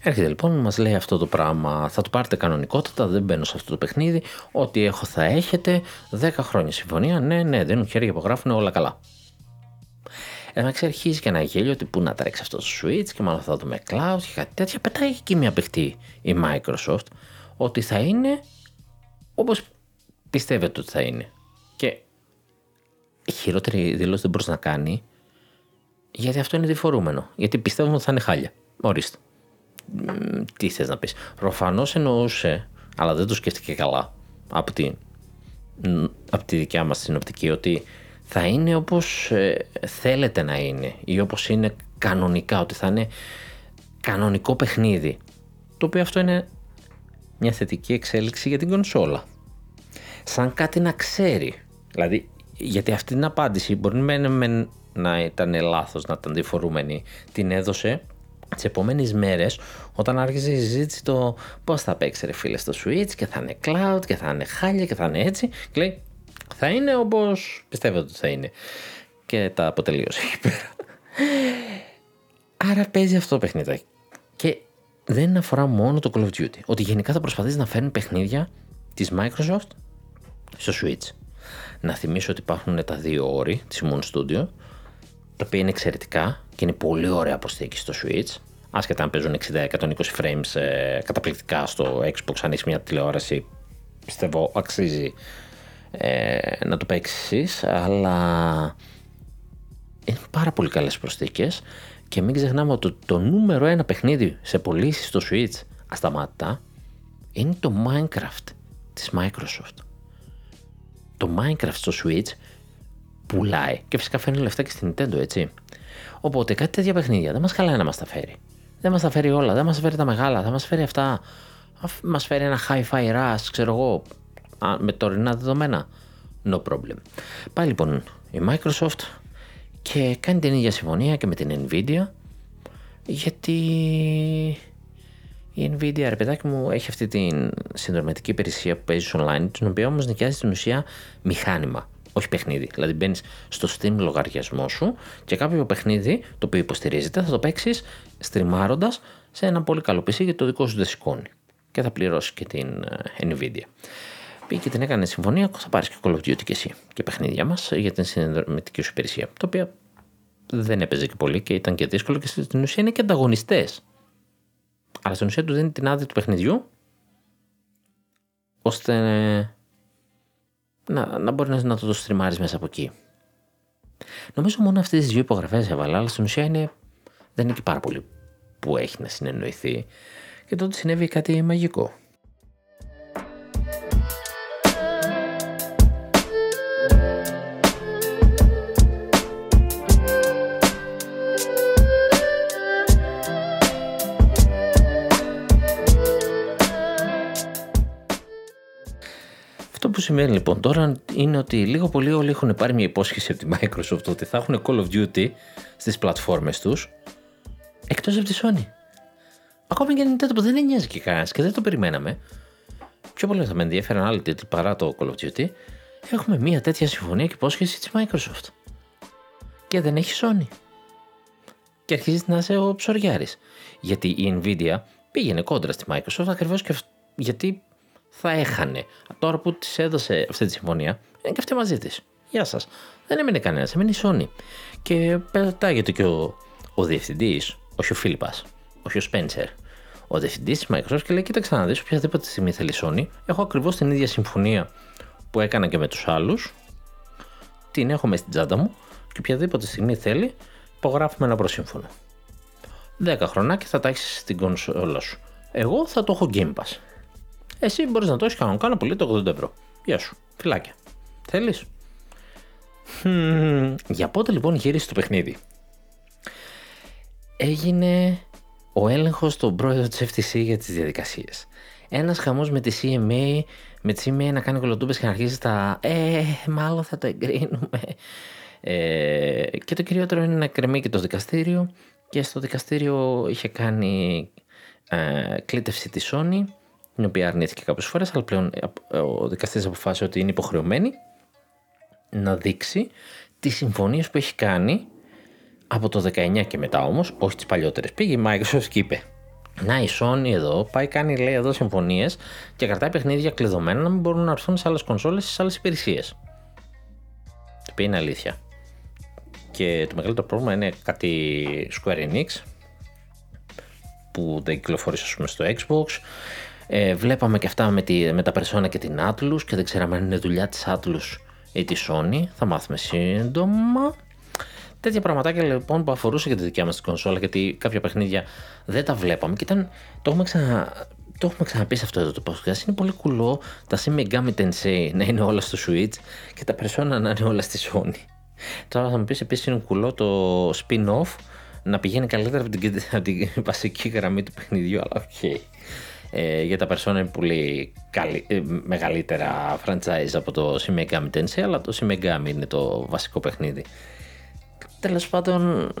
Speaker 1: Έρχεται λοιπόν, μας λέει αυτό το πράγμα. Θα το πάρετε κανονικότατα, δεν μπαίνω σε αυτό το παιχνίδι. Ό,τι έχω θα έχετε. 10 χρόνια συμφωνία. Ναι, ναι, δίνουν χέρια που γράφουν όλα καλά. Εντάξει, αρχίζει και ένα γέλιο ότι πού να τρέξει αυτό το Switch και μάλλον θα δούμε cloud και κάτι τέτοια. Πετάει εκεί μια παιχτή η Microsoft ότι θα είναι όπως πιστεύετε ότι θα είναι. Και η χειρότερη δήλωση δεν μπορούσε να κάνει γιατί αυτό είναι διφορούμενο. Γιατί πιστεύουμε ότι θα είναι χάλια. Ορίστε. Τι θες να πεις. Προφανώς εννοούσε, αλλά δεν το σκέφτηκε καλά από τη, από τη δικιά μας συνοπτική ότι θα είναι όπως ε, θέλετε να είναι ή όπως είναι κανονικά, ότι θα είναι κανονικό παιχνίδι. Το οποίο αυτό είναι μια θετική εξέλιξη για την κονσόλα. Σαν κάτι να ξέρει. Δηλαδή, γιατί αυτή την απάντηση μπορεί να ήταν λάθος, να ήταν διφορούμενη. Την έδωσε τις επόμενες μέρες, όταν άρχισε η συζήτηση το πώς θα παίξει ρε φίλε στο Switch και θα είναι cloud και θα είναι χάλια και θα είναι έτσι. Και λέει, θα είναι όπως πιστεύω ότι θα είναι. Και τα αποτελείωσε εκεί πέρα. Άρα παίζει αυτό το παιχνίδι. Και δεν αφορά μόνο το Call of Duty. Ότι γενικά θα προσπαθήσει να φέρνει παιχνίδια της Microsoft στο Switch. Να θυμίσω ότι υπάρχουν τα δύο όρη της Moon Studio, τα οποία είναι εξαιρετικά και είναι πολύ ωραία αποστήκη στο Switch. Άσχετα αν παίζουν 60-120 frames ε, καταπληκτικά στο Xbox, αν έχεις μια τηλεόραση, πιστεύω αξίζει ε, να το παίξεις, αλλά είναι πάρα πολύ καλές προσθήκες και μην ξεχνάμε ότι το νούμερο ένα παιχνίδι σε πωλήσεις στο Switch ασταμάτητα είναι το Minecraft της Microsoft. Το Minecraft στο Switch πουλάει και φυσικά φέρνει λεφτά και στην Nintendo έτσι. Οπότε κάτι τέτοια παιχνίδια δεν μας χαλάει να μας τα φέρει. Δεν μας τα φέρει όλα, δεν μας φέρει τα μεγάλα, θα μας φέρει αυτά. Μας φέρει ένα Hi-Fi Rush, ξέρω εγώ, με τωρινά δεδομένα. No problem. Πάει λοιπόν η Microsoft και κάνει την ίδια συμφωνία και με την Nvidia γιατί η Nvidia ρε παιδάκι μου έχει αυτή την συνδρομητική υπηρεσία που παίζει online την οποία όμως νοικιάζει στην ουσία μηχάνημα όχι παιχνίδι. Δηλαδή μπαίνεις στο Steam λογαριασμό σου και κάποιο παιχνίδι το οποίο υποστηρίζεται θα το παίξεις στριμάροντα σε ένα πολύ καλό PC γιατί το δικό σου δεν σηκώνει. Και θα πληρώσει και την ε, Nvidia. Πήγε και την έκανε συμφωνία, θα πάρεις και Call of Duty και εσύ και παιχνίδια μας για την συνδρομητική σου υπηρεσία. Το οποίο δεν έπαιζε και πολύ και ήταν και δύσκολο και στην ουσία είναι και ανταγωνιστές. Αλλά στην ουσία του δίνει την άδεια του παιχνιδιού ώστε να, να μπορεί να, το, το στριμάρεις μέσα από εκεί. Νομίζω μόνο αυτές τις δύο υπογραφές έβαλα, αλλά στην ουσία είναι, δεν είναι και πάρα πολύ που έχει να συνεννοηθεί. Και τότε συνέβη κάτι μαγικό. Που σημαίνει λοιπόν τώρα είναι ότι λίγο πολύ όλοι έχουν πάρει μια υπόσχεση από τη Microsoft ότι θα έχουν Call of Duty στις πλατφόρμες τους εκτός από τη Sony. Ακόμα και Nintendo που δεν νοιάζει και κανένας και δεν το περιμέναμε. Πιο πολύ θα με ενδιαφέραν άλλοι τίτλοι παρά το Call of Duty. Έχουμε μια τέτοια συμφωνία και υπόσχεση της Microsoft. Και δεν έχει Sony. Και αρχίζει να είσαι ο ψωριάρης. Γιατί η Nvidia πήγαινε κόντρα στη Microsoft ακριβώς και γιατί θα έχανε. Τώρα που της έδωσε αυτή τη συμφωνία, είναι και αυτή μαζί της. Γεια σας. Δεν έμεινε κανένας, έμεινε η Sony. Και πετάγεται και ο, ο διευθυντής, όχι ο Φίλιππας, όχι ο Σπέντσερ, ο διευθυντής της Microsoft και λέει: Κοίταξε να δεις, οποιαδήποτε στιγμή θέλει Sony, έχω ακριβώς την ίδια συμφωνία που έκανα και με τους άλλους. Την έχω μέσα στην τσάντα μου και οποιαδήποτε στιγμή θέλει, υπογράφουμε ένα προσύμφωνο. 10 χρονάκια θα τα έχεις στην κονσόλα σου. Εγώ θα το έχω Game Pass. Εσύ μπορείς να το έχεις κανονικά κάνω πολύ το 80 ευρώ. Γεια σου. Φυλάκια. Θέλεις; Για πότε λοιπόν γύρισε το παιχνίδι; Έγινε ο έλεγχος στον πρόεδρο της FTC για τις διαδικασίες. Ένας χαμός με τη CMA, με τη CMA να κάνει κολοτούμπες και να αρχίσει τα «Ε, μάλλον θα το εγκρίνουμε». Ε, και το κυριότερο είναι να κρεμεί και το δικαστήριο και στο δικαστήριο είχε κάνει ε, κλήτευση της Sony την οποία αρνήθηκε κάποιες φορές αλλά πλέον ε, ο δικαστής αποφάσισε ότι είναι υποχρεωμένη να δείξει τις συμφωνίες που έχει κάνει από το 19 και μετά όμως, όχι τις παλιότερες. Πήγε η Microsoft και είπε να η Sony εδώ πάει κάνει λέει εδώ συμφωνίες και κρατάει παιχνίδια κλειδωμένα να μην μπορούν να έρθουν σε άλλες κονσόλες ή σε άλλες υπηρεσίες. Το οποίο είναι αλήθεια. Και το μεγαλύτερο πρόβλημα είναι κάτι Square Enix που δεν κυκλοφορεί ας πούμε στο Xbox. Ε, βλέπαμε και αυτά με, τη, με τα Persona και την Atlus και δεν ξέραμε αν είναι δουλειά της Atlus ή της Sony. Θα μάθουμε σύντομα. Τέτοια πραγματάκια λοιπόν που αφορούσε και τη δικιά μας την κονσόλα, γιατί κάποια παιχνίδια δεν τα βλέπαμε και ήταν. Το έχουμε, ξανα, το έχουμε ξαναπεί σε αυτό εδώ το podcast. Είναι πολύ κουλό τα Shin Megami Tensei να είναι όλα στο Switch και τα Persona να είναι όλα στη Sony. Τώρα θα μου πεις επίσης είναι κουλό το spin-off να πηγαίνει καλύτερα από την, από την βασική γραμμή του παιχνιδιού, αλλά ok. Okay. Ε, για τα Persona είναι πολύ καλύ, ε, μεγαλύτερα franchise από το Shin Megami Tensei, αλλά το Shin Megami είναι το βασικό παιχνίδι. Τέλος πάντων,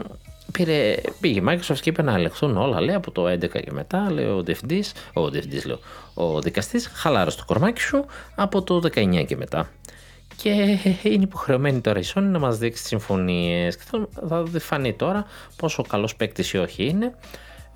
Speaker 1: πήρε, πήγε η Microsoft και είπε να ελεγχθούν όλα. Λέει από το 11 και μετά, λέει ο διευθυντής, ο διευθυντής, λέω, ο δικαστής, χαλάρωσε το κορμάκι σου από το 19 και μετά. Και είναι υποχρεωμένη τώρα η Sony να μας δείξει τις συμφωνίες. Και θα, θα φανεί τώρα πόσο καλός παίκτης ή όχι είναι.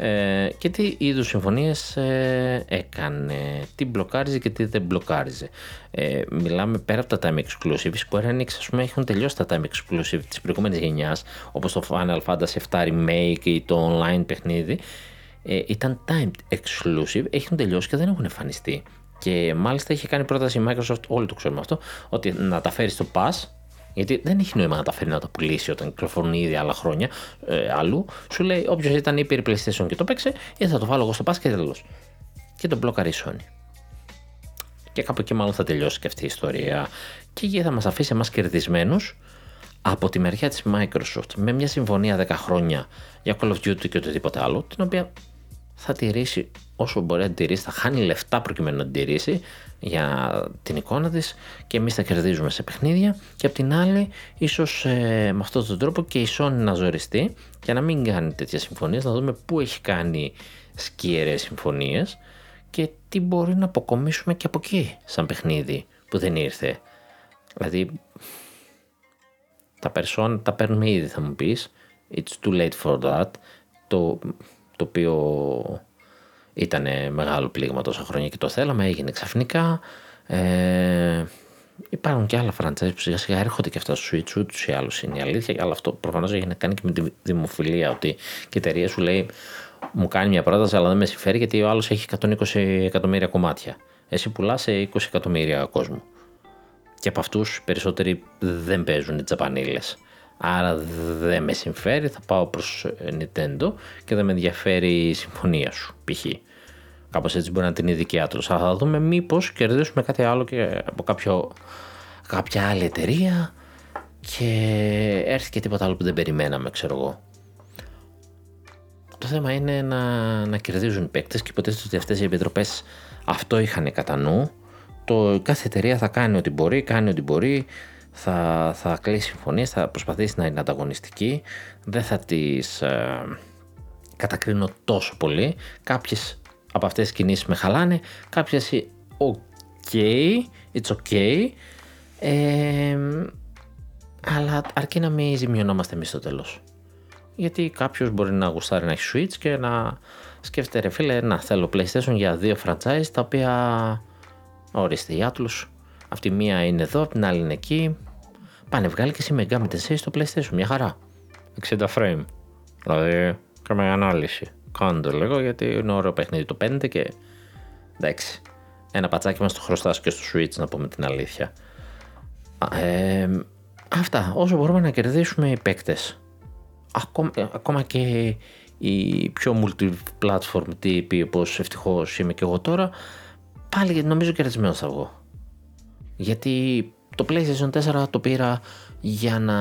Speaker 1: Ε, και τι είδους συμφωνίες ε, έκανε, τι μπλοκάριζε και τι δεν μπλοκάριζε. Ε, μιλάμε πέρα από τα time exclusive, που Enix ας πούμε έχουν τελειώσει τα time exclusive της προηγούμενης γενιάς, όπως το Final Fantasy 7 Remake ή το online παιχνίδι, ε, ήταν time exclusive, έχουν τελειώσει και δεν έχουν εμφανιστεί. Και μάλιστα είχε κάνει πρόταση η Microsoft, όλοι το ξέρουμε αυτό, ότι να τα φέρει στο Pass γιατί δεν έχει νόημα να τα φέρει να τα πουλήσει όταν κυκλοφορούν ήδη άλλα χρόνια ε, αλλού. Σου λέει όποιος ήταν υπέρ PlayStation και το παίξε, ή θα το βάλω εγώ στο pass και τέλος. Και τον μπλοκαρεί η Sony. Και κάπου εκεί μάλλον θα τελειώσει και αυτή η ιστορία. Και εκεί θα μας αφήσει εμάς κερδισμένους από τη μεριά της Microsoft με μια συμφωνία 10 χρόνια για Call of Duty και οτιδήποτε άλλο, την οποία θα τηρήσει όσο μπορεί να την τηρήσει, θα χάνει λεφτά προκειμένου να την τηρήσει για την εικόνα της και εμείς θα κερδίζουμε σε παιχνίδια. Και απ' την άλλη ίσως ε, με αυτόν τον τρόπο και η Sony να ζοριστεί για να μην κάνει τέτοια συμφωνίες, να δούμε πού έχει κάνει σκιερές συμφωνίες και τι μπορεί να αποκομίσουμε και από εκεί σαν παιχνίδι που δεν ήρθε. Δηλαδή τα persona τα παίρνουμε ήδη θα μου πεις, it's too late for that, το, το οποίο ήταν μεγάλο πλήγμα τόσα χρόνια και το θέλαμε, έγινε ξαφνικά. Ε, υπάρχουν και άλλα franchise που σιγά σιγά έρχονται και αυτά στο Switch, ούτως ή άλλως είναι η αλήθεια. Αλλά αυτό προφανώς έχει να κάνει και με τη δημοφιλία. Ότι και η εταιρεία σου λέει, μου κάνει μια πρόταση, αλλά δεν με συμφέρει γιατί ο άλλος έχει 120 εκατομμύρια κομμάτια. Εσύ πουλάς σε 20 εκατομμύρια κόσμο. Και από αυτούς περισσότεροι δεν παίζουν οι τσαπανίλε. Άρα δεν με συμφέρει, θα πάω προς Nintendo και δεν με ενδιαφέρει η συμφωνία σου, π.χ. Κάπως έτσι μπορεί να την είναι δικιά του. Αλλά θα δούμε μήπως κερδίσουμε κάτι άλλο και από κάποιο, κάποια άλλη εταιρεία και έρθει και τίποτα άλλο που δεν περιμέναμε, ξέρω εγώ. Το θέμα είναι να, να κερδίζουν οι παίκτες και υποτίθεται ότι αυτές οι επιτροπές αυτό είχαν κατά νου. Το, κάθε εταιρεία θα κάνει ό,τι μπορεί, κάνει ό,τι μπορεί, θα, θα κλείσει συμφωνίε, θα προσπαθήσει να είναι ανταγωνιστική, δεν θα τις ε, κατακρίνω τόσο πολύ. Κάποιες από αυτές τις κινήσεις με χαλάνε, κάποιες ok, it's ok, ε, αλλά αρκεί να μην ζημιωνόμαστε εμείς στο τέλος. Γιατί κάποιος μπορεί να γουστάρει να έχει Switch και να σκέφτεται ρε φίλε να θέλω PlayStation για δύο franchise τα οποία ορίστε η Atlus αυτή μία είναι εδώ, την άλλη είναι εκεί πάνε βγάλει και εσύ Megami Tensei στο PlayStation, μια χαρά 60 frame δηλαδή κάνουμε ανάλυση κάνω το λέγω γιατί είναι ωραίο παιχνίδι το 5 και εντάξει. Ένα πατσάκι μας το χρωστάς και στο Switch να πούμε την αλήθεια. Ε, αυτά. Όσο μπορούμε να κερδίσουμε οι παίκτες. Ακόμα, ε, ακόμα και οι πιο multi-platform τύποι όπως ευτυχώς είμαι και εγώ τώρα πάλι νομίζω κερδισμένος θα βγω. Γιατί το PlayStation 4 το πήρα για να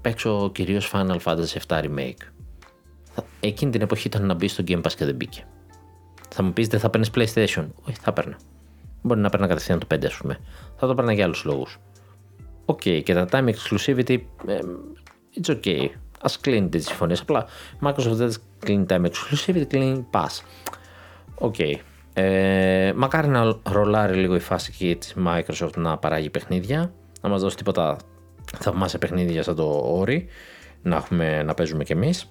Speaker 1: παίξω κυρίως Final Fantasy 7 Remake. Εκείνη την εποχή ήταν να μπει στο Game Pass και δεν μπήκε. Θα μου πεις δεν θα παίρνεις PlayStation; Όχι, θα παίρνα. Μπορεί να παίρνα κατευθείαν το 5 ας πούμε. Θα το παίρνα για άλλους λόγους. Ok, okay, και τα timed exclusivity, it's okay. Ας κλείνει τις συμφωνίες. Απλά Microsoft δεν κλείνει timed exclusivity, κλείνει pass. Ok. Okay. Ε, μακάρι να ρολάρει λίγο η φάση και της Microsoft να παράγει παιχνίδια, να μας δώσει τίποτα θαυμάσια παιχνίδια σαν το Ori, να, έχουμε, να παίζουμε κι εμείς.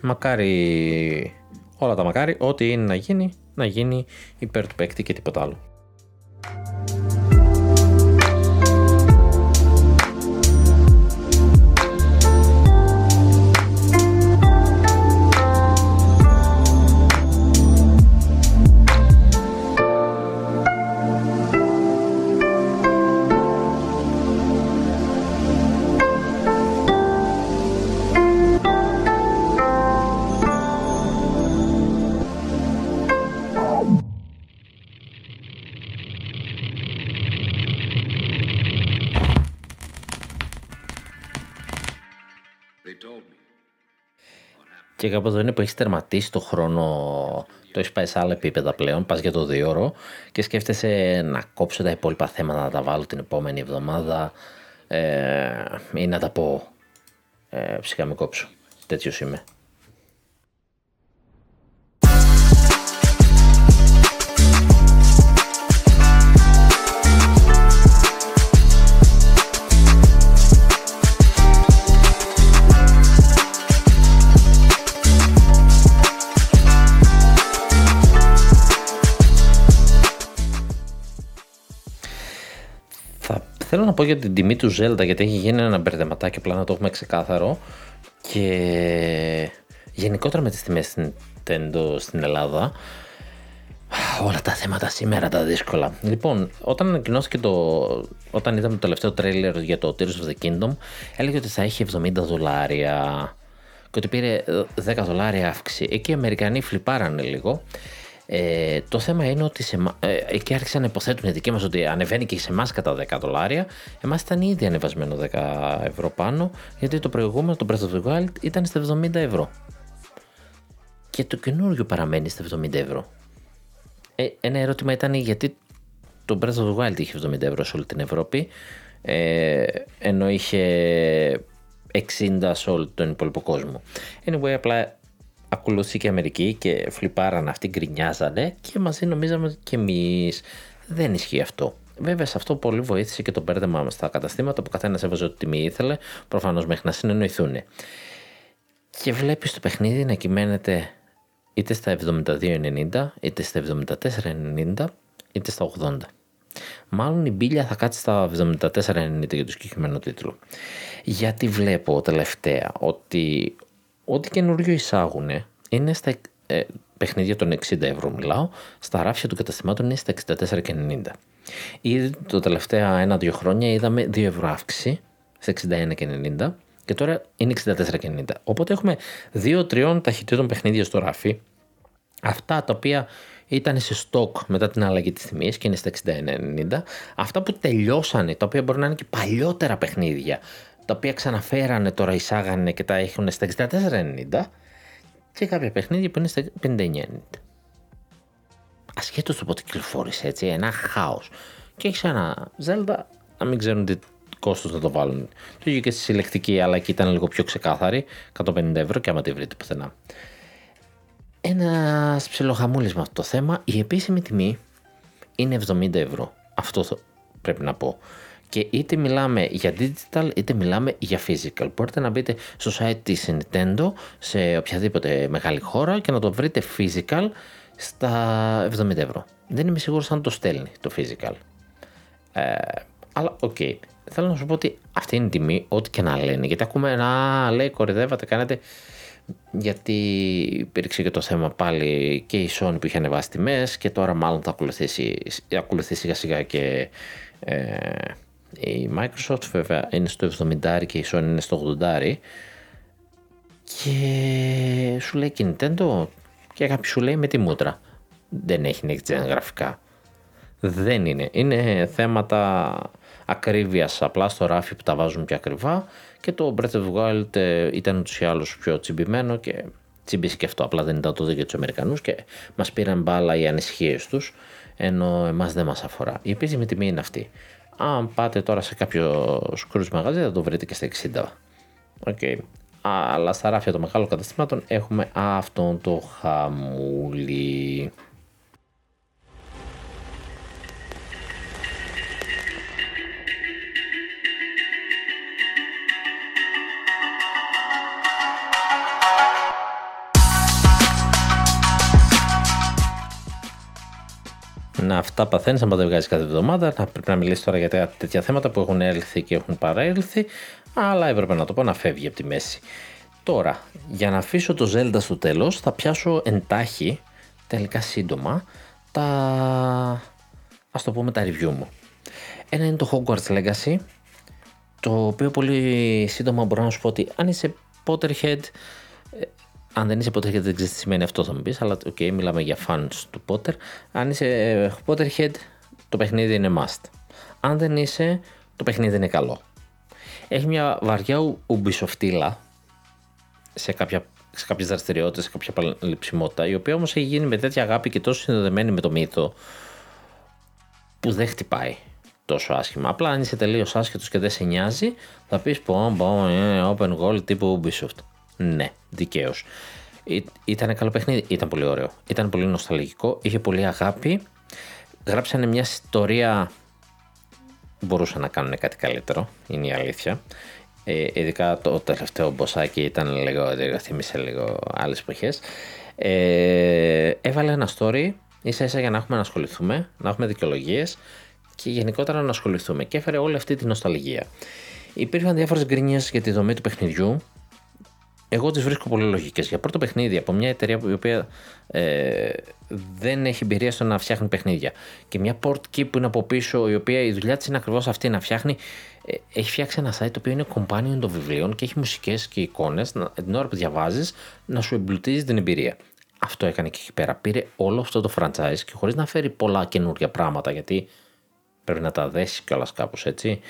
Speaker 1: Μακάρι, όλα τα μακάρι, ό,τι είναι να γίνει, να γίνει υπέρ του παίκτη και τίποτα άλλο. Και κάπου εδώ είναι που έχεις τερματίσει το χρόνο, το έχεις πάει σε άλλα επίπεδα πλέον, πας για το δύο ώρο και σκέφτεσαι να κόψω τα υπόλοιπα θέματα, να τα βάλω την επόμενη εβδομάδα ε, ή να τα πω ε, φυσικά με κόψω. Τέτοιος είμαι. Θέλω να πω για την τιμή του Zelda γιατί έχει γίνει ένα μπερδεματάκι απλά να το έχουμε ξεκάθαρο και γενικότερα με τις τιμές στην Nintendo στην Ελλάδα όλα τα θέματα σήμερα τα δύσκολα. Λοιπόν, όταν ανακοινώθηκε το. Όταν είδαμε το τελευταίο τρέιλερ για το Tears of the Kingdom, έλεγε ότι θα έχει 70 δολάρια και ότι πήρε 10 δολάρια αύξηση. Εκεί οι Αμερικανοί φλιπάρανε λίγο ε, το θέμα είναι ότι σε, ε, εκεί άρχισαν να υποθέτουν οι δικοί μας ότι ανεβαίνει και σε εμάς κατά 10 δολάρια. Εμάς ήταν ήδη ανεβασμένο 10 ευρώ πάνω, γιατί το προηγούμενο, το Breath of the Wild, ήταν στα 70 ευρώ. Και το καινούριο παραμένει στα 70 ευρώ. Ε, ένα ερώτημα ήταν γιατί το Breath of the Wild είχε 70 ευρώ σε όλη την Ευρώπη, ε, ενώ είχε 60 σε όλο τον υπόλοιπο κόσμο. Anyway, απλά ακολούθησε και η Αμερική και φλιπάραν αυτοί, γκρινιάζανε και μαζί νομίζαμε και εμείς. Δεν ισχύει αυτό. Βέβαια, σε αυτό πολύ βοήθησε και το μπέρδεμα στα καταστήματα που καθένας έβαζε ό,τι τιμή ήθελε, προφανώς μέχρι να συνεννοηθούν. Και βλέπεις το παιχνίδι να κυμαίνεται είτε στα 72,90, είτε στα 74,90, είτε στα 80. Μάλλον η μπίλια θα κάτσει στα 74,90 για το συγκεκριμένο τίτλο. Γιατί βλέπω τελευταία ότι ό,τι καινούριο εισάγουν είναι στα ε, παιχνίδια των 60 ευρώ μιλάω, στα ράφια των καταστημάτων είναι στα 64,90. Ήδη το τελευταία ένα-δύο χρόνια είδαμε 2 ευρώ αύξηση σε 61,90 και τώρα είναι 64,90. Οπότε έχουμε 2-3 ταχυτήτων παιχνίδια στο ράφι. Αυτά τα οποία ήταν σε στόκ μετά την αλλαγή της τιμής και είναι στα 61,90. Αυτά που τελειώσανε, τα οποία μπορεί να είναι και παλιότερα παιχνίδια, τα οποία ξαναφέρανε τώρα, εισάγανε και τα έχουν στα 64,90 και κάποια παιχνίδια που είναι στα 59,90. Ασχέτως το πότε κυκλοφόρησε έτσι, ένα χάος. Και έχει ένα Zelda να μην ξέρουν τι κόστος να το βάλουν. Το είχε και στη συλλεκτική, αλλά εκεί ήταν λίγο πιο ξεκάθαρη, 150 ευρώ και άμα τη βρείτε πουθενά. Ένας ψιλοχαμούλης με αυτό το θέμα. Η επίσημη τιμή είναι 70 ευρώ. Αυτό πρέπει να πω και είτε μιλάμε για digital είτε μιλάμε για physical. Μπορείτε να μπείτε στο site της Nintendo σε οποιαδήποτε μεγάλη χώρα και να το βρείτε physical στα 70 ευρώ. Δεν είμαι σίγουρος αν το στέλνει το physical. Ε, αλλά ok. Okay. Θέλω να σου πω ότι αυτή είναι η τιμή, ό,τι και να λένε. Γιατί ακούμε να λέει κοροϊδεύατε, κάνετε. γιατί υπήρξε και το θέμα πάλι και η Sony που είχε ανεβάσει τιμές και τώρα μάλλον θα ακολουθήσει, ακολουθήσει σιγά σιγά και ε, η Microsoft βέβαια είναι στο 70 και η Sony είναι στο 80 και σου λέει και Nintendo και κάποιος σου λέει με τη μούτρα. Δεν έχει next gen γραφικά. Δεν είναι, είναι θέματα ακρίβειας. Απλά στο ράφι που τα βάζουν πιο ακριβά. Και το Breath of the Wild ε, ήταν ούτως ή άλλως πιο τσιμπημένο και τσιμπήσει και αυτό. Απλά δεν ήταν το δίκαιο τους Αμερικανούς και μας πήραν μπάλα οι ανησυχίες τους ενώ εμάς δεν μας αφορά. Η επίσημη τιμή είναι αυτή. Αν πάτε τώρα σε κάποιο σκρούζ μαγαζί θα το βρείτε και στα 60. Okay. Αλλά στα ράφια των μεγάλων καταστημάτων έχουμε αυτόν το χαμούλι. Να αυτά παθαίνεις, να τα βγάζεις κάθε εβδομάδα. Να πρέπει να μιλήσεις τώρα για τέτοια θέματα που έχουν έλθει και έχουν παρέλθει. Αλλά έπρεπε να το πω να φεύγει από τη μέση. Τώρα, για να αφήσω το Zelda στο τέλος, θα πιάσω εν τάχει, τελικά σύντομα, τα... ας το πούμε τα review μου. Ένα είναι το Hogwarts Legacy, το οποίο πολύ σύντομα μπορώ να σου πω ότι αν είσαι Potterhead, αν δεν είσαι Potterhead δεν ξέρεις τι σημαίνει αυτό θα μου πεις, αλλά ok, okay, μιλάμε για fans του Potter. Αν είσαι ε, Potterhead, το παιχνίδι είναι must. Αν δεν είσαι, το παιχνίδι είναι καλό. Έχει μια βαριά ουμπισοφτήλα σε, κάποια, σε κάποιες δραστηριότητες, σε κάποια παλαιψιμότητα, η οποία όμως έχει γίνει με τέτοια αγάπη και τόσο συνδεδεμένη με το μύθο, που δεν χτυπάει τόσο άσχημα. Απλά αν είσαι τελείως άσχετος και δεν σε νοιάζει, θα πεις πω, πω, ε, open goal τύπου Ubisoft. Ναι, δικαίως. Ήταν καλό παιχνίδι, ήταν πολύ ωραίο. Ήταν πολύ νοσταλγικό, είχε πολύ αγάπη. Γράψανε μια ιστορία. Μπορούσαν να κάνουν κάτι καλύτερο, είναι η αλήθεια. Ε, ειδικά το τελευταίο μποσάκι ήταν λίγο, θύμισε λίγο άλλες εποχές. Ε, έβαλε ένα story ίσα ίσα για να έχουμε να ασχοληθούμε, να έχουμε δικαιολογίες και γενικότερα να ασχοληθούμε και έφερε όλη αυτή τη νοσταλγία. Υπήρχαν διάφορες γκρίνιες για τη δομή του παιχνιδιού εγώ τις βρίσκω πολύ λογικές. Για πρώτο παιχνίδι από μια εταιρεία η οποία ε, δεν έχει εμπειρία στο να φτιάχνει παιχνίδια και μια port key που είναι από πίσω, η οποία η δουλειά της είναι ακριβώς αυτή να φτιάχνει. Ε, έχει φτιάξει ένα site το οποίο είναι companion των βιβλίων και έχει μουσικές και εικόνες την ώρα που διαβάζεις να σου εμπλουτίζει την εμπειρία. Αυτό έκανε και εκεί πέρα. Πήρε όλο αυτό το franchise και χωρίς να φέρει πολλά καινούργια πράγματα γιατί πρέπει να τα δέσεις κιόλας κάπως έτσι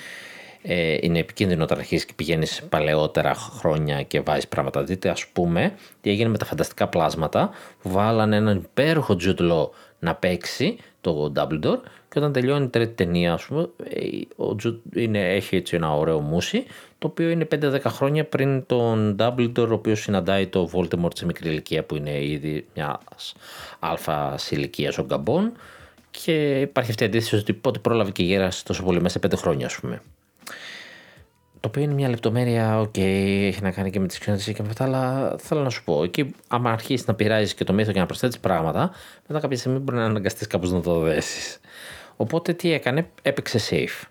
Speaker 1: ε, είναι επικίνδυνο όταν αρχίσει και πηγαίνεις παλαιότερα χρόνια και βάζεις πράγματα. Δείτε, ας πούμε, τι έγινε με τα φανταστικά πλάσματα που βάλανε έναν υπέροχο Jude να παίξει το Dumbledore και όταν τελειώνει η τρίτη ταινία, ας πούμε, ε, ο Jude είναι, έχει έτσι ένα ωραίο μουσι το οποίο είναι 5-10 χρόνια πριν τον Dumbledore ο οποίος συναντάει το Voldemort σε μικρή ηλικία που είναι ήδη μια αλφα ηλικία ο Γκαμπών και υπάρχει αυτή η αντίθεση ότι πότε πρόλαβε και γέρασε τόσο πολύ μέσα σε 5 χρόνια ας πούμε το οποίο είναι μια λεπτομέρεια, ok, okay, έχει να κάνει και με τις κοινότητες και με αυτά, αλλά θέλω να σου πω, εκεί άμα αρχίσεις να πειράζεις και το μύθο και να προσθέτεις πράγματα, μετά κάποια στιγμή μπορεί να αναγκαστείς κάπως να το δέσεις. Οπότε τι έκανε, έπαιξε safe.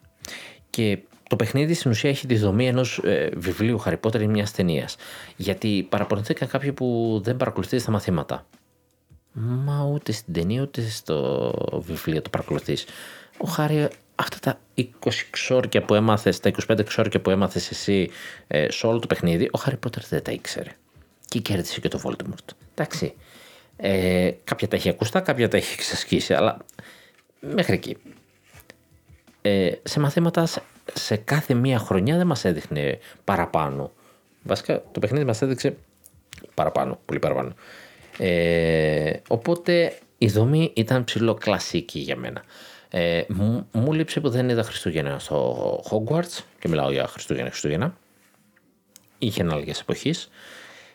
Speaker 1: Και το παιχνίδι στην ουσία έχει τη δομή ενός ε, βιβλίου Harry Potter ή μιας ταινίας. Γιατί παραπονηθήκαν κάποιοι που δεν παρακολουθείς τα μαθήματα. Μα ούτε στην ταινία ούτε στο βιβλίο το παρακολουθείς. Ο Χάρη αυτά τα 20 ξόρκια που έμαθες, τα 25 ξόρκια που έμαθες εσύ ε, σε όλο το παιχνίδι, ο Χάρι Πότερ δεν τα ήξερε. Και κέρδισε και το Voldemort. Εντάξει. Ε, κάποια τα έχει ακουστά, κάποια τα έχει εξασκήσει, αλλά μέχρι εκεί. Ε, σε μαθήματα σε κάθε μία χρονιά δεν μας έδειχνε παραπάνω. Βασικά το παιχνίδι μας έδειξε παραπάνω, πολύ παραπάνω. Ε, οπότε η δομή ήταν ψηλό κλασική για μένα. Ε, μου, μου λείψε που δεν είδα Χριστούγεννα στο Hogwarts και μιλάω για Χριστούγεννα Χριστούγεννα. Είχε ανάλογες εποχή.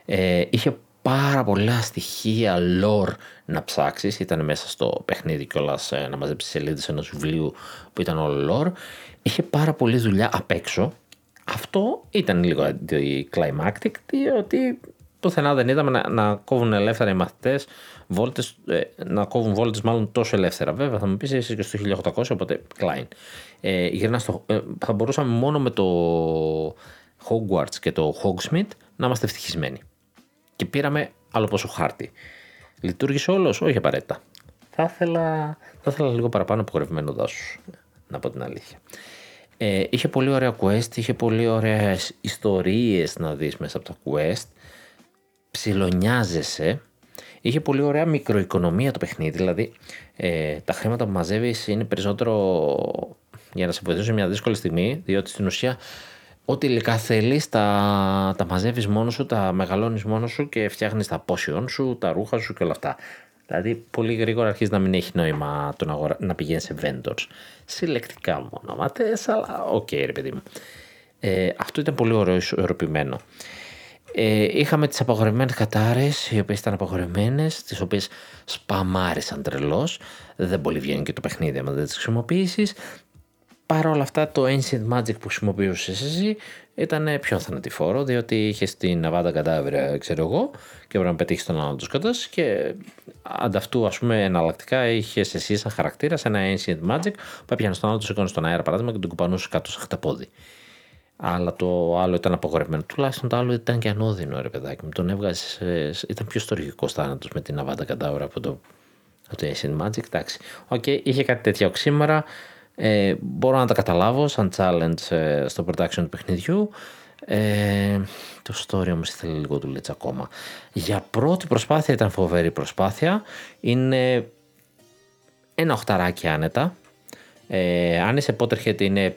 Speaker 1: Ε, είχε πάρα πολλά στοιχεία lore να ψάξεις. Ήταν μέσα στο παιχνίδι κιόλας ε, να μαζέψεις σελίδες ενός βιβλίου που ήταν όλο lore. Είχε πάρα πολλή δουλειά απ' έξω. Αυτό ήταν λίγο anticlimactic, διότι πουθενά δεν είδαμε να, να κόβουν ελεύθερα οι μαθητές βόλτες, ε, να κόβουν βόλτες μάλλον τόσο ελεύθερα. Βέβαια, θα μου πεις είσαι και στο 1800, οπότε Klein. Ε, στο, ε, θα μπορούσαμε μόνο με το Hogwarts και το Hogsmeade να είμαστε ευτυχισμένοι. και πήραμε άλλο πόσο χάρτη. Λειτουργήσε όλος, όχι απαραίτητα. Θα ήθελα, θα ήθελα λίγο παραπάνω απογορευμένο δάσος, να πω την αλήθεια. Ε, είχε πολύ ωραία quest, είχε πολύ ωραίες ιστορίες να δεις μέσα από τα quest. Ψιλονοιάζεσαι. Είχε πολύ ωραία μικροοικονομία το παιχνίδι, δηλαδή ε, τα χρήματα που μαζεύεις είναι περισσότερο για να σε βοηθήσει μια δύσκολη στιγμή, διότι στην ουσία ό,τι υλικά θέλεις, τα, τα μαζεύεις μόνος σου, τα μεγαλώνεις μόνος σου και φτιάχνεις τα potion σου, τα ρούχα σου και όλα αυτά. Δηλαδή, πολύ γρήγορα αρχίζει να μην έχει νόημα το να, αγορα... να πηγαίνεις σε vendors. Συλλεκτικά μόνο, μα αλλά ok, okay, ρε παιδί μου. Ε, αυτό ήταν πολύ ωραίο, ισορροπημένο. Ε, είχαμε τις απαγορευμένες κατάρες, οι οποίες ήταν απαγορευμένες, τις οποίες σπαμάρισαν τρελός. Δεν πολύ βγαίνει και το παιχνίδι άμα δεν τις χρησιμοποιήσεις. Παρ' όλα αυτά το Ancient Magic που χρησιμοποιούσες εσύ ήταν πιο θανατηφόρο διότι είχες την Avada Kedavra ξέρω εγώ και πρέπει να πετύχεις τον άλλο τους κατά και ανταυτού ας πούμε εναλλακτικά είχες εσύ σαν χαρακτήρα σε ένα Ancient Magic που έπιανες τον άλλο του σηκώνεις στον αέρα παράδειγμα και τον κουπανούσε κάτω σε χταπόδι. Αλλά το άλλο ήταν απογορευμένο. Τουλάχιστον το άλλο ήταν και ανώδυνο, ρε παιδάκι μου. Τον έβγαζε. Ήταν πιο στοργικό θάνατος με την Avada Kedavra από το, από το Ancient Magic. Εντάξει. Okay, είχε κάτι τέτοια οξύμορα. Ε, μπορώ να τα καταλάβω σαν challenge ε, στο production του παιχνιδιού. Ε, το story όμως ήθελε λίγο του λίτσα ακόμα. Για πρώτη προσπάθεια ήταν φοβερή προσπάθεια. Είναι ένα οχταράκι άνετα. Ε, αν είσαι Potterhead είναι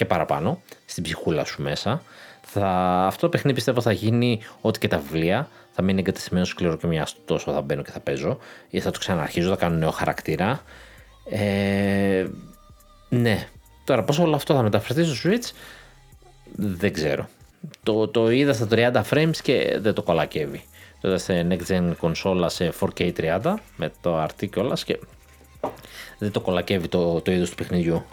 Speaker 1: και παραπάνω στην ψυχούλα σου μέσα. Θα, αυτό το παιχνίδι πιστεύω θα γίνει ό,τι και τα βιβλία. Θα μείνει εγκατεστημένος σκληρό και μια τόσο θα μπαίνω και θα παίζω. Ή θα το ξαναρχίζω, θα κάνω νέο χαρακτήρα. Ε, ναι. Τώρα πώς όλο αυτό θα μεταφερθεί στο Switch δεν ξέρω. Το, το είδα στα 30 frames και δεν το κολακεύει. Το είδα σε next gen κονσόλα σε 4K 30 με το RT κιόλας και δεν το κολακεύει το, το είδος του παιχνιδιού.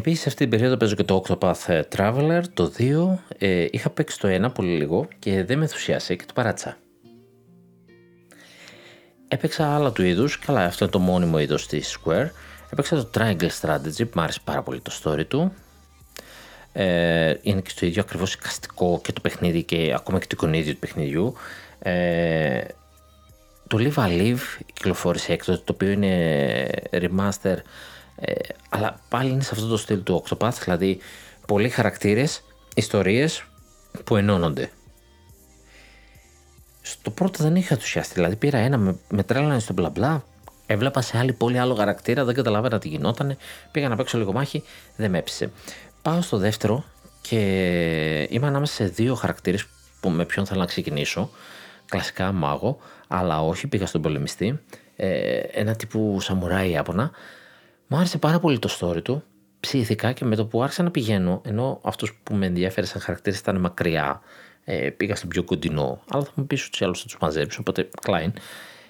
Speaker 1: Επίσης, αυτή την περίοδο παίζω και το Octopath ε, Traveler, το 2. Ε, είχα παίξει το 1 πολύ λίγο και δεν με ενθουσιάσε και το παράτσα. Έπαιξα άλλα του είδους, καλά, αυτό είναι το μόνιμο είδος της Square. Έπαιξα το Triangle Strategy που μου άρεσε πάρα πολύ το story του. Ε, είναι και στο ίδιο ακριβώς εικαστικό και το παιχνίδι και ακόμα και το εικονίδιο του παιχνιδιού. Ε, το Live a Live κυκλοφόρησε έκτοτε, το οποίο είναι remaster ε, αλλά πάλι είναι σε αυτό το στυλ του Octopath, δηλαδή πολλοί χαρακτήρες, ιστορίες που ενώνονται. Στο πρώτο δεν είχα ενθουσιαστεί, δηλαδή πήρα ένα, με, με τρέλανε στο μπλα μπλα, έβλεπα σε άλλη πόλη άλλο χαρακτήρα, δεν καταλάβαινα τι γινότανε, πήγα να παίξω λίγο μάχη, δεν με έψησε. Πάω στο δεύτερο και είμαι ανάμεσα σε δύο χαρακτήρες που με ποιον θέλω να ξεκινήσω, κλασικά μάγο, αλλά όχι, πήγα στον πολεμιστή, ε, ένα τύπου σαμουράι Ιάπωνα, μου άρεσε πάρα πολύ το story του. Ψήθηκα και με το που άρχισα να πηγαίνω, ενώ αυτός που με ενδιαφέρει σαν χαρακτήρας ήταν μακριά, ε, πήγα στον πιο κοντινό. Αλλά θα μου πεις ότι άλλου θα τους μαζέψω, οπότε Klein.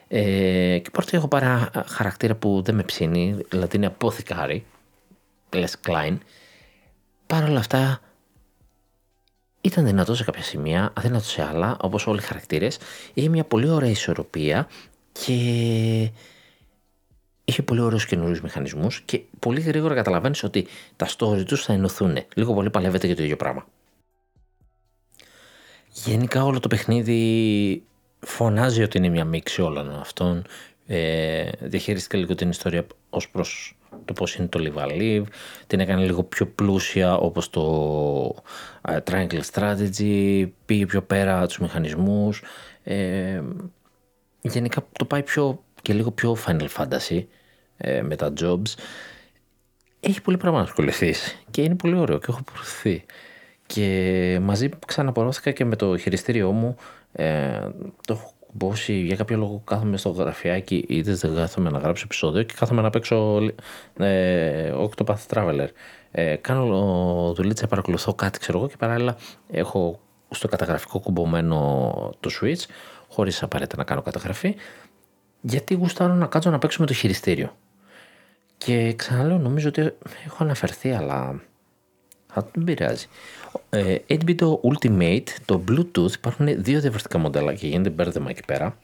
Speaker 1: Ε, και πρώτα έχω πάρει χαρακτήρα που δεν με ψήνει, δηλαδή είναι αποθηκάρι. Λες Klein. Παρ' όλα αυτά ήταν δυνατό σε κάποια σημεία, αδύνατο σε άλλα, όπως όλοι οι χαρακτήρες. Είχε μια πολύ ωραία ισορροπία και είχε πολύ ωραίους καινούριους μηχανισμούς και πολύ γρήγορα καταλαβαίνεις ότι τα story τους θα ενωθούν. Λίγο πολύ παλεύεται για το ίδιο πράγμα. Γενικά όλο το παιχνίδι φωνάζει ότι είναι μια μίξη όλων αυτών. Ε, διαχειρίστηκε λίγο την ιστορία ως προς το πώς είναι το Live Live, την έκανε λίγο πιο πλούσια όπως το uh, Triangle Strategy, πήγε πιο πέρα τους μηχανισμούς, ε, γενικά το πάει πιο και λίγο πιο Final Fantasy ε, με τα jobs. Έχει πολύ πράγμα να ασχοληθείς και είναι πολύ ωραίο και έχω προωθηθεί. Και μαζί ξαναπορώθηκα και με το χειριστήριό μου. Ε, το έχω κουμπώσει για κάποιο λόγο κάθομαι στο γραφιάκι ή δεν κάθομαι να γράψω επεισόδιο και κάθομαι να παίξω ε, Octopath Traveler. Ε, κάνω δουλίτσα, παρακολουθώ κάτι ξέρω εγώ και παράλληλα έχω στο καταγραφικό κουμπωμένο το Switch, χωρίς απαραίτητα να κάνω καταγραφή, γιατί γουστάρω να κάτσω να παίξω με το χειριστήριο. Και ξαναλέω, νομίζω ότι έχω αναφερθεί, αλλά θα δεν πειράζει. Ε, 8-bit Ultimate, το Bluetooth, υπάρχουν δύο διαφορετικά μοντέλα και γίνεται μπέρδεμα εκεί πέρα.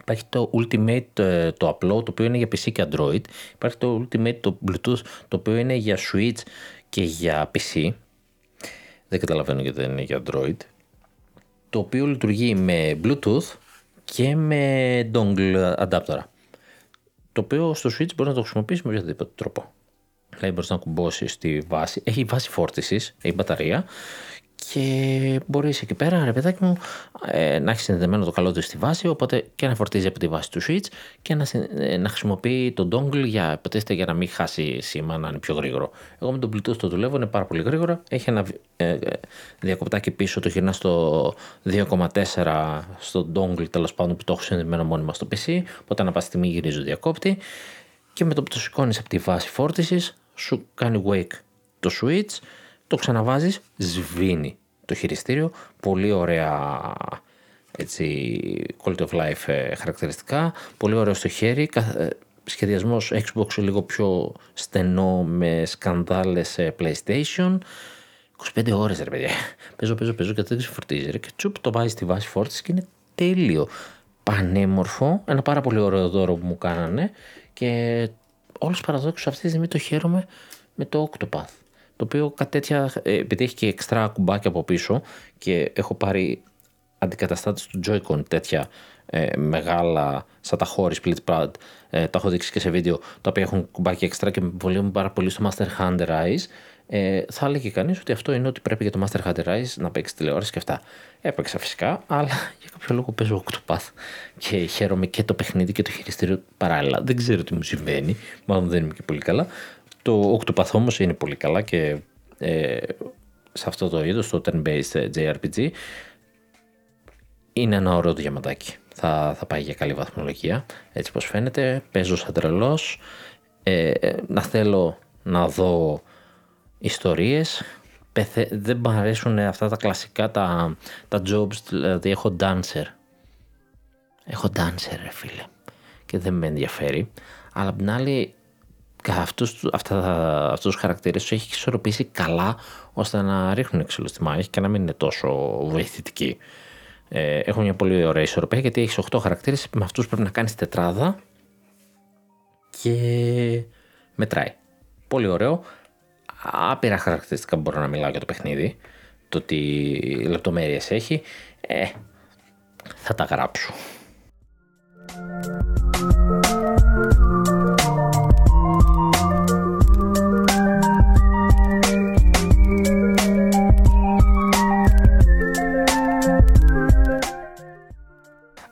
Speaker 1: Υπάρχει το Ultimate ε, το απλό, το οποίο είναι για PC και Android. Υπάρχει το Ultimate το Bluetooth, το οποίο είναι για Switch και για PC. Δεν καταλαβαίνω γιατί δεν είναι για Android. Το οποίο λειτουργεί με Bluetooth και με dongle adapter. Το οποίο στο Switch μπορεί να το χρησιμοποιήσει με οποιοδήποτε τρόπο. Δηλαδή μπορείς να κουμπώσεις στη βάση. Έχει βάση φόρτισης, έχει μπαταρία και μπορεί εκεί πέρα, ρε παιδάκι μου, ε, να έχεις συνδεδεμένο το καλό του στη βάση, οπότε και να φορτίζει από τη βάση του switch και να, ε, να χρησιμοποιεί τον dongle για, υποτίθεται, για να μην χάσει σήμα, να είναι πιο γρήγορο. Εγώ με τον Bluetooth το δουλεύω, είναι πάρα πολύ γρήγορο. Έχει ένα ε, διακοπτάκι πίσω, το γυρνά στο 2,4 στο dongle τέλος πάντων που το έχω συνδεδεμένο μόνιμα στο PC. Οπότε να πα στιγμή γυρίζω διακόπτη και με το που το σηκώνεις από τη βάση φόρτισης, σου κάνει wake το switch το ξαναβάζεις, σβήνει το χειριστήριο, πολύ ωραία έτσι, quality of life ε, χαρακτηριστικά, πολύ ωραίο στο χέρι, ε, σχεδιασμός Xbox λίγο πιο στενό με σκανδάλες PlayStation, 25 ώρες ρε παιδιά, παίζω, παίζω, παίζω και δεν ξεφορτίζει ρε. Και τσουπ το βάζει στη βάση φόρτισης και είναι τέλειο, πανέμορφο, ένα πάρα πολύ ωραίο δώρο που μου κάνανε. Και όλους τους παραδόξους αυτή τη στιγμή το χαίρομαι με το Octopath το οποίο κάτι τέτοια, ε, επειδή έχει και εξτρά κουμπάκια από πίσω και έχω πάρει αντικαταστάτες του Joy-Con τέτοια ε, μεγάλα σαν τα χώρις split pad ε, τα έχω δείξει και σε βίντεο τα οποία έχουν κουμπάκια εξτρά και βολεύουν πάρα πολύ στο Master Hand Rise ε, θα έλεγε κανείς ότι αυτό είναι ότι πρέπει για το Master Hand Rise να παίξει τηλεόραση και αυτά. Έπαιξα φυσικά, αλλά *laughs* για κάποιο λόγο παίζω Octopath και χαίρομαι και το παιχνίδι και το χειριστήριο παράλληλα. Δεν ξέρω τι μου συμβαίνει, μάλλον δεν είμαι και πολύ καλά. Το Octopath όμως είναι πολύ καλά και ε, σε αυτό το είδος, το turn-based JRPG, είναι ένα ωραίο διαματάκι. Θα, θα πάει για καλή βαθμολογία, έτσι πως φαίνεται. Παίζω σαν τρελός. Ε, να θέλω να δω ιστορίες. Δεν μου αρέσουν αυτά τα κλασικά, τα, τα jobs, δηλαδή έχω dancer. Έχω dancer, ρε φίλε. Και δεν με ενδιαφέρει. Αλλά απ' την άλλη, αυτούς, αυτά, αυτούς τους χαρακτήρες τους έχει ισορροπήσει καλά ώστε να ρίχνουν εξελού στη μάχη και να μην είναι τόσο βοηθητικοί. Ε, έχουν μια πολύ ωραία ισορροπία γιατί έχεις 8 χαρακτήρες, με αυτούς πρέπει να κάνεις τετράδα και μετράει. Πολύ ωραίο. Άπειρα χαρακτηριστικά μπορώ να μιλάω για το παιχνίδι. Το τι λεπτομέρειες έχει. Ε, θα τα γράψω.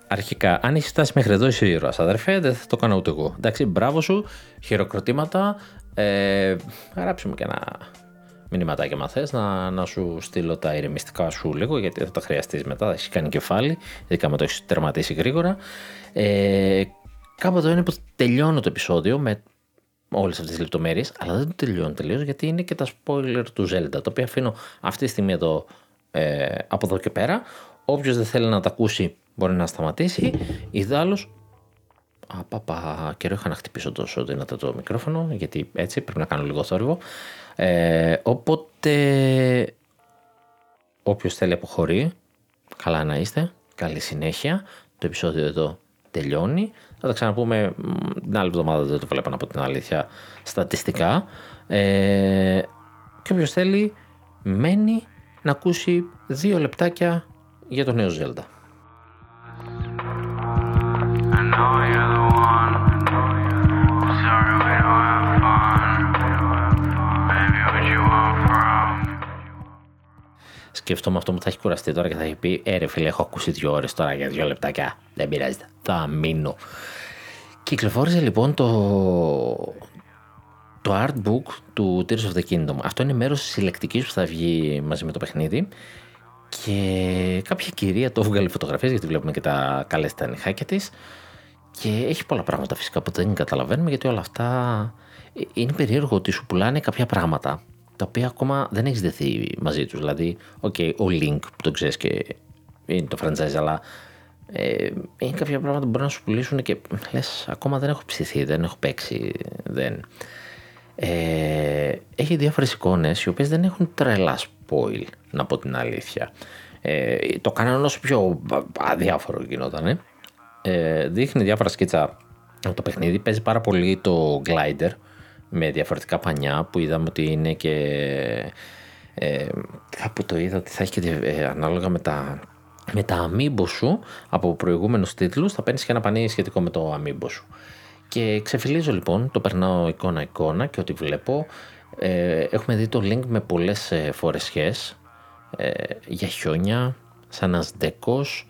Speaker 1: Αρχικά, αν έχεις φτάσει μέχρι εδώ, είσαι ήρωας, αδερφέ, δεν θα το κάνω ούτε εγώ. Εντάξει, μπράβο σου, χειροκροτήματα. Ε, γράψε μου και ένα μηνυματάκι, αν θες, να, να σου στείλω τα ηρεμιστικά σου λίγο, γιατί θα τα χρειαστείς μετά. Θα έχει κάνει κεφάλι, ειδικά με το έχεις τερματίσει γρήγορα. Ε, κάποτε είναι που τελειώνω το επεισόδιο με όλες αυτές τις λεπτομέρειες, αλλά δεν το τελειώνω τελείως γιατί είναι και τα spoiler του Zelda, το οποίο αφήνω αυτή τη στιγμή εδώ ε, από εδώ και πέρα. Όποιος δεν θέλει να τα ακούσει μπορεί να σταματήσει. Ιδάλω. Απαπα, καιρό είχα να χτυπήσω τόσο δυνατά το μικρόφωνο, γιατί έτσι πρέπει να κάνω λίγο θόρυβο. Ε, οπότε, όποιος θέλει αποχωρεί, καλά να είστε, καλή συνέχεια. Το επεισόδιο εδώ τελειώνει. Θα τα ξαναπούμε την άλλη εβδομάδα, δεν το βλέπω από την αλήθεια, στατιστικά. Ε, και όποιος θέλει, μένει να ακούσει δύο λεπτάκια για το νέο Zelda. Σκέφτομαι αυτό που θα έχει κουραστεί τώρα και θα έχει πει Ε, ρε φίλε, έχω ακούσει δύο ώρες τώρα για δύο λεπτάκια. Δεν πειράζει. Θα μείνω. Κυκλοφόρησε λοιπόν το, το artbook του Tears of the Kingdom. Αυτό είναι μέρος της συλλεκτικής που θα βγει μαζί με το παιχνίδι και κάποια κυρία το έβγαλε φωτογραφίες γιατί βλέπουμε και τα καλές τα νυχάκια της και έχει πολλά πράγματα φυσικά που δεν καταλαβαίνουμε γιατί όλα αυτά ε, είναι περίεργο ότι σου πουλάνε κάποια πράγματα τα οποία ακόμα δεν έχεις δεθεί μαζί τους. Δηλαδή, okay, ο Link που το ξέρεις και είναι το franchise, αλλά ε, είναι κάποια πράγματα που μπορούν να σου πουλήσουν και λες, ακόμα δεν έχω ψηθεί, δεν έχω παίξει. Δεν. Ε, έχει διάφορες εικόνες οι οποίες δεν έχουν τρελάς spoil, να πω την αλήθεια. Ε, το κάνανε όσο πιο αδιάφορο γινόταν. Ε, δείχνει διάφορα σκίτσα το παιχνίδι. Παίζει πάρα πολύ το glider με διαφορετικά πανιά που είδαμε ότι είναι και ε, κάπου το είδα ότι θα έχει και ε, ανάλογα με τα, με τα amiibo σου από προηγούμενους τίτλους θα παίρνεις και ένα πανί σχετικό με το amiibo σου. Και ξεφυλίζω λοιπόν, το περνάω εικόνα-εικόνα και ό,τι βλέπω. Ε, έχουμε δει το link με πολλές ε, φορεσιές ε, για χιόνια, σαν ένας δεκός.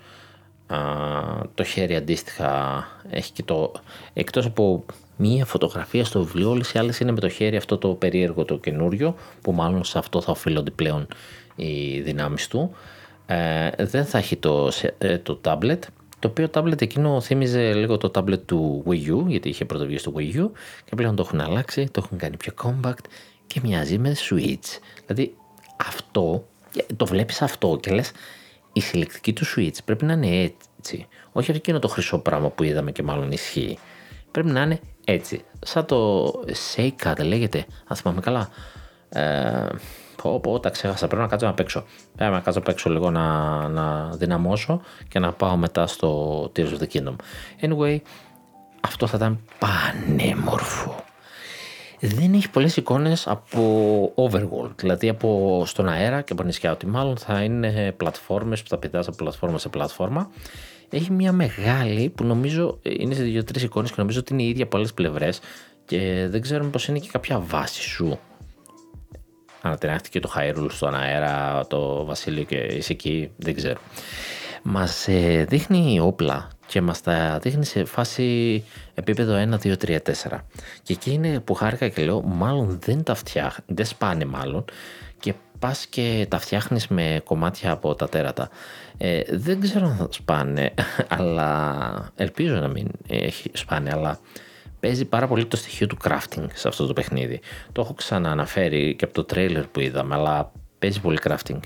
Speaker 1: το χέρι αντίστοιχα έχει και το... Εκτός από μία φωτογραφία στο βιβλίο, όλες οι άλλες είναι με το χέρι αυτό το περίεργο το καινούριο, που μάλλον σε αυτό θα οφείλονται πλέον οι δυνάμεις του. Ε, δεν θα έχει το, ε, το tablet, το οποίο tablet εκείνο θύμιζε λίγο το tablet του Wii U, γιατί είχε πρωτοβγεί στο Wii U και πλέον το έχουν αλλάξει, το έχουν κάνει πιο compact και μοιάζει με Switch. Δηλαδή αυτό, το βλέπεις αυτό και λες η συλλεκτική του Switch πρέπει να είναι έτσι. Όχι εκείνο το χρυσό πράγμα που είδαμε και μάλλον ισχύει. Πρέπει να είναι έτσι. Σαν το Seika δεν λέγεται, αν θυμάμαι καλά. Ε, πω, πω, τα ξέχασα. Πρέπει να κάτσω να παίξω. Πρέπει να κάτσω να παίξω λίγο να, να δυναμώσω και να πάω μετά στο Tears of the Kingdom. Anyway, αυτό θα ήταν πανέμορφο. Δεν έχει πολλές εικόνες από overworld, δηλαδή από στον αέρα και από νησιά. Ότι μάλλον θα είναι πλατφόρμες που θα πετάς από πλατφόρμα σε πλατφόρμα. Έχει μια μεγάλη που νομίζω είναι σε δύο-τρεις εικόνες και νομίζω ότι είναι η ίδια από άλλες πλευρές και δεν ξέρω πώ είναι και κάποια βάση σου ανατενάχθηκε το Hyrule στον αέρα, το Βασίλειο και είσαι εκεί, δεν ξέρω. Μας ε, δείχνει όπλα και μας τα δείχνει σε φάση επίπεδο 1, 2, 3, 4. Και εκεί είναι που χάρηκα και λέω, μάλλον δεν τα φτιάχνει, δεν σπάνε μάλλον και πας και τα φτιάχνεις με κομμάτια από τα τέρατα. Ε, δεν ξέρω αν θα σπάνε, *laughs* αλλά ελπίζω να μην έχει σπάνε, αλλά παίζει πάρα πολύ το στοιχείο του crafting σε αυτό το παιχνίδι. Το έχω ξανααναφέρει και από το τρέιλερ που είδαμε, αλλά παίζει πολύ crafting.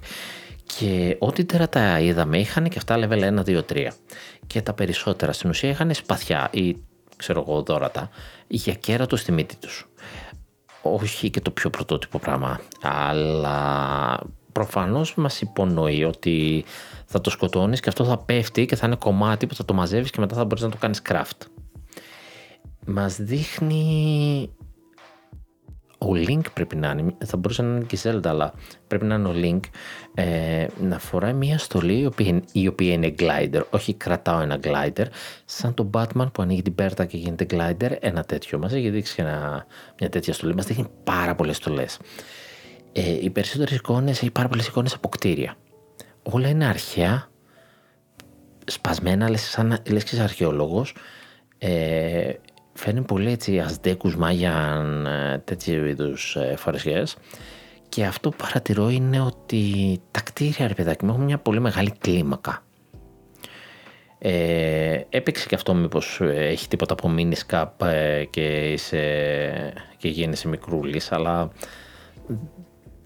Speaker 1: Και ό,τι τερατά είδαμε είχαν και αυτά level 1, 2, 3. Και τα περισσότερα στην ουσία είχαν σπαθιά ή ξέρω εγώ δόρατα για κέρατο στη μύτη τους. Όχι και το πιο πρωτότυπο πράγμα, αλλά προφανώς μας υπονοεί ότι θα το σκοτώνεις και αυτό θα πέφτει και θα είναι κομμάτι που θα το μαζεύεις και μετά θα μπορείς να το κάνεις craft. Μας δείχνει ο Link πρέπει να είναι, θα μπορούσε να είναι και η Zelda, αλλά πρέπει να είναι ο Link, ε, να φοράει μια στολή η οποία, η οποία είναι glider, όχι κρατάω ένα glider, σαν τον Batman που ανοίγει την πέρτα και γίνεται glider, ένα τέτοιο. Μας έχεις δείξει ένα, μια τέτοια στολή, μας δείχνει πάρα πολλές στολές. Ε, οι περισσότερες εικόνες, έχει πάρα πολλές εικόνες από κτίρια. Όλα είναι αρχαία, σπασμένα, λες, σαν, λες και είσαι αρχαιολόγος, ε, φέρνει πολύ έτσι αζδέκους μάγιαν ε, τέτοιου είδους ε, φορεσιές και αυτό που παρατηρώ είναι ότι τα κτίρια ρε παιδάκι μου έχουν μια πολύ μεγάλη κλίμακα. Ε, έπαιξε και αυτό μήπως ε, έχει τίποτα από mini και, είσαι, και γίνεσαι μικρούλης αλλά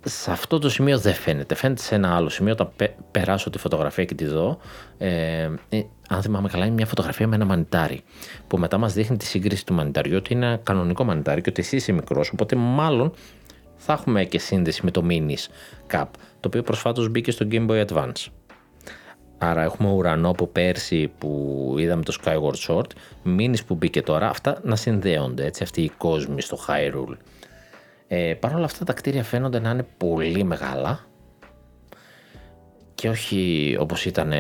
Speaker 1: σε αυτό το σημείο δεν φαίνεται. Φαίνεται σε ένα άλλο σημείο όταν περάσω τη φωτογραφία και τη δω. Ε, ε, αν θυμάμαι καλά, είναι μια φωτογραφία με ένα μανιτάρι. Που μετά μας δείχνει τη σύγκριση του μανιταριού ότι είναι ένα κανονικό μανιτάρι και ότι εσύ είσαι μικρός. Οπότε μάλλον θα έχουμε και σύνδεση με το Minis Cup, το οποίο προσφάτως μπήκε στο Game Boy Advance. Άρα έχουμε ουρανό από πέρσι που είδαμε το Skyward Sword, Minis που μπήκε τώρα, αυτά να συνδέονται έτσι, αυτοί οι κόσμοι στο Hyrule. Ε, Παρ' όλα αυτά τα κτίρια φαίνονται να είναι πολύ μεγάλα και όχι όπως ήταν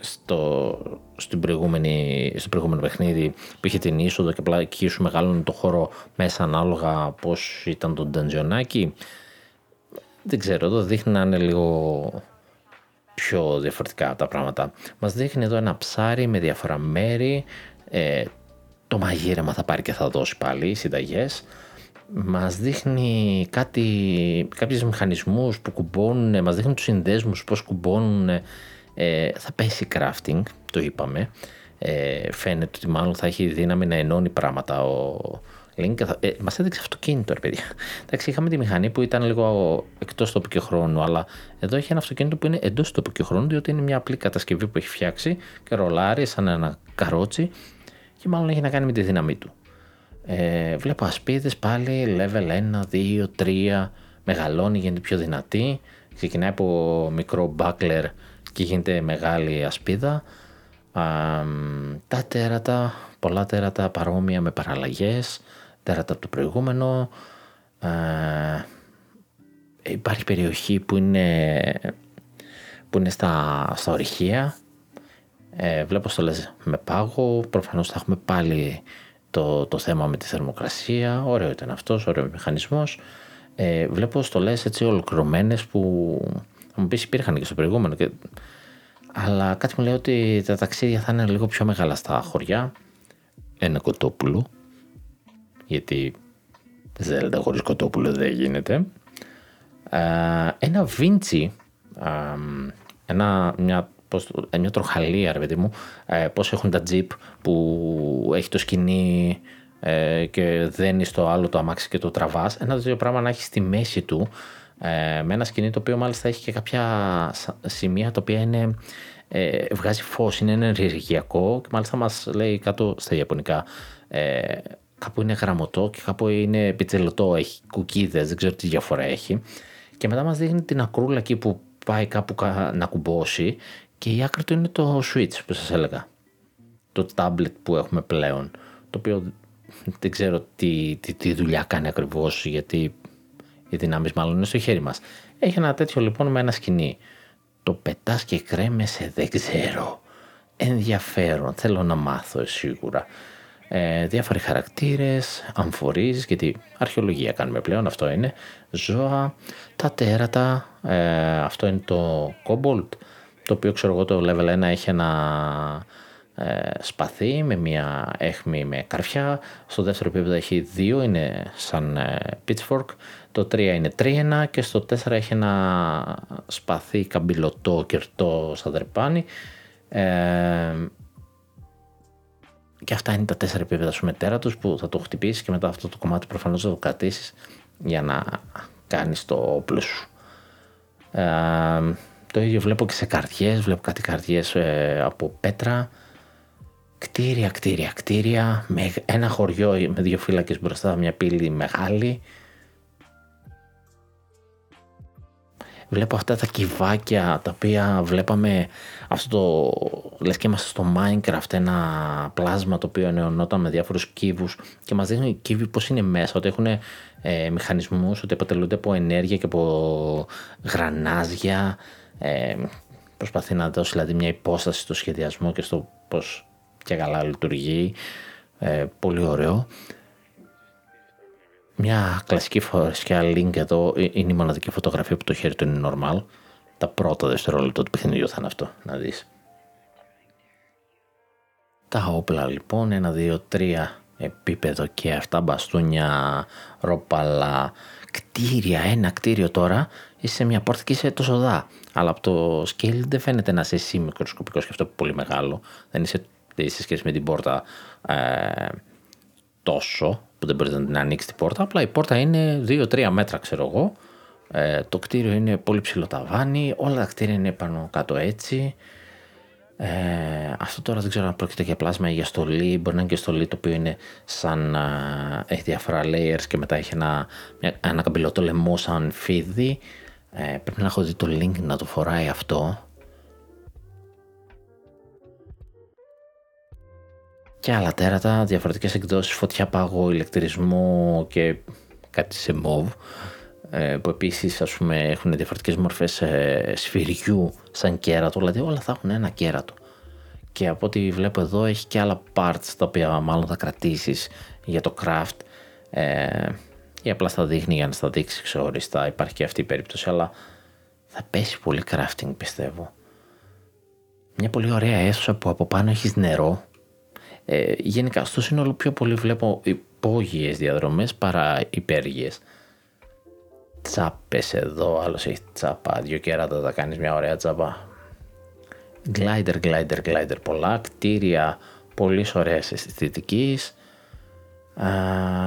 Speaker 1: στο, στην προηγούμενη, στο προηγούμενο παιχνίδι που είχε την είσοδο και απλά εκεί σου μεγαλώνει το χώρο μέσα ανάλογα πώς ήταν το νταντζιονάκι. Δεν ξέρω, εδώ δείχνει να είναι λίγο πιο διαφορετικά τα πράγματα. Μας δείχνει εδώ ένα ψάρι με διάφορα μέρη, ε, το μαγείρεμα θα πάρει και θα δώσει πάλι συνταγές μας δείχνει κάτι, κάποιους μηχανισμούς που κουμπώνουν, μας δείχνει τους συνδέσμους πώς κουμπώνουν, ε, θα πέσει crafting, το είπαμε. Ε, φαίνεται ότι μάλλον θα έχει δύναμη να ενώνει πράγματα ο, link. Ε, Μας έδειξε αυτοκίνητο, ρε παιδιά. Εντάξει, είχαμε τη μηχανή που ήταν λίγο εκτός τοπικού χρόνου, αλλά εδώ έχει ένα αυτοκίνητο που είναι εντός τοπικού χρόνου, διότι είναι μια απλή κατασκευή που έχει φτιάξει και ρολάρει σαν ένα καρότσι και μάλλον έχει να κάνει με τη δύναμή του. Ε, βλέπω ασπίδες πάλι level 1, 2, 3, μεγαλώνει, γίνεται πιο δυνατή. Ξεκινάει από μικρό buckler και γίνεται μεγάλη ασπίδα. Α, τα τέρατα, πολλά τέρατα παρόμοια με παραλλαγές, τέρατα από το προηγούμενο. υπάρχει περιοχή που είναι, που είναι στα, στα ορυχεία. Ε, βλέπω στολές με πάγο, προφανώς θα έχουμε πάλι το, το θέμα με τη θερμοκρασία, ωραίο ήταν αυτός, ωραίο μηχανισμός. Ε, βλέπω στολές έτσι ολοκληρωμένες που θα μου πεις υπήρχαν και στο προηγούμενο και... αλλά κάτι μου λέει ότι τα ταξίδια θα είναι λίγο πιο μεγάλα στα χωριά. Ένα κοτόπουλο. Γιατί Ζέλντα χωρίς κοτόπουλο δεν γίνεται. Ε, ένα βίντσι ένα, μια πώς, ε, μια τροχαλία, ρε παιδί μου, ε, πώς έχουν τα τζιπ που έχει το σκηνή ε, και δένει στο άλλο το αμάξι και το τραβάς. Ένα τέτοιο πράγμα να έχεις στη μέση του ε, με ένα σκηνή το οποίο μάλιστα έχει και κάποια σημεία τα οποία είναι, ε, βγάζει φως, είναι ενεργειακό και μάλιστα μας λέει κάτω στα ιαπωνικά ε, κάπου είναι γραμμωτό και κάπου είναι πιτσελωτό, έχει κουκίδες, δεν ξέρω τι διαφορά έχει. Και μετά μας δείχνει την ακρούλα εκεί που πάει κάπου να κουμπώσει και η άκρη του είναι το Switch που σας έλεγα. Το tablet που έχουμε πλέον. Το οποίο δεν ξέρω τι, τι, τι δουλειά κάνει ακριβώς γιατί οι δυνάμεις μάλλον είναι στο χέρι μας. Έχει ένα τέτοιο λοιπόν με ένα σκηνή. Το πετάς και κρέμεσαι δεν ξέρω. Ενδιαφέρον. Θέλω να μάθω σίγουρα. Ε, διάφοροι χαρακτήρες, αμφορείς, γιατί αρχαιολογία κάνουμε πλέον, αυτό είναι. Ζώα, τα τέρατα, ε, αυτό είναι το Cobalt το οποίο ξέρω εγώ το level 1 έχει ένα ε, σπαθί με μια έχμη με καρφιά, στο δεύτερο επίπεδο έχει δύο, είναι σαν ε, pitchfork, το 3 είναι τρίενα και στο 4 έχει ένα σπαθί καμπυλωτό, κερτό σαν δρεπάνι. Ε, και αυτά είναι τα τέσσερα επίπεδα σου μετέρα τους που θα το χτυπήσεις και μετά αυτό το κομμάτι προφανώς θα το κρατήσεις για να κάνεις το όπλο σου. Ε, το ίδιο βλέπω και σε καρδιές, βλέπω κάτι καρδιές ε, από πέτρα. Κτίρια, κτίρια, κτίρια, με ένα χωριό με δύο φύλακες μπροστά, μια πύλη μεγάλη. Βλέπω αυτά τα κυβάκια τα οποία βλέπαμε αυτό το, λες και είμαστε στο Minecraft ένα πλάσμα το οποίο ενεωνόταν με διάφορους κύβους και μας δείχνουν οι κύβοι πώς είναι μέσα, ότι έχουν ε, μηχανισμούς, ότι αποτελούνται από ενέργεια και από γρανάζια, ε, προσπαθεί να δώσει δηλαδή, μια υπόσταση στο σχεδιασμό και στο πώς και καλά λειτουργεί. Ε, πολύ ωραίο. Μια κλασική φορεσιά link εδώ ε, είναι η μοναδική φωτογραφία που το χέρι του είναι normal. Τα πρώτα δευτερόλεπτα του παιχνιδιού θα είναι αυτό, να δεις. Τα όπλα λοιπόν, ένα, δύο, τρία επίπεδο και αυτά μπαστούνια, ρόπαλα, κτίρια, ένα κτίριο τώρα, είσαι σε μια πόρτα και είσαι τόσο δά. Αλλά από το scale δεν φαίνεται να είσαι εσύ μικροσκοπικός και αυτό πολύ μεγάλο. Δεν είσαι σε σχέση με την πόρτα ε, τόσο που δεν μπορείτε να την ανοίξει την πόρτα. Απλά η πόρτα είναι 2-3 μέτρα ξέρω εγώ. Ε, το κτίριο είναι πολύ ψηλό ταβάνι, όλα τα κτίρια είναι πάνω κάτω έτσι. Ε, αυτό τώρα δεν ξέρω αν πρόκειται για πλάσμα ή για στολή. Μπορεί να είναι και στολή το οποίο είναι σαν. Ε, έχει διάφορα layers και μετά έχει ένα, ένα καμπυλωτό λαιμό σαν φίδι. Ε, πρέπει να έχω δει το link να το φοράει αυτό. Και άλλα τέρατα, διαφορετικές εκδόσεις, φωτιά, πάγο, ηλεκτρισμό και κάτι σε μοβ ε, που επίσης ας πούμε έχουν διαφορετικές μορφές ε, σφυριού σαν κέρατο, δηλαδή όλα θα έχουν ένα κέρατο. Και από ό,τι βλέπω εδώ έχει και άλλα parts τα οποία μάλλον θα κρατήσεις για το craft. Ε, ή απλά στα δείχνει για να στα δείξει ξεχωριστά. Υπάρχει και αυτή η περίπτωση, αλλά θα πέσει πολύ crafting πιστεύω. Μια πολύ ωραία αίθουσα που από πάνω έχεις νερό. Ε, γενικά στο σύνολο πιο πολύ βλέπω υπόγειες διαδρομές παρά υπέργειες. Τσάπες εδώ, άλλος έχει τσάπα, δύο κέρατα θα κάνεις μια ωραία τσάπα. Glider, glider, glider πολλά, κτίρια πολύ ωραίες αισθητικής.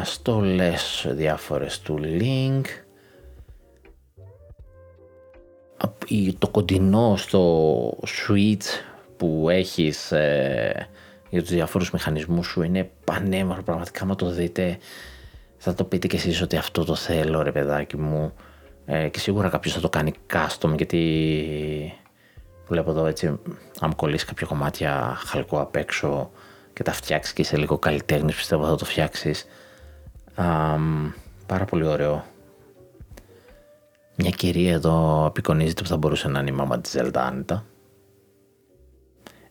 Speaker 1: Στολές διάφορες του Link, το κοντινό στο switch που έχεις ε, για τους διαφόρους μηχανισμούς σου είναι πανέμορφο πραγματικά. Μα το δείτε θα το πείτε κι εσείς ότι αυτό το θέλω ρε παιδάκι μου. Ε, και σίγουρα κάποιος θα το κάνει custom γιατί βλέπω εδώ έτσι αν κολλήσει κάποια κομμάτια χαλκό απ' έξω και τα φτιάξεις και είσαι λίγο καλλιτέχνης πιστεύω θα το φτιάξεις. Πάρα πολύ ωραίο. Μια κυρία εδώ απεικονίζεται που θα μπορούσε να είναι η μάμα της Ζέλτα άνετα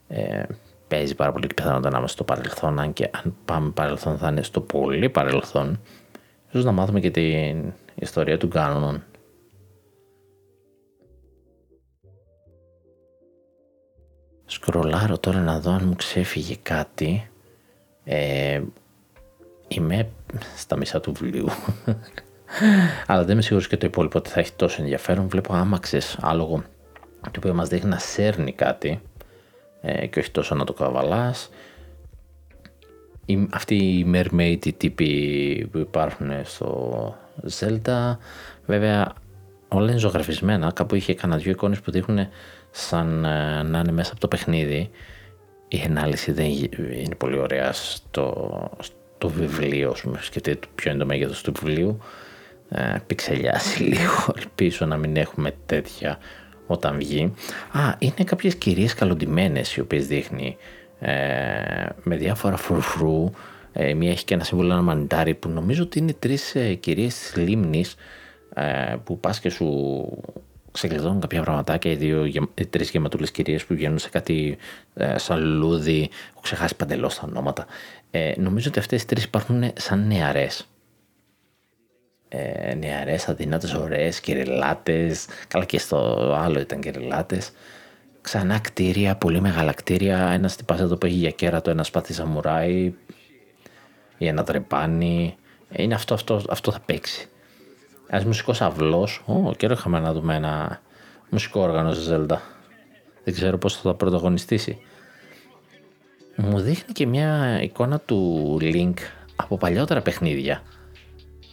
Speaker 1: ε, παίζει πάρα πολύ πιθανότητα να είμαστε στο παρελθόν αν και αν πάμε παρελθόν θα είναι στο πολύ παρελθόν. Ίσως να μάθουμε και την ιστορία του Γκάνονον Σκρολάρω τώρα να δω αν μου ξέφυγε κάτι. Ε, είμαι στα μισά του βιβλίου. *laughs* Αλλά δεν είμαι σίγουρος και το υπόλοιπο ότι θα έχει τόσο ενδιαφέρον. Βλέπω άμαξες άλογο το οποίο μας δείχνει να σέρνει κάτι ε, και όχι τόσο να το καβαλάς. αυτοί οι mermaid τύποι που υπάρχουν στο Zelda βέβαια όλα είναι ζωγραφισμένα. Κάπου είχε κανένα δυο εικόνες που δείχνουν σαν ε, να είναι μέσα από το παιχνίδι. Η ανάλυση δεν είναι πολύ ωραία στο, στο βιβλίο, σκεφτείτε ποιο είναι το μέγεθος του βιβλίου. Ε, πιξελιάσει *laughs* λίγο, ελπίζω να μην έχουμε τέτοια όταν βγει. Α, είναι κάποιες κυρίες καλοντημένες οι οποίες δείχνει ε, με διάφορα φρουφρού. Ε, μία έχει και ένα σύμβολο ένα μανιτάρι που νομίζω ότι είναι τρεις ε, κυρίες της λίμνης ε, που πας και σου ξεκλειδώνουν κάποια πραγματάκια, οι, δύο, οι τρεις γεματούλες κυρίες που βγαίνουν σε κάτι ε, σαλούδι, έχω ξεχάσει παντελώς τα ονόματα. Ε, νομίζω ότι αυτές οι τρεις υπάρχουν σαν νεαρές. Ε, νεαρές, αδυνάτες, ωραίες, κυριλάτες, καλά και στο άλλο ήταν κυριλάτες. Ξανά κτίρια, πολύ μεγάλα κτίρια, ένας τυπάς εδώ που έχει για κέρατο, ένας σπαθί σαμουράι ή ένα τρεπάνι. Είναι αυτό, αυτό, αυτό θα παίξει. Ένας μουσικός αυλός. Ω, καιρό είχαμε να δούμε ένα μουσικό όργανο σε Zelda. Δεν ξέρω πώς θα πρωταγωνιστήσει. Μου δείχνει και μια εικόνα του Link από παλιότερα παιχνίδια.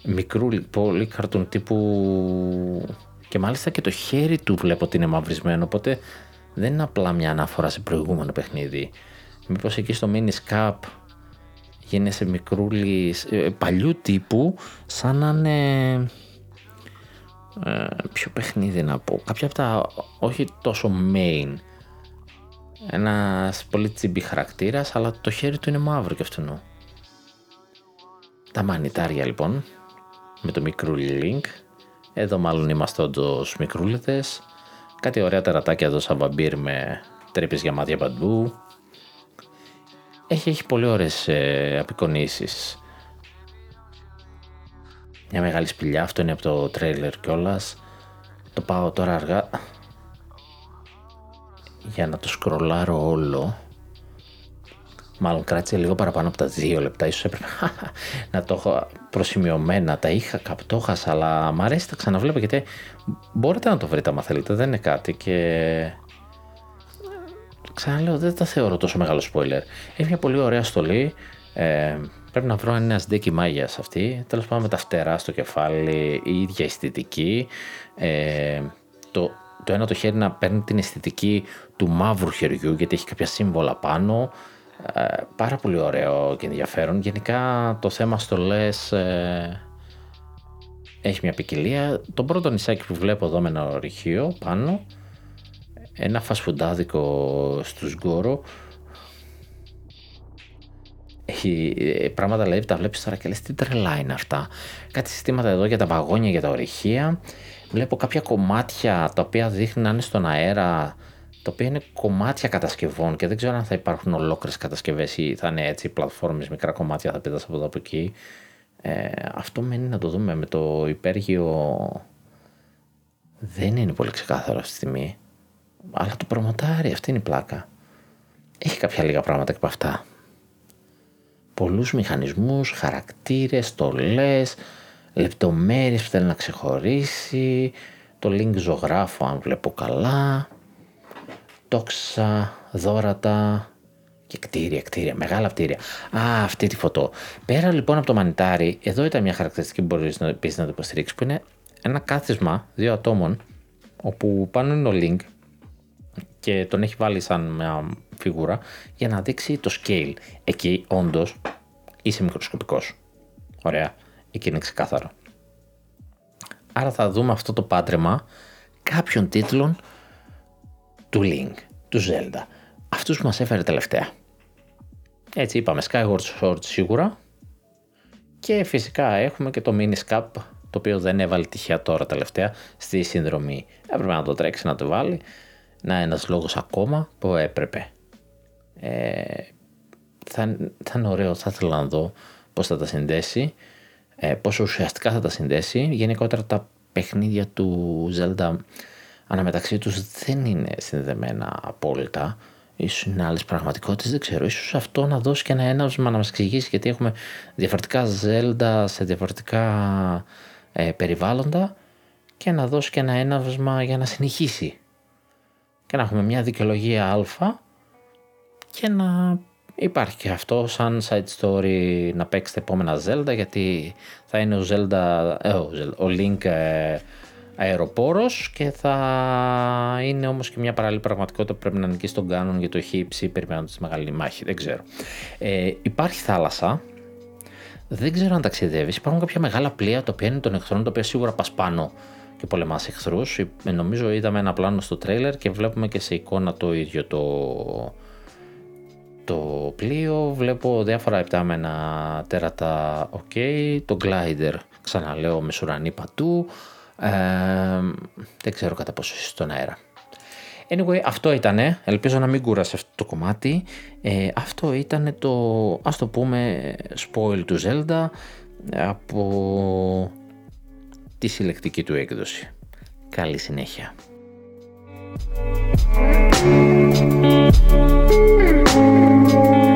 Speaker 1: Μικρού, πολύ καρτούν τύπου... Και μάλιστα και το χέρι του βλέπω ότι είναι μαυρισμένο, οπότε δεν είναι απλά μια αναφορά σε προηγούμενο παιχνίδι. Μήπως εκεί στο Mini Scap γίνεσαι μικρούλι ε, παλιού τύπου σαν να είναι ε, ποιο παιχνίδι να πω. Κάποια από τα όχι τόσο main. Ένας πολύ τσιμπή χαρακτήρας, αλλά το χέρι του είναι μαύρο και αυτού. Τα μανιτάρια λοιπόν, με το μικρού link. Εδώ μάλλον είμαστε όντως μικρούλιδες. Κάτι ωραία τερατάκια εδώ σαν βαμπύρ με τρύπες για μάτια παντού. Έχει, έχει πολύ ωραίες ε, απεικονίσεις. Μια μεγάλη σπηλιά, αυτό είναι από το τρέιλερ κιόλας. Το πάω τώρα αργά για να το σκρολάρω όλο. Μάλλον κράτησε λίγο παραπάνω από τα δύο λεπτά. Ίσως έπρεπε *laughs* να το έχω προσημειωμένα. Τα είχα κάπου, το έχασα, αλλά μ' αρέσει, τα ξαναβλέπω γιατί μπορείτε να το βρείτε άμα θέλετε. Δεν είναι κάτι και... Ξαναλέω, δεν τα θεωρώ τόσο μεγάλο spoiler. Έχει μια πολύ ωραία στολή. Ε, Πρέπει να βρω ένα σντέκι μάγια αυτή. Τέλος πάντων με τα φτερά στο κεφάλι, η ίδια αισθητική. Ε, το, το ένα το χέρι να παίρνει την αισθητική του μαύρου χεριού γιατί έχει κάποια σύμβολα πάνω. Ε, πάρα πολύ ωραίο και ενδιαφέρον. Γενικά το θέμα στολές ε, έχει μια ποικιλία. Το πρώτο νησάκι που βλέπω εδώ με ένα ορυχείο πάνω, ένα φασφουντάδικο στους Γκόρο, έχει ε, πράγματα δηλαδή τα βλέπεις τώρα και λες τι τρελά είναι αυτά. Κάτι συστήματα εδώ για τα βαγόνια, για τα ορυχεία. Βλέπω κάποια κομμάτια τα οποία δείχνουν να είναι στον αέρα, τα οποία είναι κομμάτια κατασκευών και δεν ξέρω αν θα υπάρχουν ολόκληρες κατασκευές ή θα είναι έτσι πλατφόρμες, μικρά κομμάτια θα πέτας από εδώ από εκεί. Ε, αυτό μένει να το δούμε με το υπέργειο. Δεν είναι πολύ ξεκάθαρο αυτή τη στιγμή. Αλλά το προμοτάρει, αυτή είναι η πλάκα. Έχει κάποια λίγα πράγματα και από αυτά πολλούς μηχανισμούς, χαρακτήρες, στολές, λεπτομέρειες που θέλει να ξεχωρίσει, το link ζωγράφο αν βλέπω καλά, τόξα, δόρατα Και κτίρια, κτίρια, μεγάλα κτίρια. Α, αυτή τη φωτό. Πέρα λοιπόν από το μανιτάρι, εδώ ήταν μια χαρακτηριστική που μπορείς να, επίσης να το υποστηρίξεις, που είναι ένα κάθισμα δύο ατόμων, όπου πάνω είναι ο link και τον έχει βάλει σαν μια φιγούρα για να δείξει το scale. Εκεί όντως είσαι μικροσκοπικός. Ωραία. Εκεί είναι ξεκάθαρο. Άρα θα δούμε αυτό το πάντρεμα κάποιων τίτλων του Link, του Zelda. Αυτούς που μας έφερε τελευταία. Έτσι είπαμε Skyward Sword σίγουρα και φυσικά έχουμε και το Mini Scap το οποίο δεν έβαλε τυχαία τώρα τελευταία στη συνδρομή. Έπρεπε να το τρέξει να το βάλει. Να ένας λόγος ακόμα που έπρεπε. Ε, θα, θα είναι ωραίο, θα ήθελα να δω πώς θα τα συνδέσει, ε, πόσο ουσιαστικά θα τα συνδέσει. Γενικότερα τα παιχνίδια του Zelda αναμεταξύ τους δεν είναι συνδεμένα απόλυτα. Ίσως είναι άλλες πραγματικότητες, δεν ξέρω. Ίσως αυτό να δώσει και ένα έναυσμα να μας εξηγήσει γιατί έχουμε διαφορετικά Zelda σε διαφορετικά ε, περιβάλλοντα και να δώσει και ένα έναυσμα για να συνεχίσει. Και να έχουμε μια δικαιολογία α και να υπάρχει και αυτό σαν side story να παίξει τα επόμενα Zelda γιατί θα είναι ο Zelda, ε, ο, Link ε, αεροπόρος και θα είναι όμως και μια παράλληλη πραγματικότητα που πρέπει να νικήσει τον Ganon για το χύψη περιμένοντας τη μεγάλη μάχη, δεν ξέρω. Ε, υπάρχει θάλασσα, δεν ξέρω αν ταξιδεύεις. Υπάρχουν κάποια μεγάλα πλοία τα οποία είναι των εχθρών, τα οποία σίγουρα πας πάνω και πολεμάς εχθρούς. Ε, νομίζω είδαμε ένα πλάνο στο τρέιλερ και βλέπουμε και σε εικόνα το ίδιο το, το πλοίο. Βλέπω διάφορα ιπτάμενα τέρατα. Οκ. Το glider, ξαναλέω, μεσουρανεί παντού. Ε, δεν ξέρω κατά πόσο είσαι στον αέρα. Anyway, αυτό ήταν. Ελπίζω να μην κούρασα σε αυτό το κομμάτι. Ε, αυτό ήταν το, ας το πούμε, spoil του Zelda από τη συλλεκτική του έκδοση. Καλή συνέχεια. Thank you.